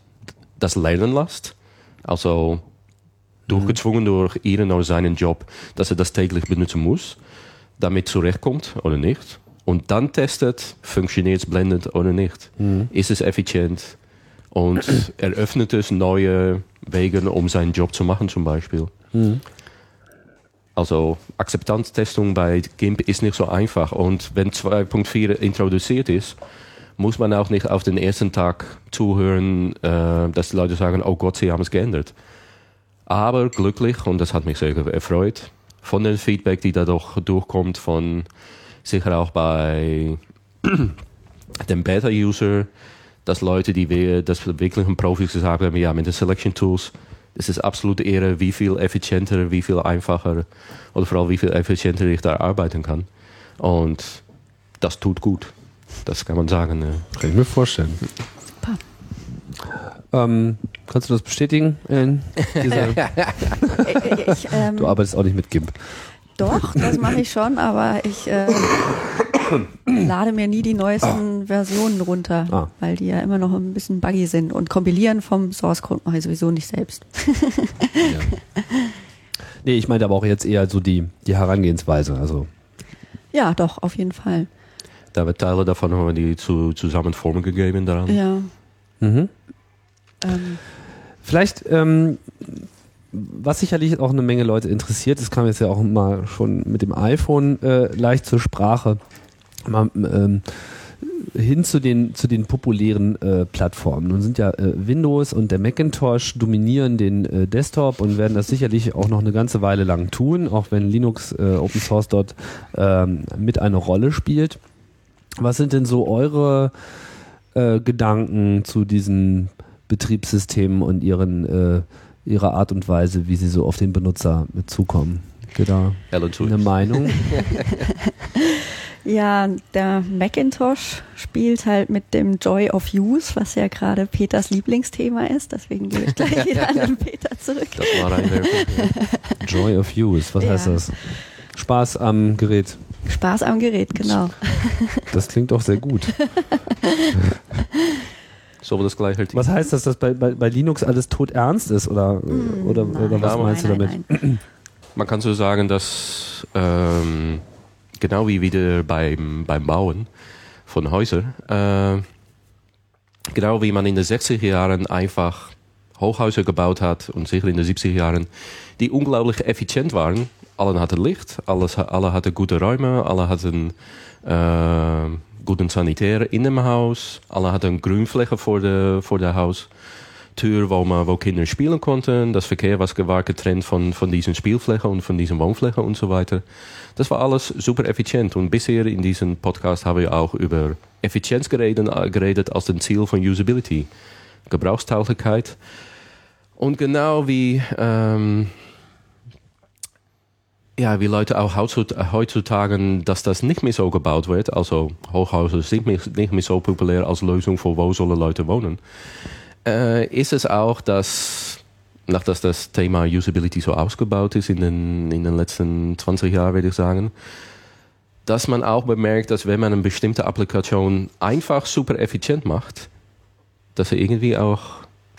das lernen lässt. Also durchgezwungen durch ihren oder seinen Job, dass er das täglich benutzen muss, damit zurechtkommt oder nicht. Und dann testet, funktioniert es blendend oder nicht. Mhm. Ist es effizient? Und *clears throat* eröffnet es neue Wege, um seinen Job zu machen zum Beispiel. Mhm. Also Akzeptanztestung bei GIMP ist nicht so einfach. Und wenn 2.4 introduziert ist, muss man auch nicht auf den ersten Tag zuhören, äh, dass die Leute sagen, oh Gott, sie haben es geändert. Aber glücklich, und das hat mich sehr erfreut, von dem Feedback, die da doch durchkommt, von sicher auch bei *clears throat* dem Beta-User, dass Leute, die wir, das wirklichen Profis gesagt haben, ja, mit den Selection Tools, es ist absolut Ehre, wie viel effizienter, wie viel einfacher oder vor allem wie viel effizienter ich da arbeiten kann. Und das tut gut. Das kann man sagen. Ja. Kann ich mir vorstellen. Super. Ähm, kannst du das bestätigen? *laughs* ich, ähm, du arbeitest auch nicht mit GIMP. Doch, *laughs* das mache ich schon, aber ich äh, lade mir nie die neuesten Versionen runter, ah. weil die ja immer noch ein bisschen buggy sind. Und kompilieren vom Source Code mache ich sowieso nicht selbst. ja. Nee, ich meinte aber auch jetzt eher so die, die Herangehensweise. Also. Ja, doch, auf jeden Fall. Da wird Teile davon haben wir die zu, zusammen Formen gegeben daran. Ja. Mhm. Ähm. Vielleicht, ähm, was sicherlich auch eine Menge Leute interessiert, das kam jetzt ja auch mal schon mit dem iPhone äh, leicht zur Sprache, mal, ähm, hin zu den, zu den populären äh, Plattformen. Nun sind ja äh, Windows und der Macintosh dominieren den äh, Desktop und werden das sicherlich auch noch eine ganze Weile lang tun, auch wenn Linux äh, Open Source dort ähm, mit eine Rolle spielt. Was sind denn so eure äh, Gedanken zu diesen Betriebssystemen und ihren, äh, ihrer Art und Weise, wie sie so auf den Benutzer zukommen? Da eine Meinung? *laughs* Ja, der Macintosh spielt halt mit dem Joy of Use, was ja gerade Peters Lieblingsthema ist. Deswegen gebe ich gleich wieder an den *laughs* Peter zurück. Das war ein *laughs* Joy of Use, was ja. heißt das? Spaß am Gerät. Spaß am Gerät, genau. Das klingt doch sehr gut. So das gleiche. Was heißt das, dass bei, bei, bei Linux alles tot ernst ist? Oder, mm, oder, nein, oder was meinst nein, du damit? *clears throat* Nein, Man kann so sagen, dass ähm, genau wie wieder beim, beim Bauen von Häusern, äh, genau wie man in den 60er Jahren einfach Hochhäuser gebaut hat und sicher in den 70er Jahren, die unglaublich effizient waren alle hatten Licht, alles, alle hatten gute Räume, alle hatten äh, guten Sanitär in dem Haus, alle hatten Grünfläche vor der, vor der Haustür, wo, man, wo Kinder spielen konnten. Das Verkehr war, war getrennt von, von diesen Spielflächen und von diesen Wohnflächen und so weiter. Das war alles super effizient. Und bisher in diesem Podcast haben wir auch über Effizienz geredet, geredet als ein Ziel von Usability. Gebrauchstauglichkeit. Und genau wie ähm, ja, wie Leute auch heutzutage, dass das nicht mehr so gebaut wird. Also Hochhäuser sind nicht mehr so populär als Lösung für wo sollen Leute wohnen. Äh, ist es auch, dass, nachdem das Thema Usability so ausgebaut ist in den, in den letzten 20 Jahren, würde ich sagen, dass man auch bemerkt, dass wenn man eine bestimmte Applikation einfach super effizient macht, dass er irgendwie auch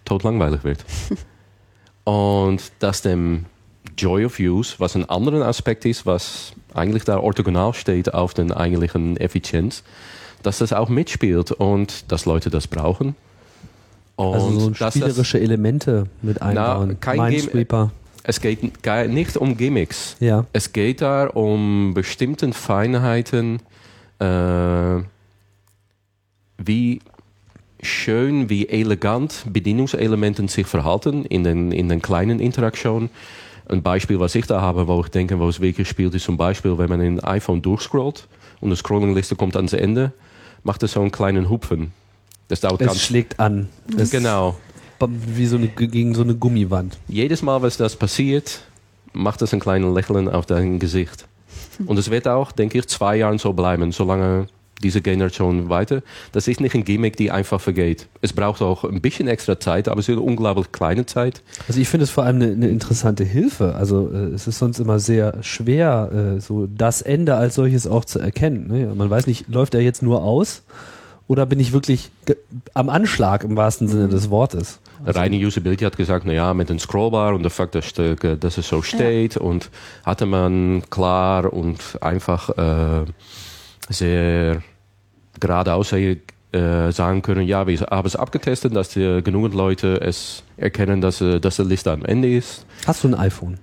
totlangweilig wird. *laughs* Und dass dem Joy of Use, was ein anderer Aspekt ist, was eigentlich da orthogonal steht auf den eigentlichen Effizienz, dass das auch mitspielt und dass Leute das brauchen. Und also so spielerische Elemente mit einbauen. Na, kein Minesweeper. Es geht nicht um Gimmicks. Ja. Es geht da um bestimmte Feinheiten, äh, wie schön, wie elegant Bedienungselementen sich verhalten in den, in den kleinen Interaktionen. Ein Beispiel, was ich da habe, wo ich denke, wo es wirklich spielt, ist zum Beispiel, wenn man in ein iPhone durchscrollt und die Scrollingliste kommt ans Ende, macht es so einen kleinen Hupfen. Das dauert es ganz schlägt an. Es genau. Wie so eine, gegen so eine Gummiwand. Jedes Mal, was das passiert, macht es ein kleines Lächeln auf dein Gesicht. Und es wird auch, denke ich, zwei Jahre so bleiben, solange diese Generation weiter. Das ist nicht ein Gimmick, die einfach vergeht. Es braucht auch ein bisschen extra Zeit, aber es ist eine unglaublich kleine Zeit. Also ich finde es vor allem eine, eine, interessante Hilfe. Also äh, es ist sonst immer sehr schwer, äh, so das Ende als solches auch zu erkennen. Ne? Man weiß nicht, läuft er jetzt nur aus oder bin ich wirklich am Anschlag im wahrsten Sinne des Wortes? Also Reine Usability hat gesagt, naja, mit dem Scrollbar und der Fakt, dass, dass es so steht ja. und hatte man klar und einfach äh, sehr geradeaus äh, sagen können, ja, wir haben es abgetestet, dass die, genügend Leute es erkennen, dass, äh, dass die Liste am Ende ist. Hast du ein iPhone?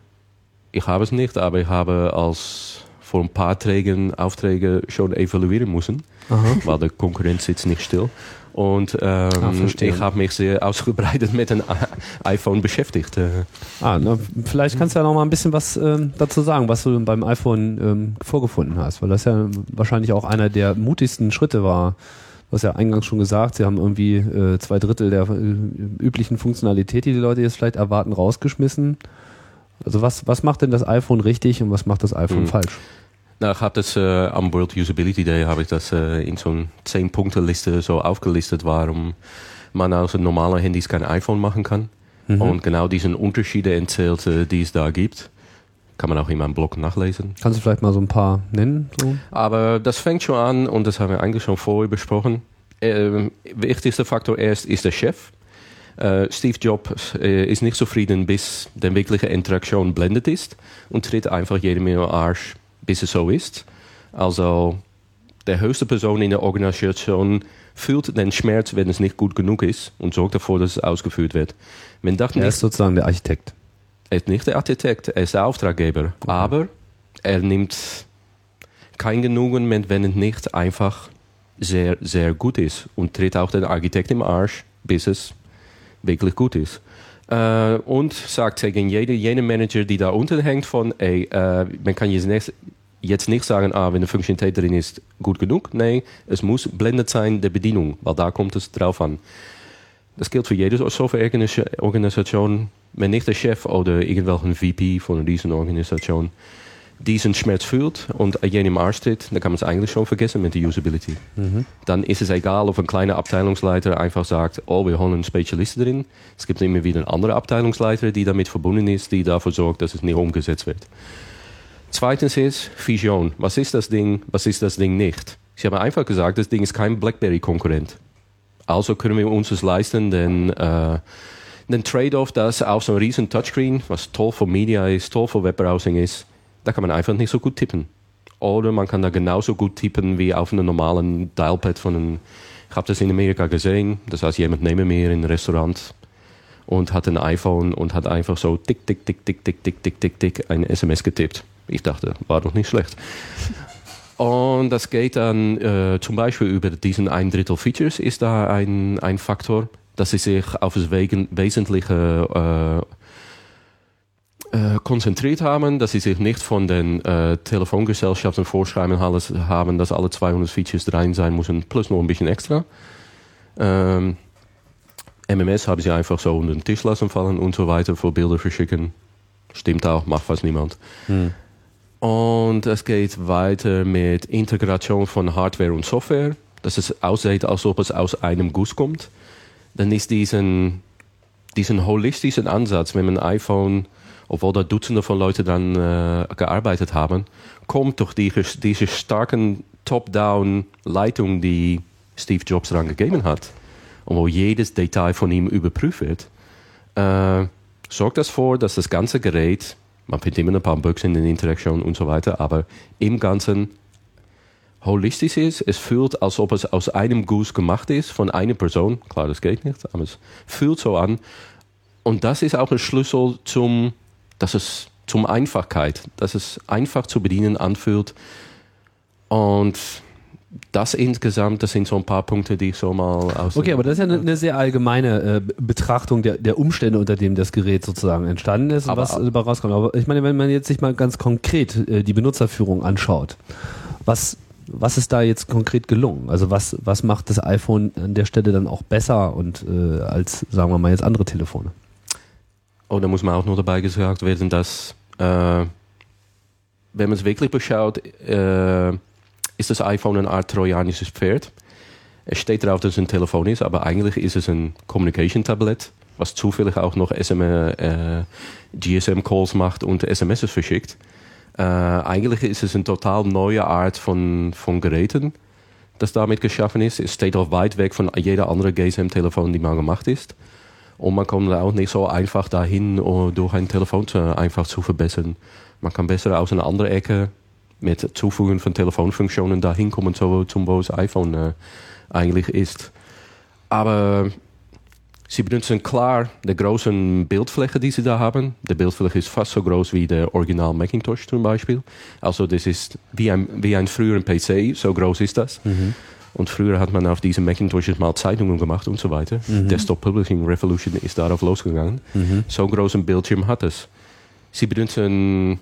Ich habe es nicht, aber ich habe als vor ein paar Trägen, Aufträge schon evaluieren müssen, Aha. weil der Konkurrenz sitzt nicht still. Und ähm, ah, ich habe mich sehr ausgebreitet mit dem iPhone beschäftigt. Äh. Ah, na, vielleicht kannst du ja noch mal ein bisschen was ähm, dazu sagen, was du beim iPhone ähm, vorgefunden hast, weil das ja wahrscheinlich auch einer der mutigsten Schritte war. Du hast ja eingangs schon gesagt, sie haben irgendwie äh, zwei Drittel der äh, üblichen Funktionalität, die die Leute jetzt vielleicht erwarten, rausgeschmissen. Also was, was macht denn das iPhone richtig und was macht das iPhone hm. falsch? Ich habe das äh, am World Usability Day habe ich das äh, in so einer 10 Punkte Liste so aufgelistet, warum man aus normalen Handys kein iPhone machen kann. Mhm. Und genau diesen Unterschiede erzählt, äh, die es da gibt. Kann man auch in meinem Blog nachlesen. Kannst du vielleicht mal so ein paar nennen? So? Aber das fängt schon an und das haben wir eigentlich schon vorher besprochen. Äh, wichtigster Faktor erst ist der Chef. Uh, Steve Jobs uh, ist nicht zufrieden, bis die wirkliche Interaktion blendet ist und tritt einfach jedem in den Arsch bis es so ist. Also der höchste Person in der Organisation fühlt den Schmerz, wenn es nicht gut genug ist und sorgt dafür, dass es ausgeführt wird. Wenn er ist sozusagen der Architekt. Er ist nicht der Architekt, er ist der Auftraggeber. Okay. Aber er nimmt kein Genügen wenn es nicht einfach sehr, sehr gut ist und tritt auch den Architekt im Arsch, bis es wirklich gut ist. Uh, und sagt gegen jede, jene Manager, die da unten hängt, von, ey, uh, man kann jetzt nicht, jetzt nicht sagen, ah, wenn eine Funktionalität drin ist, gut genug. Nee, es muss blendet sein der Bedienung, weil da kommt es drauf an. Das gilt für jede Softwareorganisation. Wenn nicht der Chef oder irgendwelchen VP von einer Riesenorganisation diesen Schmerz fühlt und jene im Arsch steht, dann kann man es eigentlich schon vergessen mit der Usability. Mhm. Dann ist es egal, ob ein kleiner Abteilungsleiter einfach sagt, oh, wir holen einen Spezialist drin. Es gibt immer wieder einen anderen Abteilungsleiter, die damit verbunden ist, die dafür sorgt, dass es nicht umgesetzt wird. Zweitens ist Vision. Was ist das Ding, was ist das Ding nicht? Sie haben einfach gesagt, das Ding ist kein BlackBerry-Konkurrent. Also können wir uns es leisten, denn äh, den Trade-off, dass auf so einem riesen Touchscreen, was toll für Media ist, toll für Webbrowsing ist, da kann man einfach nicht so gut tippen. Oder man kann da genauso gut tippen wie auf einem normalen Dialpad von einem, ich habe das in Amerika gesehen, das heißt jemand neben mir in einem Restaurant und hat ein iPhone und hat einfach so tick, tick, tick, tick, tick, tick, tick, tick, tick ein SMS getippt. Ich dachte, war doch nicht schlecht. Und das geht dann äh, zum Beispiel über diesen ein Drittel Features ist da ein, ein Faktor, dass sie sich auf das Wesentliche äh, äh, konzentriert haben, dass sie sich nicht von den äh, Telefongesellschaften vorschreiben haben, dass alle 200 Features rein sein müssen, plus noch ein bisschen extra. Ähm, MMS haben sie einfach so unter den Tisch lassen fallen und so weiter, für Bilder verschicken. Stimmt auch, macht fast niemand. Hm. Und es geht weiter mit Integration von Hardware und Software, dass es aussieht, als ob es aus einem Guss kommt. Dann ist diesen diesen holistischen Ansatz, wenn man ein iPhone, obwohl da Dutzende von Leuten dann äh, gearbeitet haben, kommt durch diese, diese starken Top-Down-Leitung, die Steve Jobs daran gegeben hat, und wo jedes Detail von ihm überprüft wird, äh, sorgt das vor, dass das ganze Gerät, man findet immer ein paar Bugs in den Interaktionen und so weiter, aber im Ganzen holistisch ist. Es fühlt, als ob es aus einem Guss gemacht ist, von einer Person. Klar, das geht nicht, aber es fühlt so an. Und das ist auch ein Schlüssel zum, dass es zum Einfachkeit, dass es einfach zu bedienen anfühlt. Und das insgesamt, das sind so ein paar Punkte, die ich so mal aus. Okay, aber das ist ja eine, eine sehr allgemeine äh, Betrachtung der, der Umstände, unter denen das Gerät sozusagen entstanden ist und was dabei rauskommt. Aber ich meine, wenn man jetzt sich mal ganz konkret äh, die Benutzerführung anschaut, was was ist da jetzt konkret gelungen? Also was, was macht das iPhone an der Stelle dann auch besser und äh, als, sagen wir mal, jetzt andere Telefone? Oh, da muss man auch noch dabei gesagt werden, dass äh, wenn man es wirklich beschaut, äh, ist das iPhone eine Art trojanisches Pferd. Es steht drauf, dass es ein Telefon ist, aber eigentlich ist es ein Communication-Tablet, was zufällig auch noch äh, GSM-Calls macht und SMS verschickt. Äh, eigentlich ist es eine total neue Art von, von Geräten, das damit geschaffen ist. Es steht auch weit weg von jeder anderen GSM-Telefon, die mal gemacht ist. Und man kommt auch nicht so einfach dahin, uh, durch ein Telefon zu, einfach zu verbessern. Man kann besser aus einer anderen Ecke mit Zufügen von Telefonfunktionen dahin kommen, so zum wo das iPhone äh, eigentlich ist. Aber Sie benutzen klar die großen Bildfläche, die sie da haben. Die Bildfläche ist fast so groß wie der Original Macintosh zum Beispiel. Also das ist wie ein, wie ein früheren PC, so groß ist das. Mhm. Und früher hat man auf diesen Macintoshes mal Zeitungen gemacht und so weiter. Mhm. Desktop Publishing Revolution ist darauf losgegangen. Mhm. So großen Bildschirm hat es. Sie benutzen,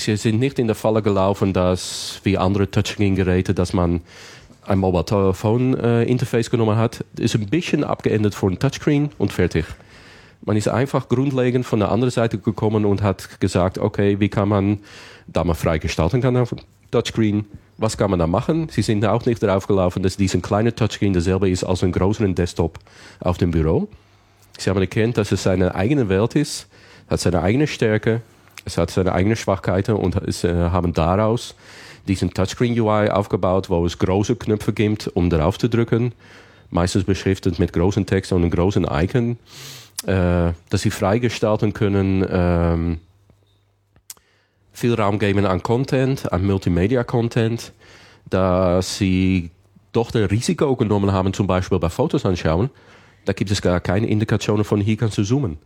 sie sind nicht in der Falle gelaufen, dass wie andere Touchscreen-Geräte, dass man ein Mobile Telephone äh, Interface genommen hat, ist ein bisschen abgeändert ein Touchscreen und fertig. Man ist einfach grundlegend von der anderen Seite gekommen und hat gesagt, okay, wie kann man, da man frei gestalten kann auf Touchscreen, was kann man da machen? Sie sind auch nicht darauf gelaufen, dass diesen kleinen Touchscreen dasselbe ist als ein größeren Desktop auf dem Büro. Sie haben erkannt, dass es seine eigene Welt ist, hat seine eigene Stärke, es hat seine eigenen Schwachheiten und es, äh, haben daraus diesen Touchscreen-UI aufgebaut, wo es große Knöpfe gibt, um darauf zu drücken. Meistens beschriftet mit großen Text und einem großen Icon. Äh, dass sie freigestalten können, ähm, viel Raum geben an Content, an Multimedia-Content, dass sie doch das Risiko genommen haben, zum Beispiel bei Fotos anschauen, da gibt es gar keine Indikationen von hier kannst du zoomen.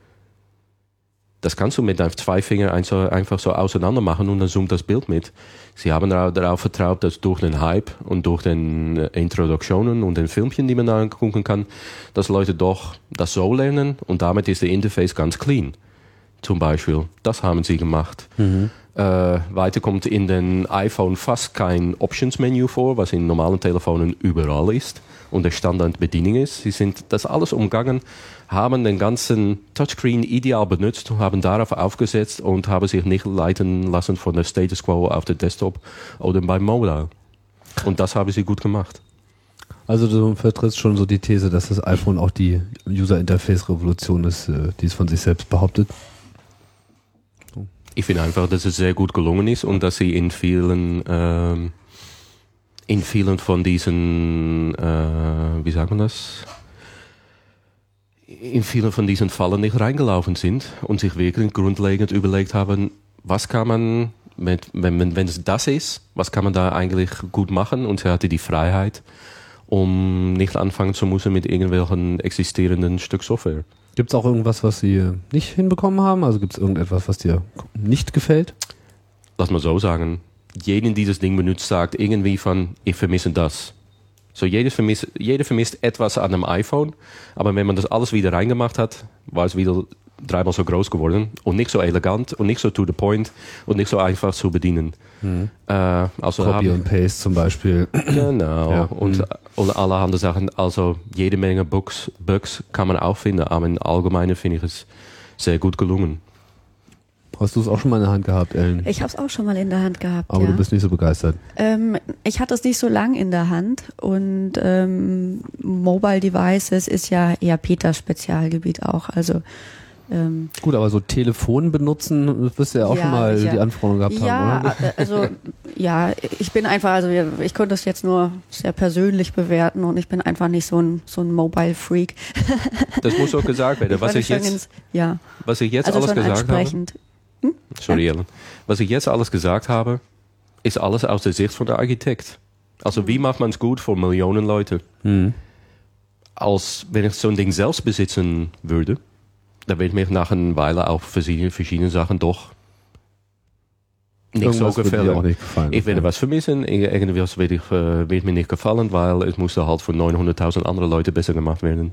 Das kannst du mit zwei Fingern einfach so auseinander machen und dann zoomt das Bild mit. Sie haben darauf vertraut, dass durch den Hype und durch den äh, Introduktionen und den Filmchen, die man da angucken kann, dass Leute doch das so lernen und damit ist der Interface ganz clean. Zum Beispiel. Das haben sie gemacht. Mhm. Äh, weiter kommt in den iPhone fast kein Options-Menü vor, was in normalen Telefonen überall ist und der Standardbedienung ist. Sie sind das alles umgangen, haben den ganzen Touchscreen ideal benutzt, haben darauf aufgesetzt und haben sich nicht leiten lassen von der Status Quo auf der Desktop oder beim Mobile. Und das haben sie gut gemacht. Also du vertrittst schon so die These, dass das iPhone auch die User Interface Revolution ist, äh, die es von sich selbst behauptet. Ich finde einfach, dass es sehr gut gelungen ist und dass sie in vielen ähm, in vielen von diesen, äh, wie sagt man das? In vielen von diesen Fallen nicht reingelaufen sind und sich wirklich grundlegend überlegt haben, was kann man, mit, wenn, wenn es das ist, was kann man da eigentlich gut machen? Und sie hatte die Freiheit, um nicht anfangen zu müssen mit irgendwelchen existierenden Stück Software. Gibt es auch irgendwas, was Sie nicht hinbekommen haben? Also gibt es irgendetwas, was dir nicht gefällt? Lass mal so sagen jeden dieses Ding benutzt, sagt irgendwie von, ich vermisse das. So, jeder vermisst, jeder vermisst etwas an einem iPhone, aber wenn man das alles wieder reingemacht hat, war es wieder dreimal so groß geworden und nicht so elegant und nicht so to the point und nicht so einfach zu bedienen. Mhm. Äh, also Copy und Paste zum Beispiel. Genau. Ja. Und, mhm. und allerhand Sachen. Also jede Menge Bugs, Bugs kann man auch finden, aber im Allgemeinen finde ich es sehr gut gelungen. Hast du es auch schon mal in der Hand gehabt, Ellen? Ich habe es auch schon mal in der Hand gehabt. Aber ja. du bist nicht so begeistert. Ähm, ich hatte es nicht so lang in der Hand und ähm, Mobile Devices ist ja eher Peters Spezialgebiet auch. Also ähm, Gut, aber so Telefon benutzen, das wirst du ja auch Ja, schon mal sicher. die Anforderung gehabt ja, haben, oder? äh, also ja, ich bin einfach, also ich konnte das jetzt nur sehr persönlich bewerten und ich bin einfach nicht so ein so ein Mobile Freak. Das muss auch gesagt werden. Was wollte ich jetzt, ins- ja, was ich jetzt also alles gesagt habe. Sorry, Ellen. Was ich jetzt alles gesagt habe, ist alles aus der Sicht von der Architekt. Also wie macht man es gut für Millionen Leute? Hm. Als wenn ich so ein Ding selbst besitzen würde, dann würde mich nach einer Weile auch verschiedene, verschiedene Sachen doch nicht so Irgendwas gefallen. auch nicht gefallen. Ich werde Okay. was vermissen, Ir- irgendwas wird, ich, wird mir nicht gefallen, weil es musste halt von 900.000 anderen Leuten besser gemacht werden.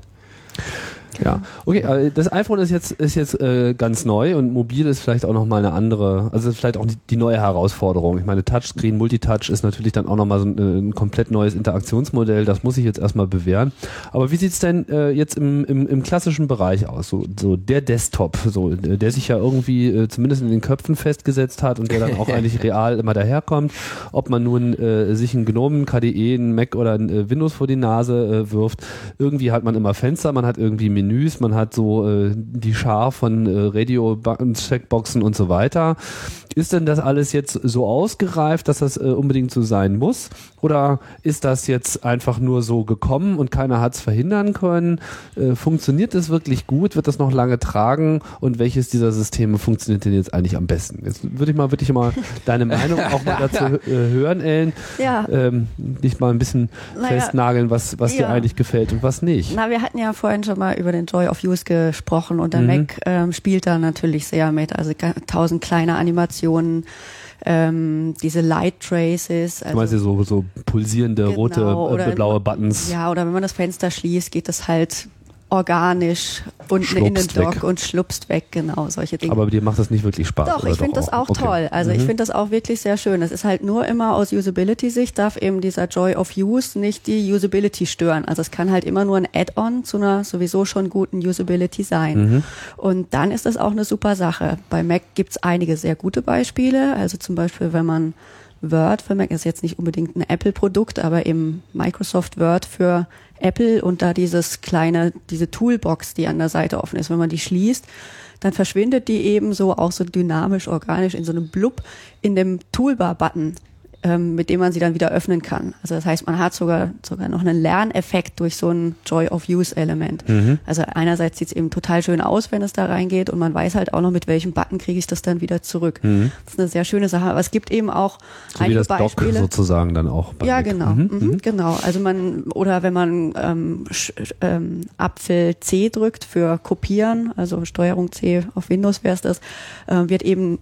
Ja, okay, äh, das iPhone ist jetzt ist jetzt äh, ganz neu und mobil ist vielleicht auch noch mal eine andere, also ist vielleicht auch die, die neue Herausforderung. Ich meine, Touchscreen, Multitouch ist natürlich dann auch noch mal so ein, äh, ein komplett neues Interaktionsmodell. Das muss ich jetzt erstmal bewähren. Aber wie sieht's denn äh, jetzt im, im, im klassischen Bereich aus? So, so der Desktop, so äh, der sich ja irgendwie äh, zumindest in den Köpfen festgesetzt hat und der dann auch *laughs* eigentlich real immer daherkommt. Ob man nun äh, sich einen Gnome, KDE, einen Mac oder ein äh, Windows vor die Nase äh, wirft, irgendwie hat man immer Fenster, man hat irgendwie Menüs, man hat so äh, die Schar von äh, Radio-Checkboxen und so weiter. Ist denn das alles jetzt so ausgereift, dass das äh, unbedingt so sein muss? Oder ist das jetzt einfach nur so gekommen und keiner hat es verhindern können? Äh, funktioniert es wirklich gut? Wird das noch lange tragen? Und welches dieser Systeme funktioniert denn jetzt eigentlich am besten? Jetzt würde ich mal wirklich mal *laughs* deine Meinung auch mal dazu äh, hören, Ellen. Ja. Ähm, dich mal ein bisschen Naja, festnageln, was, was dir ja. eigentlich gefällt und was nicht. Na, wir hatten ja vorhin schon mal über den Joy of Use gesprochen und der Mhm. Mac ähm, spielt da natürlich sehr mit. Also tausend kleine Animationen, ähm, diese Light Traces. Du meinst Also, ja so, so pulsierende Genau, rote, äh, blaue Buttons. ja, oder wenn man das Fenster schließt, geht das halt organisch unten in den Dock weg. und schlupst weg, genau, solche Dinge. Aber dir macht das nicht wirklich Spaß. Doch, ich finde das auch Okay. toll. Also ich Mhm. finde das auch wirklich sehr schön. Es ist halt nur immer aus Usability-Sicht darf eben dieser Joy of Use nicht die Usability stören. Also es kann halt immer nur ein Add-on zu einer sowieso schon guten Usability sein. Mhm. Und dann ist das auch eine super Sache. Bei Mac gibt's einige sehr gute Beispiele. Also zum Beispiel, wenn man Word für Mac ist jetzt nicht unbedingt ein Apple-Produkt, aber eben Microsoft Word für Apple und da dieses kleine, diese Toolbox, die an der Seite offen ist, wenn man die schließt, dann verschwindet die eben so auch so dynamisch, organisch in so einem Blub in dem Toolbar-Button, ähm, mit dem man sie dann wieder öffnen kann. Also das heißt, man hat sogar sogar noch einen Lerneffekt durch so ein Joy of Use Element. Mhm. Also einerseits sieht es eben total schön aus, wenn es da reingeht und man weiß halt auch noch, mit welchem Button kriege ich das dann wieder zurück. Mhm. Das ist eine sehr schöne Sache. Aber es gibt eben auch So wie einige das Dock Beispiele. sozusagen dann auch. Ja, Mac. genau, Mhm. mhm. genau. Also man oder wenn man ähm, ähm, Apfel C drückt für Kopieren, also Steuerung C auf Windows wäre es das, äh, wird eben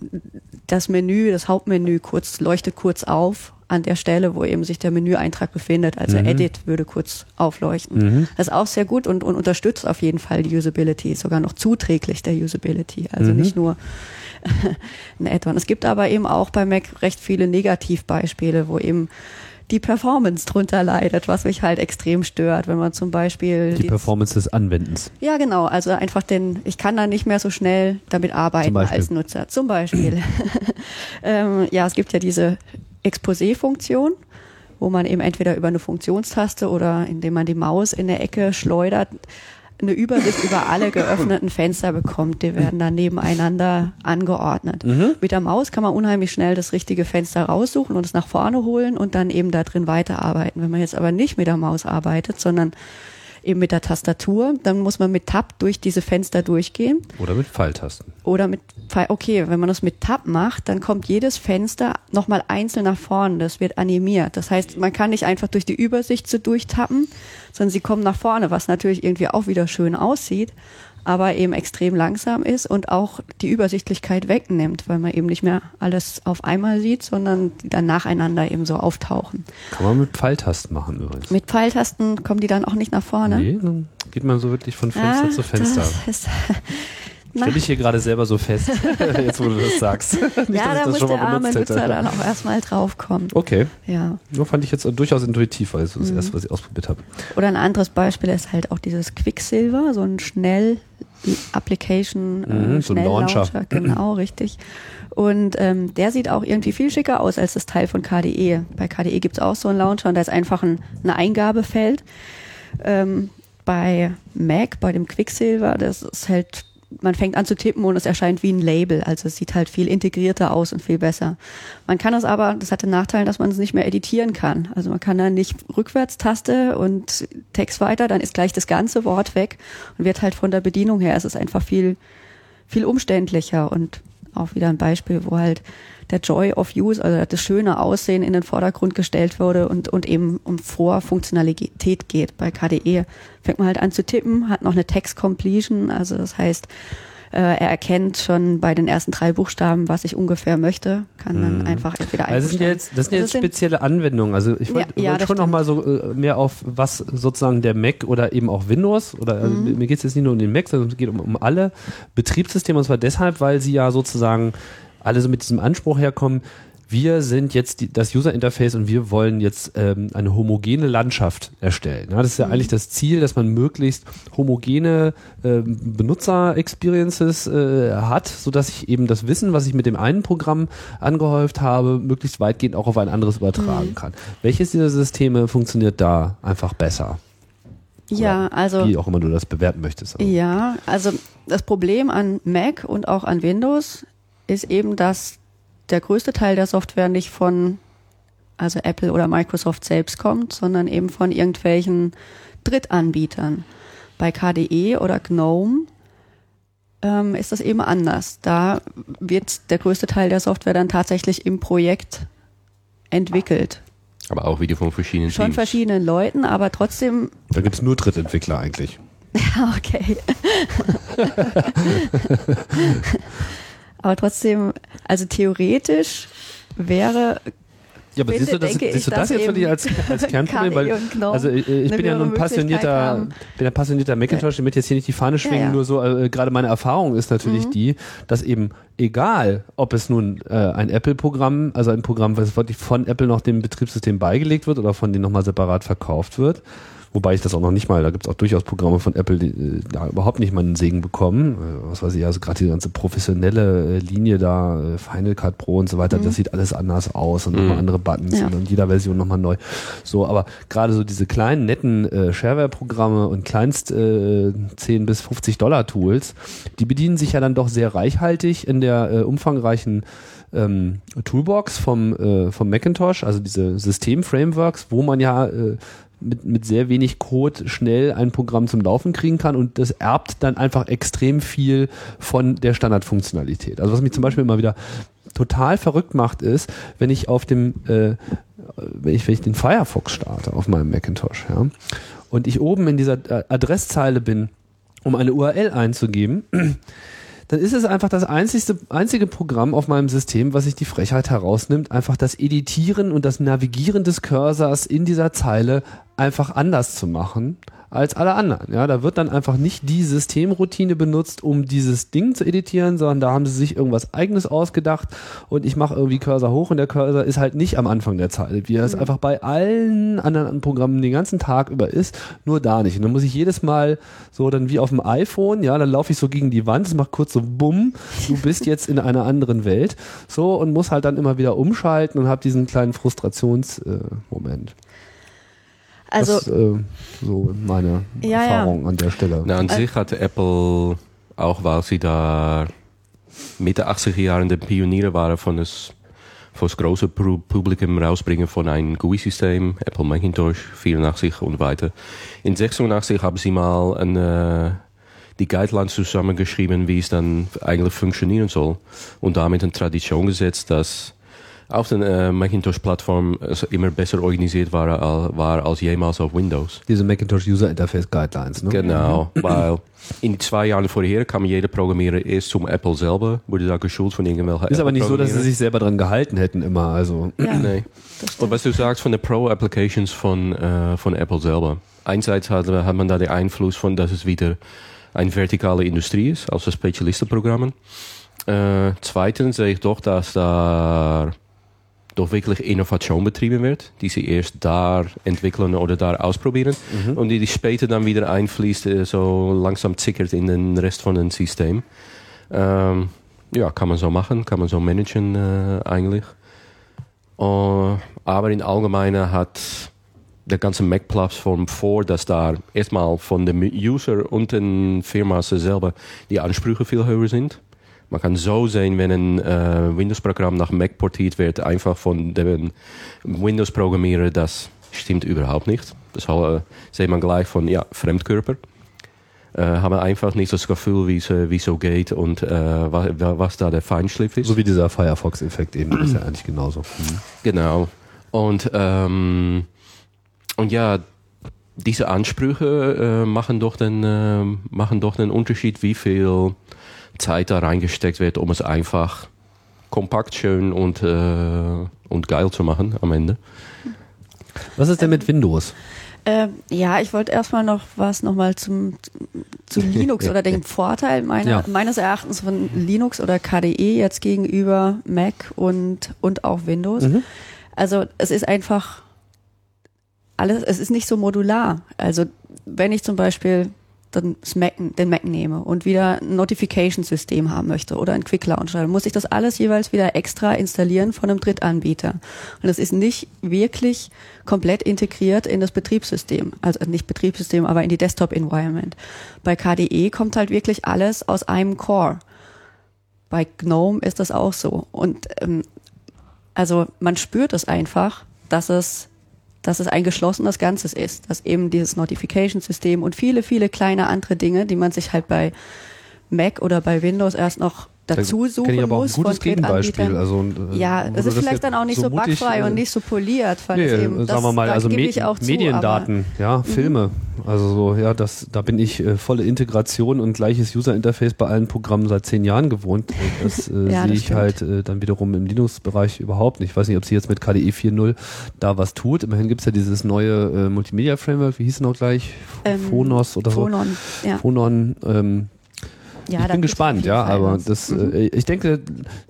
das Menü, das Hauptmenü kurz leuchtet kurz auf an der Stelle, wo eben sich der Menüeintrag befindet. Also Mhm. Edit würde kurz aufleuchten. Mhm. Das ist auch sehr gut und, und unterstützt auf jeden Fall die Usability, sogar noch zuträglich der Usability. Also Mhm. nicht nur *laughs* ein Add-on. Es gibt aber eben auch bei Mac recht viele Negativbeispiele, wo eben die Performance drunter leidet, was mich halt extrem stört, wenn man zum Beispiel Die Performance des Anwendens. ja, genau. Also einfach den, ich kann da nicht mehr so schnell damit arbeiten als Nutzer. Zum Beispiel. *laughs* ähm, ja, es gibt ja diese Exposé-Funktion, wo man eben entweder über eine Funktionstaste oder indem man die Maus in der Ecke schleudert, eine Übersicht über alle geöffneten Fenster bekommt. Die werden dann nebeneinander angeordnet. Mit der Maus kann man unheimlich schnell das richtige Fenster raussuchen und es nach vorne holen und dann eben da drin weiterarbeiten. Wenn man jetzt aber nicht mit der Maus arbeitet, sondern eben mit der Tastatur, dann muss man mit Tab durch diese Fenster durchgehen Oder mit Pfeiltasten. oder mit Pfeil- okay, wenn man das mit Tab macht, dann kommt jedes Fenster nochmal einzeln nach vorne, das wird animiert. Das heißt, man kann nicht einfach durch die Übersicht so durchtappen, sondern sie kommen nach vorne, was natürlich irgendwie auch wieder schön aussieht, aber eben extrem langsam ist und auch die Übersichtlichkeit wegnimmt, weil man eben nicht mehr alles auf einmal sieht, sondern die dann nacheinander eben so auftauchen. Kann man mit Pfeiltasten machen übrigens. Mit Pfeiltasten kommen die dann auch nicht nach vorne. Nee, dann geht man so wirklich von Fenster Ah, zu Fenster. Das ist, Stell dich hier gerade selber so fest, *laughs* *laughs* jetzt wo du das sagst. *laughs* Nicht, dass ja, ich da das muss schon der mal arme benutzt hätte. Nutzer dann auch erstmal draufkommen. Okay, Ja. nur fand ich jetzt durchaus intuitiv, weil es Mhm. das erste, was ich ausprobiert habe. Oder ein anderes Beispiel ist halt auch dieses Quicksilver, so ein schnell Application äh, Mhm, so ein Schnelllauncher, Launcher. genau, richtig. Und ähm, der sieht auch irgendwie viel schicker aus als das Teil von KDE. Bei KDE gibt's auch so einen Launcher und da ist einfach ein, ein Eingabefeld. Ähm, bei Mac, bei dem Quicksilver, das ist halt, man fängt an zu tippen und es erscheint wie ein Label. Also es sieht halt viel integrierter aus und viel besser. Man kann es aber, das hat den Nachteil, dass man es nicht mehr editieren kann. Also man kann dann nicht Rückwärtstaste und Text weiter, dann ist gleich das ganze Wort weg und wird halt von der Bedienung her, es ist einfach viel, viel umständlicher und auch wieder ein Beispiel, wo halt der Joy of Use, also das schöne Aussehen in den Vordergrund gestellt wurde und, und eben um Vorfunktionalität geht. Bei KDE fängt man halt an zu tippen, hat noch eine Text Completion, also das heißt, er erkennt schon bei den ersten drei Buchstaben, was ich ungefähr möchte, kann dann einfach entweder Also das sind jetzt, das sind Also jetzt spezielle Anwendungen. Also ich wollte Ja, ja, wollt schon noch stimmt. mal so äh, mehr auf was sozusagen der Mac oder eben auch Windows oder also Mhm. mir geht es jetzt nicht nur um den Mac, sondern es geht um, um alle Betriebssysteme und zwar deshalb, weil sie ja sozusagen alle so mit diesem Anspruch herkommen. Wir sind jetzt die, das User Interface und wir wollen jetzt ähm, eine homogene Landschaft erstellen. Ja, das ist ja Mhm. eigentlich das Ziel, dass man möglichst homogene ähm, Benutzer-Experiences äh, hat, sodass ich eben das Wissen, was ich mit dem einen Programm angehäuft habe, möglichst weitgehend auch auf ein anderes übertragen kann. Welches dieser Systeme funktioniert da einfach besser? ja, also Wie auch immer du das bewerten möchtest. Also. Ja, also das Problem an Mac und auch an Windows ist eben, dass der größte Teil der Software nicht von also Apple oder Microsoft selbst kommt, sondern eben von irgendwelchen Drittanbietern. Bei KDE oder GNOME ähm, ist das eben anders. Da wird der größte Teil der Software dann tatsächlich im Projekt entwickelt. Aber auch wieder von verschiedenen Schon Teams. verschiedenen Leuten, aber trotzdem Da gibt es nur Drittentwickler eigentlich. *laughs* Ja, okay. *laughs* *laughs* Aber trotzdem, also theoretisch wäre Ja, aber Bitte siehst du das, siehst du das dass jetzt wirklich eben als, als *laughs* Kernproblem? Weil, also ich, ich bin ja nun höhere Möglichkeit passionierter, bin ja passionierter Macintosh, ich möchte jetzt hier nicht die Fahne schwingen, Ja, ja. nur so, äh, gerade meine Erfahrung ist natürlich Mhm. die, dass eben egal, ob es nun äh, ein Apple-Programm, also ein Programm, was wirklich von Apple noch dem Betriebssystem beigelegt wird oder von denen nochmal separat verkauft wird, Wobei ich das auch noch nicht mal, da gibt es auch durchaus Programme von Apple, die äh, da überhaupt nicht mal einen Segen bekommen. Äh, was weiß ich, also gerade die ganze professionelle äh, Linie da, äh, Final Cut Pro und so weiter, das sieht alles anders aus und nochmal andere Buttons Ja. und in jeder Version nochmal neu. So, aber gerade so diese kleinen, netten äh, Shareware-Programme und kleinst äh, 10 bis 50 Dollar Tools, die bedienen sich ja dann doch sehr reichhaltig in der äh, umfangreichen ähm, Toolbox vom, äh, vom Macintosh, also diese System-Frameworks, wo man ja äh, mit, mit sehr wenig Code schnell ein Programm zum Laufen kriegen kann und das erbt dann einfach extrem viel von der Standardfunktionalität. Also was mich zum Beispiel immer wieder total verrückt macht, ist, wenn ich auf dem, äh, wenn ich, wenn ich den Firefox starte auf meinem Macintosh, ja, und ich oben in dieser äh, Adresszeile bin, um eine URL einzugeben, dann ist es einfach das einzigste, einzige Programm auf meinem System, was sich die Frechheit herausnimmt, einfach das Editieren und das Navigieren des Cursors in dieser Zeile einfach anders zu machen als alle anderen. Ja, da wird dann einfach nicht die Systemroutine benutzt, um dieses Ding zu editieren, sondern da haben sie sich irgendwas eigenes ausgedacht und ich mache irgendwie Cursor hoch und der Cursor ist halt nicht am Anfang der Zeile, wie er es einfach bei allen anderen Programmen den ganzen Tag über ist, nur da nicht. Und dann muss ich jedes Mal so dann wie auf dem iPhone, ja, dann laufe ich so gegen die Wand, es macht kurz so bumm, du bist jetzt in einer anderen Welt, so und muss halt dann immer wieder umschalten und habe diesen kleinen Frustrationsmoment. Äh. Also das, äh, so meine Ja, ja. Erfahrung an der Stelle. Na, an sich hatte Apple, auch weil sie da Mitte 80er Jahren de Pioniere waren von das, von das große Pu- Publikum rausbringen von einem GUI-System, Apple Macintosh, 84 und weiter. In 86 haben sie mal eine, die Guidelines zusammengeschrieben, wie es dann eigentlich funktionieren soll. Und damit eine Tradition gesetzt, dass auf der äh, Macintosh-Plattform es immer besser organisiert war, al- war als jemals auf Windows. Diese Macintosh User Interface Guidelines, ne? Genau, weil in zwei Jahren vorher kam jeder Programmierer erst zum Apple selber, wurde da geschult von irgendwelchen Ist aber nicht so, dass sie sich selber dran gehalten hätten immer. Also ja, Nee. Und was du sagst von den Pro-Applications von, äh, von Apple selber. Einerseits hat, hat man da den Einfluss von, dass es wieder eine vertikale Industrie ist, also Spezialistenprogrammen. Äh, zweitens sehe ich doch, dass da doch wirklich Innovation betrieben wird, die sie erst da entwickeln oder da ausprobieren mhm. und die später dann wieder einfließt, äh, so langsam zickert in den Rest von dem System. Ähm, ja, kann man so machen, kann man so managen äh, eigentlich. Uh, aber in Allgemeinen hat der ganze Mac-Plattform vor, dass da erstmal von dem User und den Firma selber die Ansprüche viel höher sind. Man kann so sehen, wenn ein äh, Windows-Programm nach Mac portiert wird, einfach von dem Windows-Programmierer, das stimmt überhaupt nicht. Das äh, sieht man gleich von, ja, Fremdkörper. Äh, haben einfach nicht das Gefühl, wie es so geht und äh, was, was da der Feinschliff ist. So wie dieser Firefox-Effekt eben, ist ja eigentlich genauso. Mhm. Genau. Und, ähm, und ja, diese Ansprüche äh, machen, doch den, äh, machen doch den Unterschied, wie viel Zeit da reingesteckt wird, um es einfach kompakt, schön und, äh, und geil zu machen am Ende. Was ist denn mit Windows? Äh, ja, ich wollte erstmal noch was nochmal zum, zu *laughs* Linux oder den Vorteil meiner, ja. meines Erachtens von Linux oder KDE jetzt gegenüber Mac und, und auch Windows. Mhm. Also es ist einfach alles, es ist nicht so modular. Also wenn ich zum Beispiel dann Mac, den Mac nehme und wieder ein Notification-System haben möchte oder ein Quick Launcher, dann muss ich das alles jeweils wieder extra installieren von einem Drittanbieter. Und das ist nicht wirklich komplett integriert in das Betriebssystem. Also nicht Betriebssystem, aber in die Desktop-Environment. Bei KDE kommt halt wirklich alles aus einem Core. Bei GNOME ist das auch so. Und ähm, also man spürt es einfach, dass es dass es ein geschlossenes Ganzes ist, dass eben dieses Notification-System und viele, viele kleine andere Dinge, die man sich halt bei Mac oder bei Windows erst noch dazu suchen ich aber muss. Auch ein gutes Gegenbeispiel. Also, äh, ja, es ist vielleicht dann auch nicht so, so bugfrei und nicht so poliert. Fand nee, eben, sagen wir mal, also Me Mediendaten, zu, ja, mhm. Filme. Also so, ja, das, da bin ich äh, volle Integration und gleiches User-Interface bei allen Programmen seit zehn Jahren gewohnt. *laughs* Das äh, ja, sehe ich stimmt. halt äh, dann wiederum im Linux-Bereich überhaupt nicht. Ich weiß nicht, ob sie jetzt mit KDE 4.0 da was tut. Immerhin gibt es ja dieses neue äh, Multimedia-Framework, wie hieß es noch gleich? Ähm, Phonos oder Phonon, so. Ja. Phonon, ähm, ja, ich bin gespannt, ja, aber das, mhm. äh, ich denke,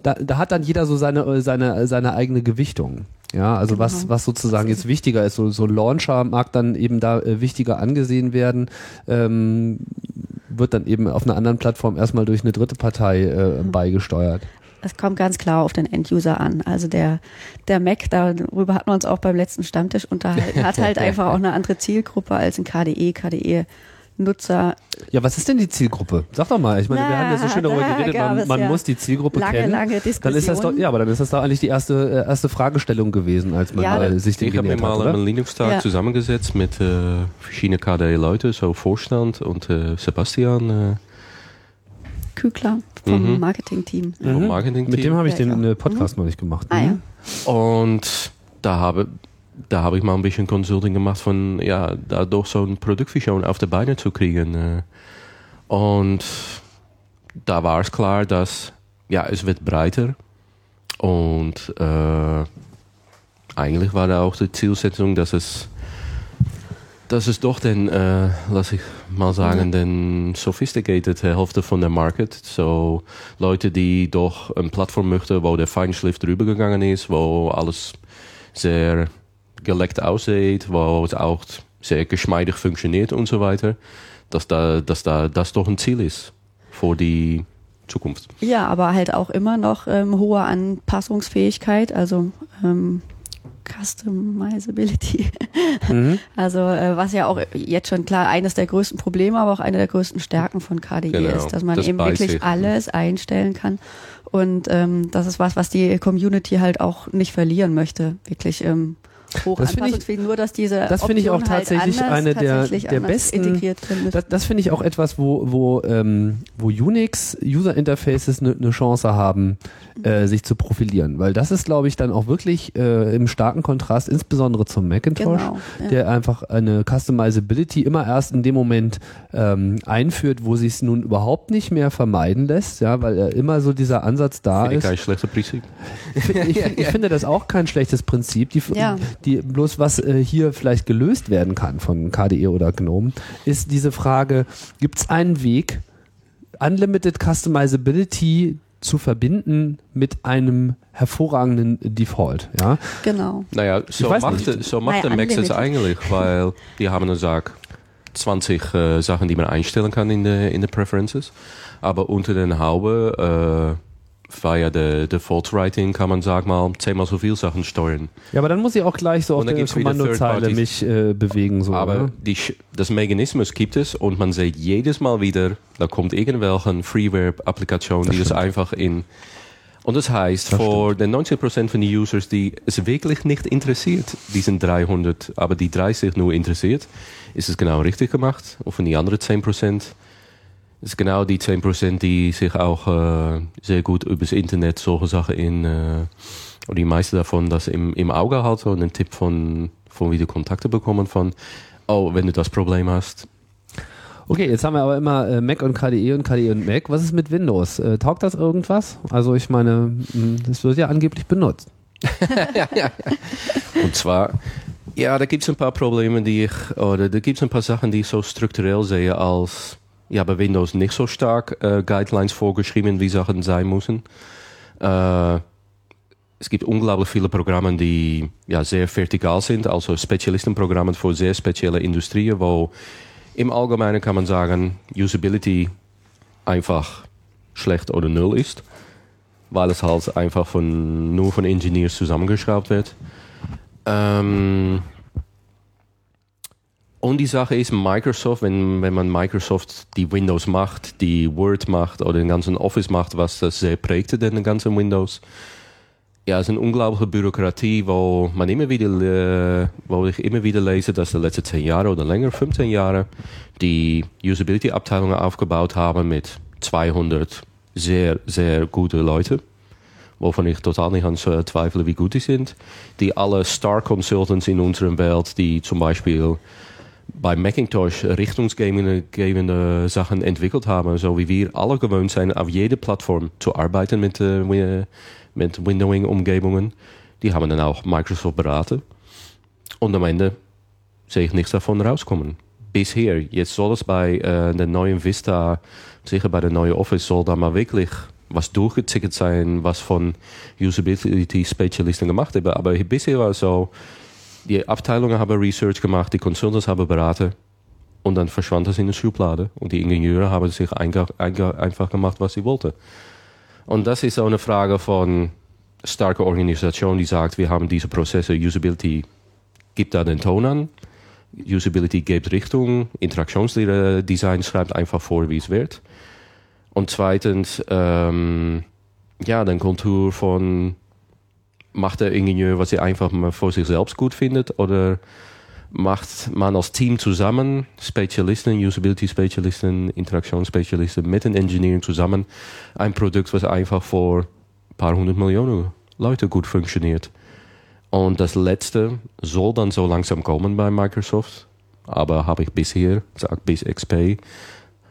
da, da hat dann jeder so seine, seine, seine eigene Gewichtung. Ja, also genau. was, was sozusagen jetzt wichtiger ist, so, so Launcher mag dann eben da äh, wichtiger angesehen werden, ähm, wird dann eben auf einer anderen Plattform erstmal durch eine dritte Partei äh, mhm. beigesteuert. Es kommt ganz klar auf den End-User an. Also der, der Mac, darüber hatten wir uns auch beim letzten Stammtisch unterhalten, hat *laughs* halt einfach auch eine andere Zielgruppe als ein KDE. KDE Nutzer. Ja, was ist denn die Zielgruppe? Sag doch mal. Ich meine, Na, wir haben ja so schön darüber geredet, man, man ja muss die Zielgruppe lange, kennen. Lange Diskussion. Dann ist das doch, ja, aber dann ist das doch eigentlich die erste, äh, erste Fragestellung gewesen, als man ja, sich den Ich habe mir mal einen Linux-Tag ja. zusammengesetzt mit äh, verschiedenen KDE-Leuten, so Vorstand und äh, Sebastian. Äh, Kügler vom mhm. Marketing-Team. Mhm. Marketing mit dem habe ich den äh, Podcast mhm. noch nicht gemacht. Ah, ja. Und da habe da habe ich mal ein bisschen Consulting gemacht von, ja, da doch so ein Produktvision auf die Beine zu kriegen. Äh. Und da war es klar, dass, ja, es wird breiter. Und äh, eigentlich war da auch die Zielsetzung, dass es, dass es doch den, äh, lass ich mal sagen, mhm. den sophisticated Hälfte von der Market, so Leute, die doch eine Plattform möchten, wo der Feinschliff drüber gegangen ist, wo alles sehr geleckt aussieht, wo es auch sehr geschmeidig funktioniert und so weiter, dass da, dass da das doch ein Ziel ist für die Zukunft. Ja, aber halt auch immer noch ähm, hohe Anpassungsfähigkeit, also ähm, Customizability. *laughs* Mhm. Also äh, was ja auch jetzt schon klar eines der größten Probleme, aber auch eine der größten Stärken von KDE genau, ist, dass man das eben wirklich alles einstellen kann. Und ähm, das ist was, was die Community halt auch nicht verlieren möchte. Wirklich ähm, hoch das anpassungsfähig, ich, nur dass diese Das finde ich auch halt tatsächlich halt eine der, der besten, das, das finde ich auch etwas, wo, wo, ähm, wo Unix User Interfaces eine ne Chance haben, äh, sich zu profilieren, weil das ist, glaube ich, dann auch wirklich äh, im starken Kontrast, insbesondere zum Macintosh, genau, ja. der einfach eine Customizability immer erst in dem Moment ähm, einführt, wo sie es nun überhaupt nicht mehr vermeiden lässt, ja, weil äh, immer so dieser Ansatz da finde ist. Kein schlechtes Prinzip. *laughs* Ich, ich, ich, finde das auch kein schlechtes Prinzip. Die, ja. Die bloß was äh, hier vielleicht gelöst werden kann von KDE oder GNOME, ist diese Frage: Gibt es einen Weg, Unlimited Customizability zu verbinden mit einem hervorragenden Default. Ja? Genau. Naja, so macht, nicht. so macht naja, der Max es eigentlich, weil die haben dann gesagt, 20 äh, Sachen, die man einstellen kann in den in de Preferences. Aber unter den Haube äh, via de Default Writing kann man, sag mal, zehnmal so viel Sachen steuern. Ja, aber dann muss ich auch gleich so auf der Kommandozeile mich äh, bewegen. So, aber die, das Mechanismus gibt es und man sieht jedes Mal wieder, da kommt irgendwelche Freeware-Applikation, die es einfach in und das heißt, das für den 90% von den Users, die es wirklich nicht interessiert, diesen 300, aber die 30 nur interessiert, ist es genau richtig gemacht. Und von den anderen 10% ist genau die 10%, die sich auch äh, sehr gut übers Internet solche Sachen in, äh, oder die meiste davon das im, im Auge halten und einen Tipp von, von wieder Kontakte bekommen von, oh, wenn du das Problem hast. Okay, jetzt haben wir aber immer äh, Mac und KDE und KDE und Mac. Was ist mit Windows? Äh, taugt das irgendwas? Also ich meine, das wird ja angeblich benutzt. ja, *laughs* ja. Und zwar, ja, da gibt es ein paar Probleme, die ich, oder da gibt es ein paar Sachen, die ich so strukturell sehe als ja, bei Windows nicht so stark äh, Guidelines vorgeschrieben, wie Sachen sein müssen. Äh, es gibt unglaublich viele Programme, die ja, sehr vertikal sind, also Spezialistenprogramme für sehr spezielle Industrien, wo im Allgemeinen kann man sagen, Usability einfach schlecht oder null ist, weil es halt einfach von, nur von Engineers zusammengeschraubt wird. Ähm, und die Sache ist, Microsoft, wenn, wenn man Microsoft die Windows macht, die Word macht oder den ganzen Office macht, was das sehr prägte, den ganzen Windows, ja, es ist eine unglaubliche Bürokratie, wo man immer wieder, wo ich immer wieder lese, dass die letzten zehn Jahre oder länger, 15 Jahre, die Usability-Abteilungen aufgebaut haben mit 200 sehr, sehr gute Leute, wovon ich total nicht an zweifle, wie gut die sind, die alle Star Consultants in unserer Welt, die zum Beispiel bei Macintosh richtungsgebende Sachen entwickelt haben, so wie wir alle gewöhnt sind, auf jede Plattform zu arbeiten mit, äh, mit Windowing-Umgebungen. Die haben dann auch Microsoft beraten. Und am Ende sehe ich nichts davon rauskommen. Bisher, jetzt soll es bei äh, der neuen Vista, sicher bei der neuen Office, soll da mal wirklich was durchgezickert sein, was von Usability-Spezialisten gemacht haben. Aber bisher war es so, die Abteilungen haben Research gemacht, die Consultants haben beraten und dann verschwand das in der Schublade. Und die Ingenieure haben sich einfach gemacht, was sie wollten. Und das ist auch eine Frage von starker Organisation, die sagt, wir haben diese Prozesse, Usability gibt da den Ton an, Usability gibt Richtung, Interaktionsdesign schreibt einfach vor, wie es wird. Und zweitens, ähm, ja, den Kultur von macht der Ingenieur, was er einfach mal für sich selbst gut findet oder macht man als Team zusammen, Spezialisten, Usability-Spezialisten, Interaktionsspezialisten mit den Engineering zusammen, ein Produkt, was einfach vor ein paar hundert Millionen Leute gut funktioniert. Und das letzte soll dann so langsam kommen bei Microsoft, aber habe ich bisher, sag bis XP,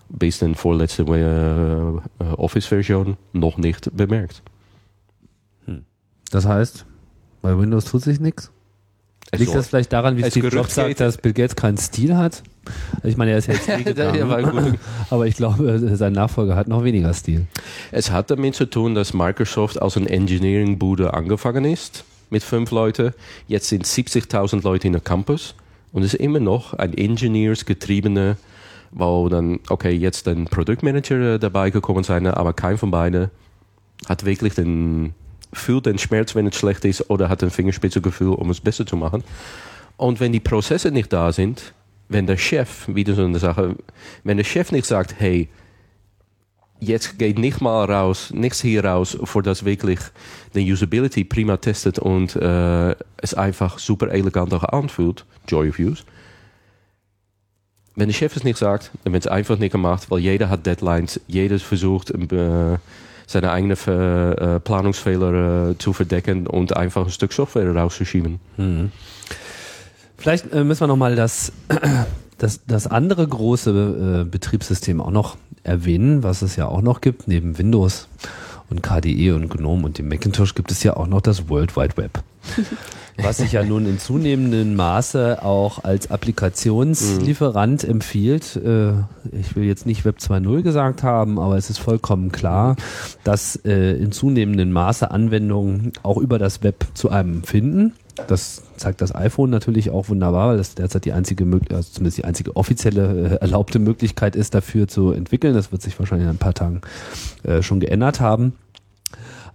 bis den vorletzte äh, äh, Office-Version noch nicht bemerkt. Das heißt, bei Windows tut sich nichts? Liegt das vielleicht daran, wie Steve Jobs sagt, dass Bill Gates keinen Stil hat? Ich meine, er ist jetzt *laughs* eh gegangen, *laughs* aber ich glaube, sein Nachfolger hat noch weniger Stil. Es hat damit zu tun, dass Microsoft aus einer Engineering-Bude angefangen ist, mit fünf Leuten. Jetzt sind 70.000 Leute in der Campus und es ist immer noch ein Engineers-getriebene, wo dann, okay, jetzt ein Produktmanager dabei gekommen sein, aber kein von beiden hat wirklich den fühlt den Schmerz, wenn es schlecht ist, oder hat ein Fingerspitzengefühl, um es besser zu machen. Und wenn die Prozesse nicht da sind, wenn der Chef, wieder so eine Sache, wenn der Chef nicht sagt, hey, jetzt geht nicht mal raus, nichts hier raus, vor das wirklich die Usability prima testet und äh, es einfach super elegant auch Joy of Use. Wenn der Chef es nicht sagt, dann wird es einfach nicht gemacht, weil jeder hat Deadlines, jeder versucht, äh, seine eigenen äh, Planungsfehler äh, zu verdecken und einfach ein Stück Software rauszuschieben. Mhm. Vielleicht äh, müssen wir nochmal das, *clears throat* das, das andere große äh, Betriebssystem auch noch erwähnen, was es ja auch noch gibt, neben Windows und KDE und GNOME und dem Macintosh gibt es ja auch noch das World Wide Web. *laughs* Was sich ja nun in zunehmendem Maße auch als Applikationslieferant mhm. empfiehlt. Äh, ich will jetzt nicht Web 2.0 gesagt haben, aber es ist vollkommen klar, dass äh, in zunehmendem Maße Anwendungen auch über das Web zu einem finden. Das zeigt das iPhone natürlich auch wunderbar, weil das derzeit die einzige, also zumindest die einzige offizielle äh, erlaubte Möglichkeit ist, dafür zu entwickeln. Das wird sich wahrscheinlich in ein paar Tagen äh, schon geändert haben.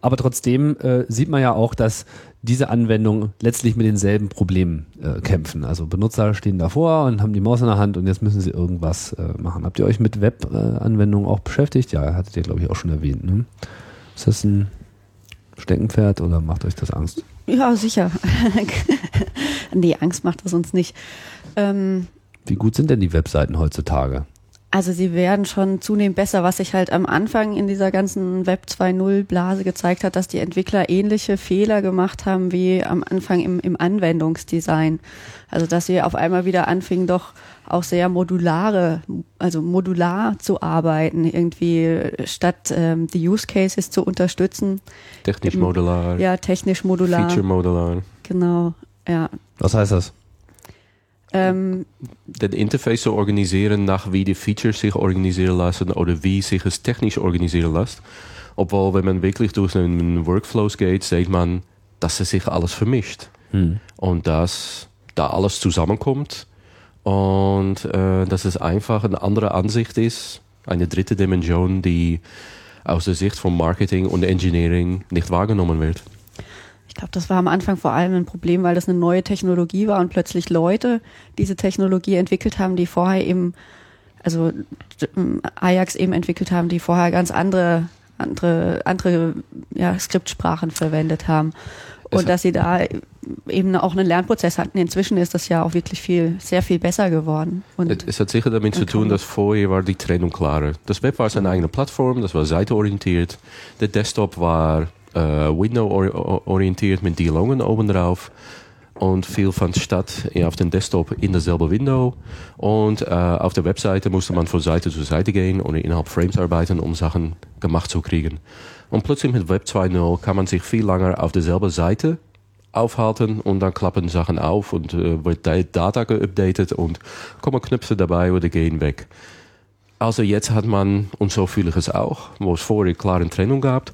Aber trotzdem äh, sieht man ja auch, dass diese Anwendungen letztlich mit denselben Problemen äh, kämpfen. Also Benutzer stehen davor und haben die Maus in der Hand und jetzt müssen sie irgendwas äh, machen. Habt ihr euch mit Web-Anwendungen auch beschäftigt? Ja, hattet ihr, glaube ich, auch schon erwähnt. Ne? Ist das ein Steckenpferd oder macht euch das Angst? Ja, sicher. *laughs* nee, Angst macht das uns nicht. Ähm, Wie gut sind denn die Webseiten heutzutage? Also sie werden schon zunehmend besser, was sich halt am Anfang in dieser ganzen Web 2.0 Blase gezeigt hat, dass die Entwickler ähnliche Fehler gemacht haben wie am Anfang im, im Anwendungsdesign. Also dass sie auf einmal wieder anfingen, doch auch sehr modulare, also modular zu arbeiten, irgendwie statt ähm, die Use Cases zu unterstützen. Technisch modular. Ja, technisch modular. Feature modular. Genau, ja. Was heißt das? Ähm, den Interface zu organisieren nach wie die Features sich organisieren lassen oder wie sich es technisch organisieren lässt. Obwohl, wenn man wirklich durch einen Workflows geht, sieht man, dass es sich alles vermischt. Hm. Und dass da alles zusammenkommt und äh, dass es einfach eine andere Ansicht ist, eine dritte Dimension, die aus der Sicht von Marketing und Engineering nicht wahrgenommen wird. Ich glaube, das war am Anfang vor allem ein Problem, weil das eine neue Technologie war und plötzlich Leute diese Technologie entwickelt haben, die vorher eben, also Ajax eben entwickelt haben, die vorher ganz andere, andere, andere ja, Skriptsprachen verwendet haben. Und dass sie da eben auch einen Lernprozess hatten. Inzwischen ist das ja auch wirklich viel, sehr viel besser geworden. Und es hat sicher damit zu tun, dass vorher war die Trennung klarer. Das Web war seine eigene Plattform, das war seiteorientiert. Der Desktop war äh, Window-orientiert mit Dialogen oben drauf. Und viel fand statt auf dem Desktop in derselbe Window. Und äh, auf der Webseite musste man von Seite zu Seite gehen oder innerhalb Frames arbeiten, um Sachen gemacht zu kriegen. Und plötzlich mit Web 2.0 kann man sich viel länger auf derselben Seite aufhalten und dann klappen Sachen auf und äh, wird Data geupdatet und kommen Knöpfe dabei oder gehen weg. Also jetzt hat man, und so fühle ich es auch, wo es vorher klare Trennung gab,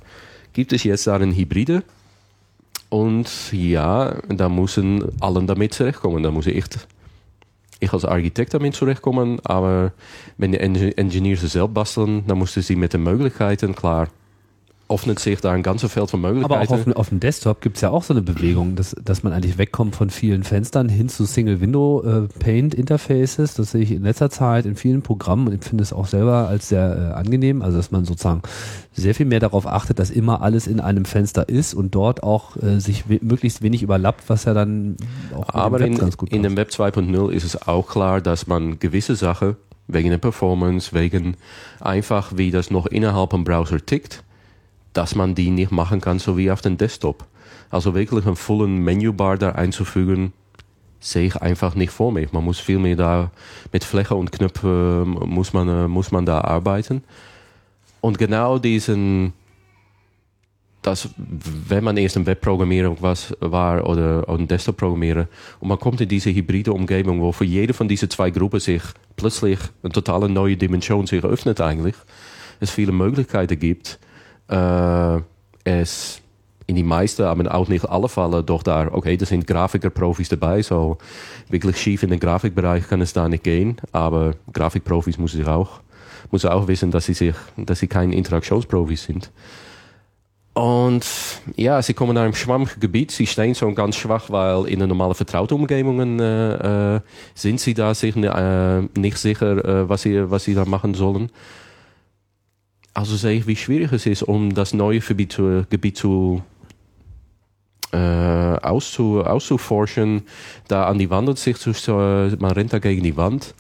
gibt es jetzt einen Hybride. Und ja, da müssen alle damit zurechtkommen. Da muss ich echt, ich als Architekt damit zurechtkommen. Aber wenn die Engineers selbst basteln, dann mussten sie mit den Möglichkeiten, klar, öffnet sich da ein ganzes Feld von Möglichkeiten. Aber auch auf, auf dem Desktop gibt es ja auch so eine Bewegung, dass, dass man eigentlich wegkommt von vielen Fenstern hin zu Single-Window-Paint-Interfaces. Das sehe ich in letzter Zeit in vielen Programmen und ich finde es auch selber als sehr äh, angenehm. Also dass man sozusagen sehr viel mehr darauf achtet, dass immer alles in einem Fenster ist und dort auch äh, sich we möglichst wenig überlappt, was ja dann auch Aber in, ganz gut in dem Web 2.0 ist es auch klar, dass man gewisse Sachen wegen der Performance, wegen einfach wie das noch innerhalb vom Browser tickt, dass man die nicht machen kann, so wie auf dem Desktop. Also wirklich einen vollen Menübar da einzufügen, sehe ich einfach nicht vor mir. Man muss viel mehr da mit Fläche und Knöpfe muss man, äh, muss man da arbeiten. Und genau diesen, dass wenn man erst ein Webprogrammierer was war oder ein Desktop-Programmierer und man kommt in diese hybride Umgebung, wo für jede von diesen zwei Gruppen sich plötzlich eine totale neue Dimension sich öffnet eigentlich, es viele Möglichkeiten gibt, es in die meisten, aber auch nicht alle Fälle doch da, okay, da sind Grafikerprofis dabei, so wirklich schief in den Grafikbereich kann es da nicht gehen, aber Grafikprofis müssen sich auch, müssen auch wissen, dass sie sich, dass sie keine Interaktionsprofis sind. Und ja, sie kommen nach einem schwammigen Gebiet. Sie stehen so ganz schwach, weil in den normalen vertrauten Umgebungen äh, äh, sind sie da sich äh, nicht sicher, äh, was, sie, was sie da machen sollen. Also sehe ich, wie schwierig es ist, um das neue Gebiet zu, Gebiet zu äh, auszu, auszuforschen, da an die Wand sich zu, man rennt da gegen die Wand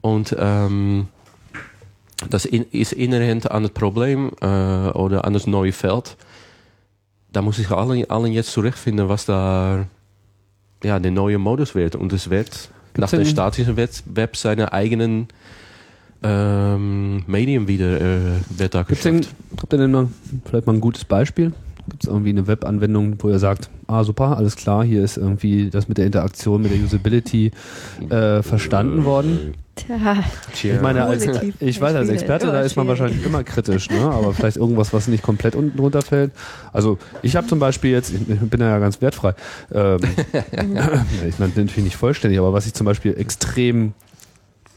und ähm, das in, ist inhärent an das Problem äh, oder an das neue Feld. Da muss ich allen, allen jetzt zurechtfinden, was da ja, der neue Modus wird. Und es wird Gibt's nach der statischen Web seine eigenen ähm, Medium wieder äh, wird da Gibt's denn, Habt ihr denn mal, vielleicht mal ein gutes Beispiel? Gibt es irgendwie eine Webanwendung, wo ihr sagt, ah super, alles klar, hier ist irgendwie das mit der Interaktion, mit der Usability äh, verstanden worden? Tja, Ich meine, als, ich weiß, als Experte, da ist man wahrscheinlich immer kritisch, ne? aber vielleicht irgendwas, was nicht komplett unten drunter fällt. Also ich habe zum Beispiel jetzt, ich bin ja ganz wertfrei, ähm, *laughs* *laughs* ich meine natürlich nicht vollständig, aber was ich zum Beispiel extrem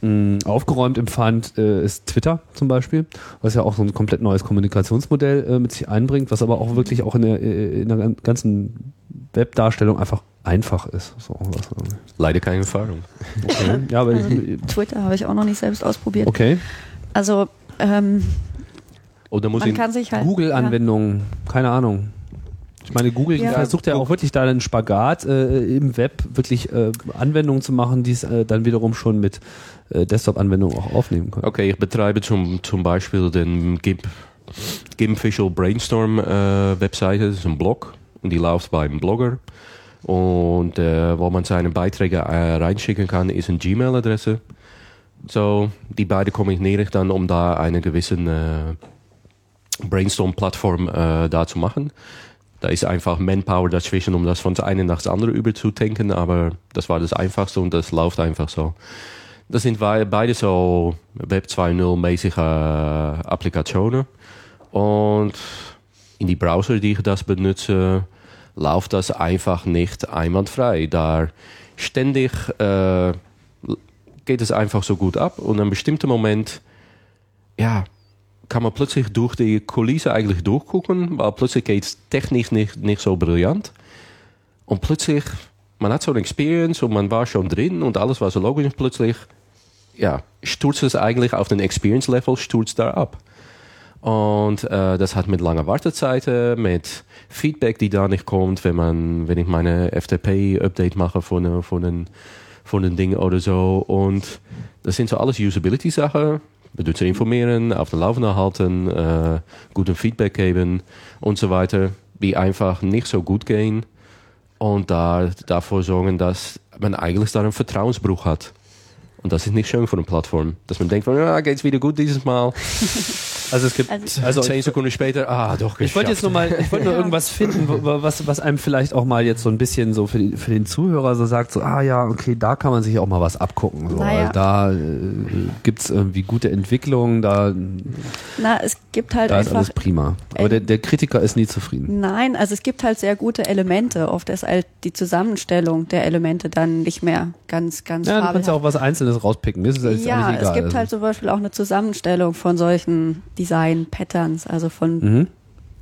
mh, aufgeräumt empfand, äh, ist Twitter zum Beispiel, was ja auch so ein komplett neues Kommunikationsmodell äh, mit sich einbringt, was aber auch wirklich auch in der, äh, in der ganzen Webdarstellung einfach einfach ist. So, was, äh, Leider keine Erfahrung. okay. Ja, aber also ich, Twitter habe ich auch noch nicht selbst ausprobiert. okay. Also ähm, Oder muss man ich kann sich halt Google-Anwendungen, keine Ahnung. Ich meine, Google Ja. versucht ja auch wirklich da einen Spagat äh, im Web wirklich äh, Anwendungen zu machen, die es äh, dann wiederum schon mit äh, Desktop-Anwendungen auch aufnehmen können. Okay, ich betreibe zum, zum Beispiel den GIMP, GIMP Brainstorm äh, Webseite, das ist ein Blog und die läuft beim Blogger. Und äh, wo man seine Beiträge äh, reinschicken kann, ist eine Gmail-Adresse. So, die beiden kombiniere ich dann, um da eine gewisse äh, Brainstorm-Plattform äh, da zu machen. Da ist einfach Manpower dazwischen, um das von das eine nach das andere überzudenken, aber das war das Einfachste und das läuft einfach so. Das sind beide so Web 2.0-mäßige äh, Applikationen. Und in die Browser, die ich das benutze, läuft das einfach nicht einwandfrei. Da ständig äh, geht es einfach so gut ab und an einem bestimmten Moment, ja, kann man plötzlich durch die Kulisse eigentlich durchgucken, weil plötzlich geht es technisch nicht, nicht so brillant. Und plötzlich, man hat so eine Experience und man war schon drin und alles war so logisch plötzlich, ja, stürzt es eigentlich auf den Experience-Level, stürzt da ab. Und äh, das hat mit langer Wartezeiten, mit Feedback, die da nicht kommt, wenn man, wenn ich meine FTP-Update mache von, äh, von, ein, von ein Ding oder so. Und das sind so alles Usability-Sachen. Benutzer informieren, auf den Laufenden halten, äh, guten Feedback geben und so weiter, die einfach nicht so gut gehen. Und da, dafür sorgen, dass man eigentlich da einen Vertrauensbruch hat. Und das ist nicht schön für eine Plattform. Dass man denkt, von, ja, geht's wieder gut dieses Mal. *laughs* Also es gibt, Also- also Zehn Sekunden später, ah, doch ich wollte jetzt nur mal, ich wollte nur irgendwas finden, was, was einem vielleicht auch mal jetzt so ein bisschen so für, die, für den Zuhörer so sagt, so, ah ja, okay, da kann man sich auch mal was abgucken. So, Naja. weil Da äh, gibt's irgendwie gute Entwicklungen, da, na, es gibt halt da ist einfach alles prima. Aber der, der Kritiker ist nie zufrieden. Nein, also es gibt halt sehr gute Elemente. Oft ist halt die Zusammenstellung der Elemente dann nicht mehr ganz, ganz Ja, du kannst ja auch was Einzelnes rauspicken. Mir ist es Ja, eigentlich egal. es gibt Also, halt zum Beispiel auch eine Zusammenstellung von solchen Design-Patterns, also von mhm.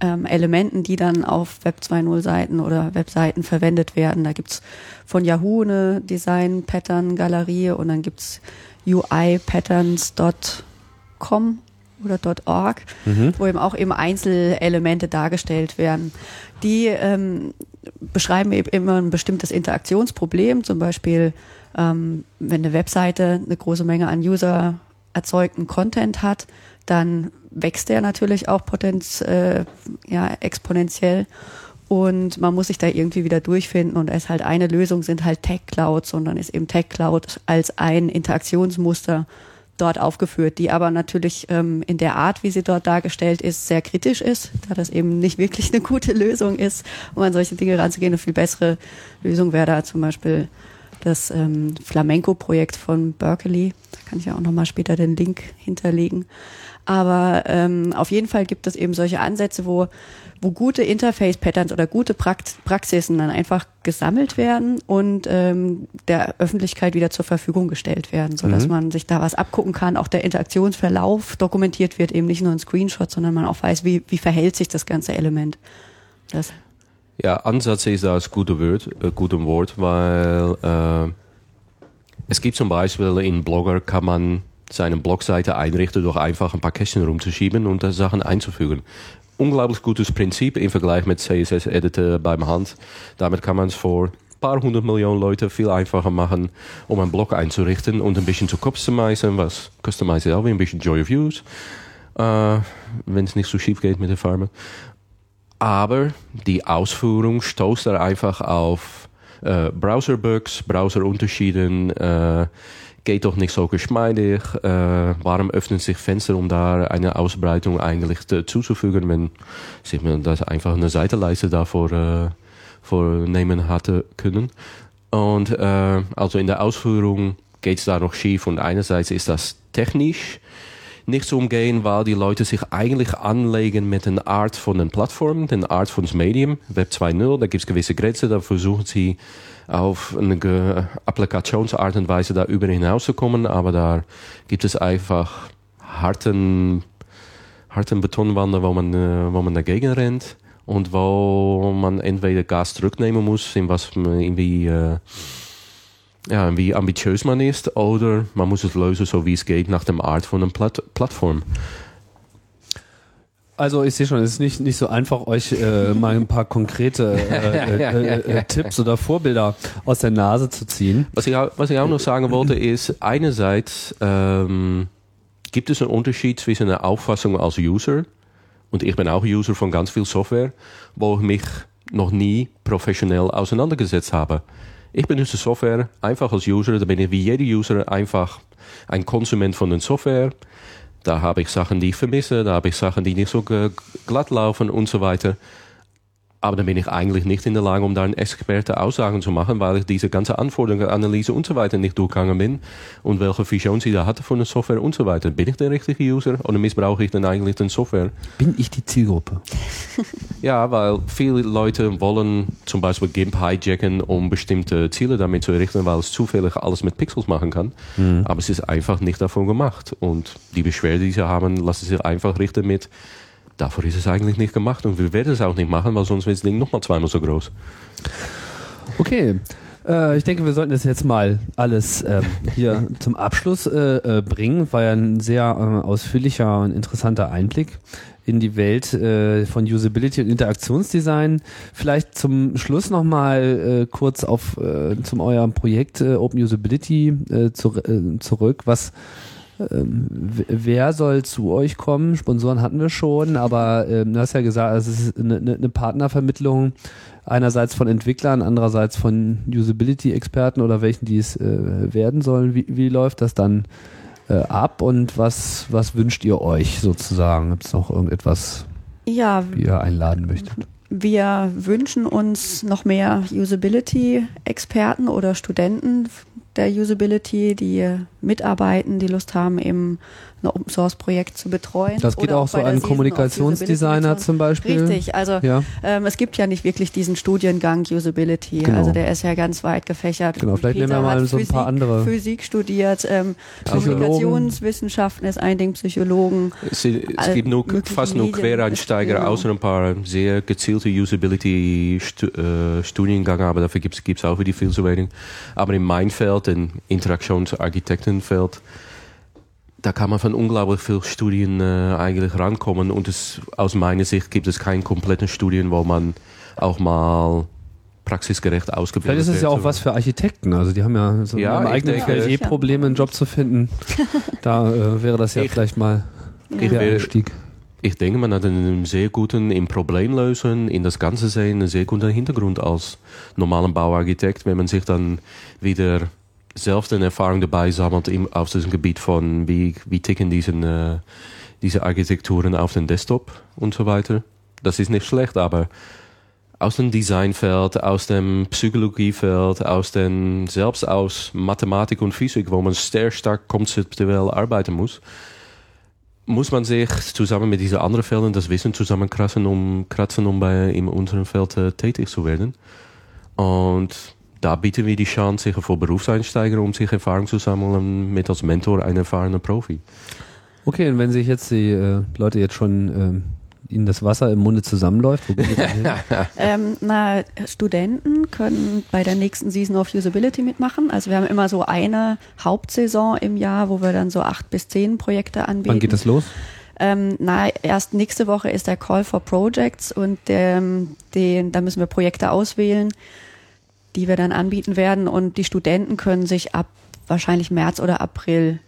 ähm, Elementen, die dann auf Web 2.0 Seiten oder Webseiten verwendet werden. Da gibt's von Yahoo eine Design-Pattern-Galerie und dann gibt's uipatterns.com oder .org, Mhm. wo eben auch eben Einzelelemente dargestellt werden. Die ähm, beschreiben eben immer ein bestimmtes Interaktionsproblem, zum Beispiel ähm, wenn eine Webseite eine große Menge an User erzeugten Content hat, dann wächst der natürlich auch potenz, äh, ja, exponentiell. Und man muss sich da irgendwie wieder durchfinden. Und es ist halt eine Lösung, sind halt Tech Clouds. Und dann ist eben Tech Cloud als ein Interaktionsmuster dort aufgeführt, die aber natürlich ähm, in der Art, wie sie dort dargestellt ist, sehr kritisch ist, da das eben nicht wirklich eine gute Lösung ist, um an solche Dinge ranzugehen. Eine viel bessere Lösung wäre da zum Beispiel das ähm, Flamenco-Projekt von Berkeley. Da kann ich ja auch nochmal später den Link hinterlegen. Aber ähm, auf jeden Fall gibt es eben solche Ansätze, wo, wo gute Interface-Patterns oder gute Prakt Praxisen dann einfach gesammelt werden und ähm, der Öffentlichkeit wieder zur Verfügung gestellt werden, sodass Mhm. man sich da was abgucken kann. Auch der Interaktionsverlauf dokumentiert wird, eben nicht nur ein Screenshot, sondern man auch weiß, wie, wie verhält sich das ganze Element. Das, Ja, Ansatz ist das gute Wort, äh, gute Wort, weil äh, es gibt zum Beispiel in Blogger kann man seine Blogseite einrichten durch einfach ein paar Kästchen rumzuschieben und da Sachen einzufügen. Unglaublich gutes Prinzip im Vergleich mit CSS-Editor beim Hand. Damit kann man es vor paar hundert Millionen Leute viel einfacher machen, um einen Blog einzurichten und ein bisschen zu customizen, was customize ist auch wie ein bisschen Joy of Use, äh, wenn es nicht so schief geht mit der Farbe. Aber die Ausführung stoßt er einfach auf äh, Browser-Bugs, Browser-Unterschieden, äh, geht doch nicht so geschmeidig. Äh, warum öffnen sich Fenster, um da eine Ausbreitung eigentlich zuzufügen, wenn sich man das einfach eine Seitenleiste davor äh, vornehmen hatte können. Und äh, also in der Ausführung geht es da noch schief und einerseits ist das technisch nicht zu umgehen, weil die Leute sich eigentlich anlegen mit den Art von den Plattformen, den Art von das Medium, Web 2.0, da gibt es gewisse Grenzen, da versuchen sie auf eine Applikationsart und Weise da über hinauszukommen, aber da gibt es einfach harten, harten Betonwände, wo man, äh, wo man dagegen rennt und wo man entweder Gas zurücknehmen muss, in was irgendwie äh, ja, wie ambitiös man ist, oder man muss es lösen, so wie es geht, nach dem Art von einer Platt Plattform. Also ich sehe schon, es ist nicht, nicht so einfach, euch äh, mal ein paar konkrete äh, *laughs* äh, äh, Tipps oder Vorbilder aus der Nase zu ziehen. Was ich, auch, was ich auch noch sagen wollte, ist, einerseits ähm, gibt es einen Unterschied zwischen einer Auffassung als User, und ich bin auch User von ganz viel Software, wo ich mich noch nie professionell auseinandergesetzt habe. Ich benutze Software einfach als User, da bin ich wie jeder User einfach ein Konsument von der Software. Da habe ich Sachen, die ich vermisse, da habe ich Sachen, die nicht so glatt laufen und so weiter. Aber dann bin ich eigentlich nicht in der Lage, um da eine Experte Aussagen zu machen, weil ich diese ganze Anforderungen, Analyse und so weiter nicht durchgegangen bin und welche Vision sie da hatte von der Software und so weiter. Bin ich der richtige User oder missbrauche ich dann eigentlich den Software? Bin ich die Zielgruppe? *laughs* ja, weil viele Leute wollen zum Beispiel GIMP hijacken, um bestimmte Ziele damit zu errichten, weil es zufällig alles mit Pixels machen kann. Mhm. Aber es ist einfach nicht davon gemacht. Und die Beschwerde, die sie haben, lassen sich einfach richten mit Dafür ist es eigentlich nicht gemacht und wir werden es auch nicht machen, weil sonst wird das Ding nochmal zweimal so groß. Okay. Äh, ich denke, wir sollten das jetzt mal alles ähm, hier zum Abschluss äh, äh, bringen. War ja ein sehr äh, ausführlicher und interessanter Einblick in die Welt von Usability und Interaktionsdesign. Vielleicht zum Schluss nochmal äh, kurz auf zum eurem Projekt Open Usability zu, zurück. Was ähm, wer soll zu euch kommen? Sponsoren hatten wir schon, aber ähm, du hast ja gesagt, es ist eine, eine Partnervermittlung einerseits von Entwicklern, andererseits von Usability-Experten oder welchen die es äh, werden sollen. Wie, wie läuft das dann äh, ab und was, was wünscht ihr euch sozusagen? Gibt es noch irgendetwas, ja, wie ihr einladen möchtet? Wir wünschen uns noch mehr Usability-Experten oder Studenten der Usability, die mitarbeiten, die Lust haben, eben ein Open Source Projekt zu betreuen. Das geht auch, auch so an Kommunikationsdesigner zum Beispiel. Richtig, also ja. ähm, es gibt ja nicht wirklich diesen Studiengang Usability. Genau. Also der ist ja ganz weit gefächert. Genau, vielleicht Peter nehmen wir mal so ein paar andere. Physik studiert, ähm, Kommunikationswissenschaften ist ein Ding, Psychologen. Es, es gibt nur, fast nur Quereinsteiger, genau. außer ein paar sehr gezielte Usability-Studiengänge, äh, aber dafür gibt es auch wieder viel zu wenig. Aber in meinem Feld, in Interaktionsarchitektenfeld, da kann man von unglaublich vielen Studien äh, eigentlich rankommen und es, aus meiner Sicht gibt es keine kompletten Studien, wo man auch mal praxisgerecht ausgebildet wird. Vielleicht ist es ja auch was für Architekten. Also die haben ja so ja, im eigenen Feld eh Probleme, einen Job zu finden. *laughs* da äh, wäre das ja ich, vielleicht mal der Einstieg. Ich denke, man hat einen sehr guten im Problemlösen, in das Ganze sehen, einen sehr guten Hintergrund als normalen Bauarchitekt, wenn man sich dann wieder selbst eine Erfahrung dabei sammelt im, auf diesem Gebiet von wie, wie ticken diesen, äh, diese Architekturen auf dem Desktop und so weiter. Das ist nicht schlecht, aber aus dem Designfeld, aus dem Psychologiefeld, aus dem, selbst aus Mathematik und Physik, wo man sehr stark konzeptuell arbeiten muss, muss man sich zusammen mit diesen anderen Feldern das Wissen zusammenkratzen, um, kratzen, um bei in unserem Feld äh, tätig zu werden. Und da bieten wir die Chance sicher für Berufseinsteiger, um sich Erfahrung zu sammeln mit als Mentor einen erfahrenen Profi. Okay, und wenn sich jetzt die äh, Leute jetzt schon äh, ihnen das Wasser im Munde zusammenläuft, wo geht *laughs* ähm, na, Studenten können bei der nächsten Season of Usability mitmachen. Also wir haben immer so eine Hauptsaison im Jahr, wo wir dann so acht bis zehn Projekte anbieten. Wann geht das los? Ähm, na, erst nächste Woche ist der Call for Projects und ähm, den, da müssen wir Projekte auswählen die wir dann anbieten werden. Und die Studenten können sich ab wahrscheinlich März oder April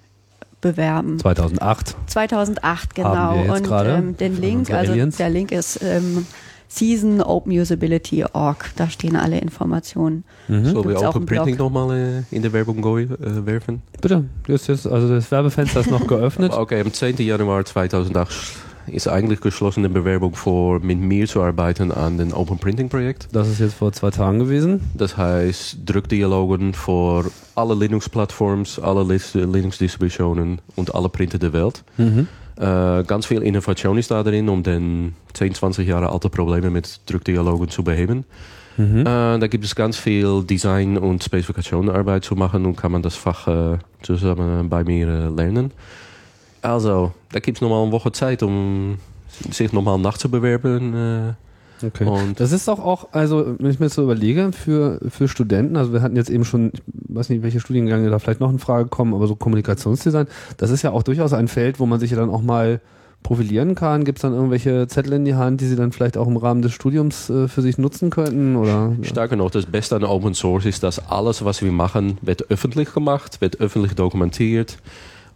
bewerben. 2008. 2008, genau. und ähm, den Link, also der Link ist ähm, Season OpenUsability.org. Da stehen alle Informationen. Mhm. Sollen wir Open Printing nochmal äh, in der Werbung äh, werfen? Bitte, jetzt, jetzt, also das Werbefenster ist noch *laughs* geöffnet. okay, am 10. Januar 2008 ist eigentlich geschlossene Bewerbung vor, mit mir zu arbeiten an dem Open Printing Projekt. Das ist jetzt vor zwei Tagen gewesen. Das heißt, Druckdialogen für alle Linux-Plattforms, alle Linux-Distributionen und alle Printer der Welt. Mhm. Äh, ganz viel Innovation ist da drin, um den 10, 20 Jahre alte Probleme mit Druckdialogen zu beheben. Mhm. Äh, da gibt es ganz viel Design- und Spezifikationenarbeit zu machen und kann man das Fach äh, zusammen bei mir äh, lernen. Also, da gibt es nochmal eine Woche Zeit, um sich nochmal nachzubewerben. Äh, okay. Und das ist doch auch, also wenn ich mir das so überlege, für, für Studenten, also wir hatten jetzt eben schon, ich weiß nicht, welche Studiengänge da vielleicht noch in Frage kommen, aber so Kommunikationsdesign, das ist ja auch durchaus ein Feld, wo man sich ja dann auch mal profilieren kann? Gibt es dann irgendwelche Zettel in die Hand, die Sie dann vielleicht auch im Rahmen des Studiums äh, für sich nutzen könnten? Oder? Stark genug. Das Beste an Open Source ist, dass alles, was wir machen, wird öffentlich gemacht, wird öffentlich dokumentiert.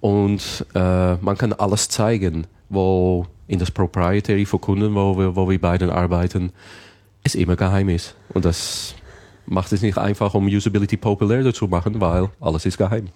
Und äh, man kann alles zeigen, wo in das Proprietary für Kunden, wo wir, wo wir beiden arbeiten, es immer geheim ist. Und das macht es nicht einfach, um Usability populärer zu machen, weil alles ist geheim.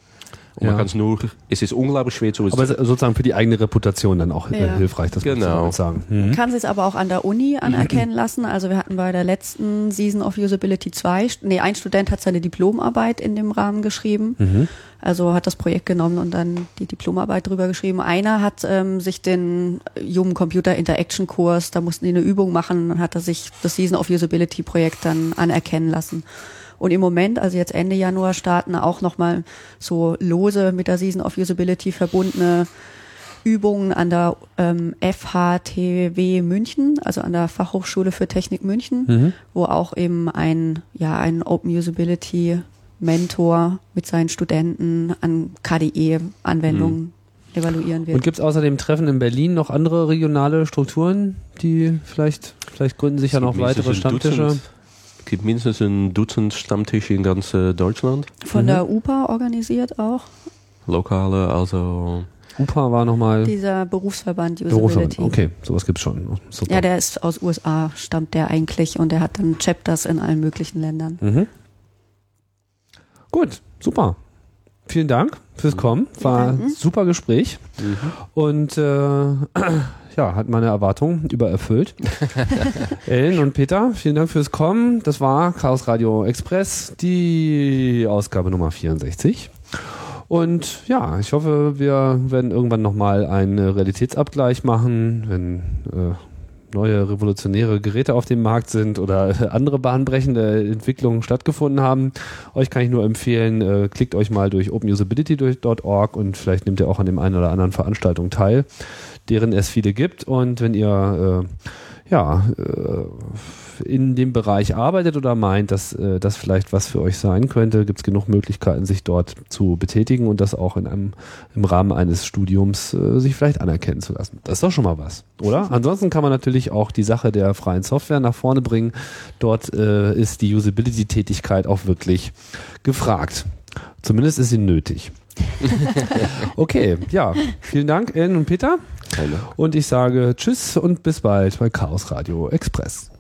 Und ja. man kann es nur, es ist unglaublich schwer zu Aber sozusagen für die eigene Reputation dann auch äh, ja. hilfreich, das genau. muss sagen. Mhm. Kann sich aber auch an der Uni *clears throat* anerkennen lassen. Also wir hatten bei der letzten Season of Usability 2, nee, ein Student hat seine Diplomarbeit in dem Rahmen geschrieben. Mhm. Also hat das Projekt genommen und dann die Diplomarbeit drüber geschrieben. Einer hat ähm, sich den Human Computer Interaction Kurs, da mussten die eine Übung machen, dann hat er sich das Season of Usability Projekt dann anerkennen lassen. Und im Moment, also jetzt Ende Januar, starten auch nochmal so lose mit der Season of Usability verbundene Übungen an der ähm, FHTW München, also an der Fachhochschule für Technik München, mhm. wo auch eben ein, ja, ein Open Usability Mentor mit seinen Studenten an KDE-Anwendungen mhm evaluieren wird. Und gibt es außer dem Treffen in Berlin noch andere regionale Strukturen, die vielleicht, vielleicht gründen sich ja noch weitere Stammtische? Dutzend, gibt mindestens ein Dutzend Stammtische in ganz äh, Deutschland. Von mhm. der UPA organisiert auch. Lokale, also UPA war nochmal. Dieser Berufsverband Usability. Okay, sowas gibt's schon. Super. Ja, der ist aus USA, stammt der eigentlich und der hat dann Chapters in allen möglichen Ländern. Mhm. Gut, super. Vielen Dank fürs Kommen. War ein super Gespräch. Mhm. Und äh, *clears throat* ja, hat meine Erwartungen übererfüllt. *laughs* Ellen und Peter, vielen Dank fürs Kommen. Das war Chaos Radio Express, die Ausgabe Nummer 64. Und ja, ich hoffe, wir werden irgendwann nochmal einen Realitätsabgleich machen, wenn äh, neue revolutionäre Geräte auf dem Markt sind oder *laughs* andere bahnbrechende Entwicklungen stattgefunden haben. Euch kann ich nur empfehlen, äh, klickt euch mal durch openusability.org und vielleicht nehmt ihr auch an dem einen oder anderen Veranstaltung teil deren es viele gibt. Und wenn ihr äh, ja äh, in dem Bereich arbeitet oder meint, dass äh, das vielleicht was für euch sein könnte, gibt es genug Möglichkeiten, sich dort zu betätigen und das auch in einem, im Rahmen eines Studiums äh, sich vielleicht anerkennen zu lassen. Das ist doch schon mal was, oder? Ansonsten kann man natürlich auch die Sache der freien Software nach vorne bringen. Dort äh, ist die Usability-Tätigkeit auch wirklich gefragt. Zumindest ist sie nötig. *laughs* okay, ja, vielen Dank, Ellen und Peter. Und ich sage Tschüss und bis bald bei Chaos Radio Express.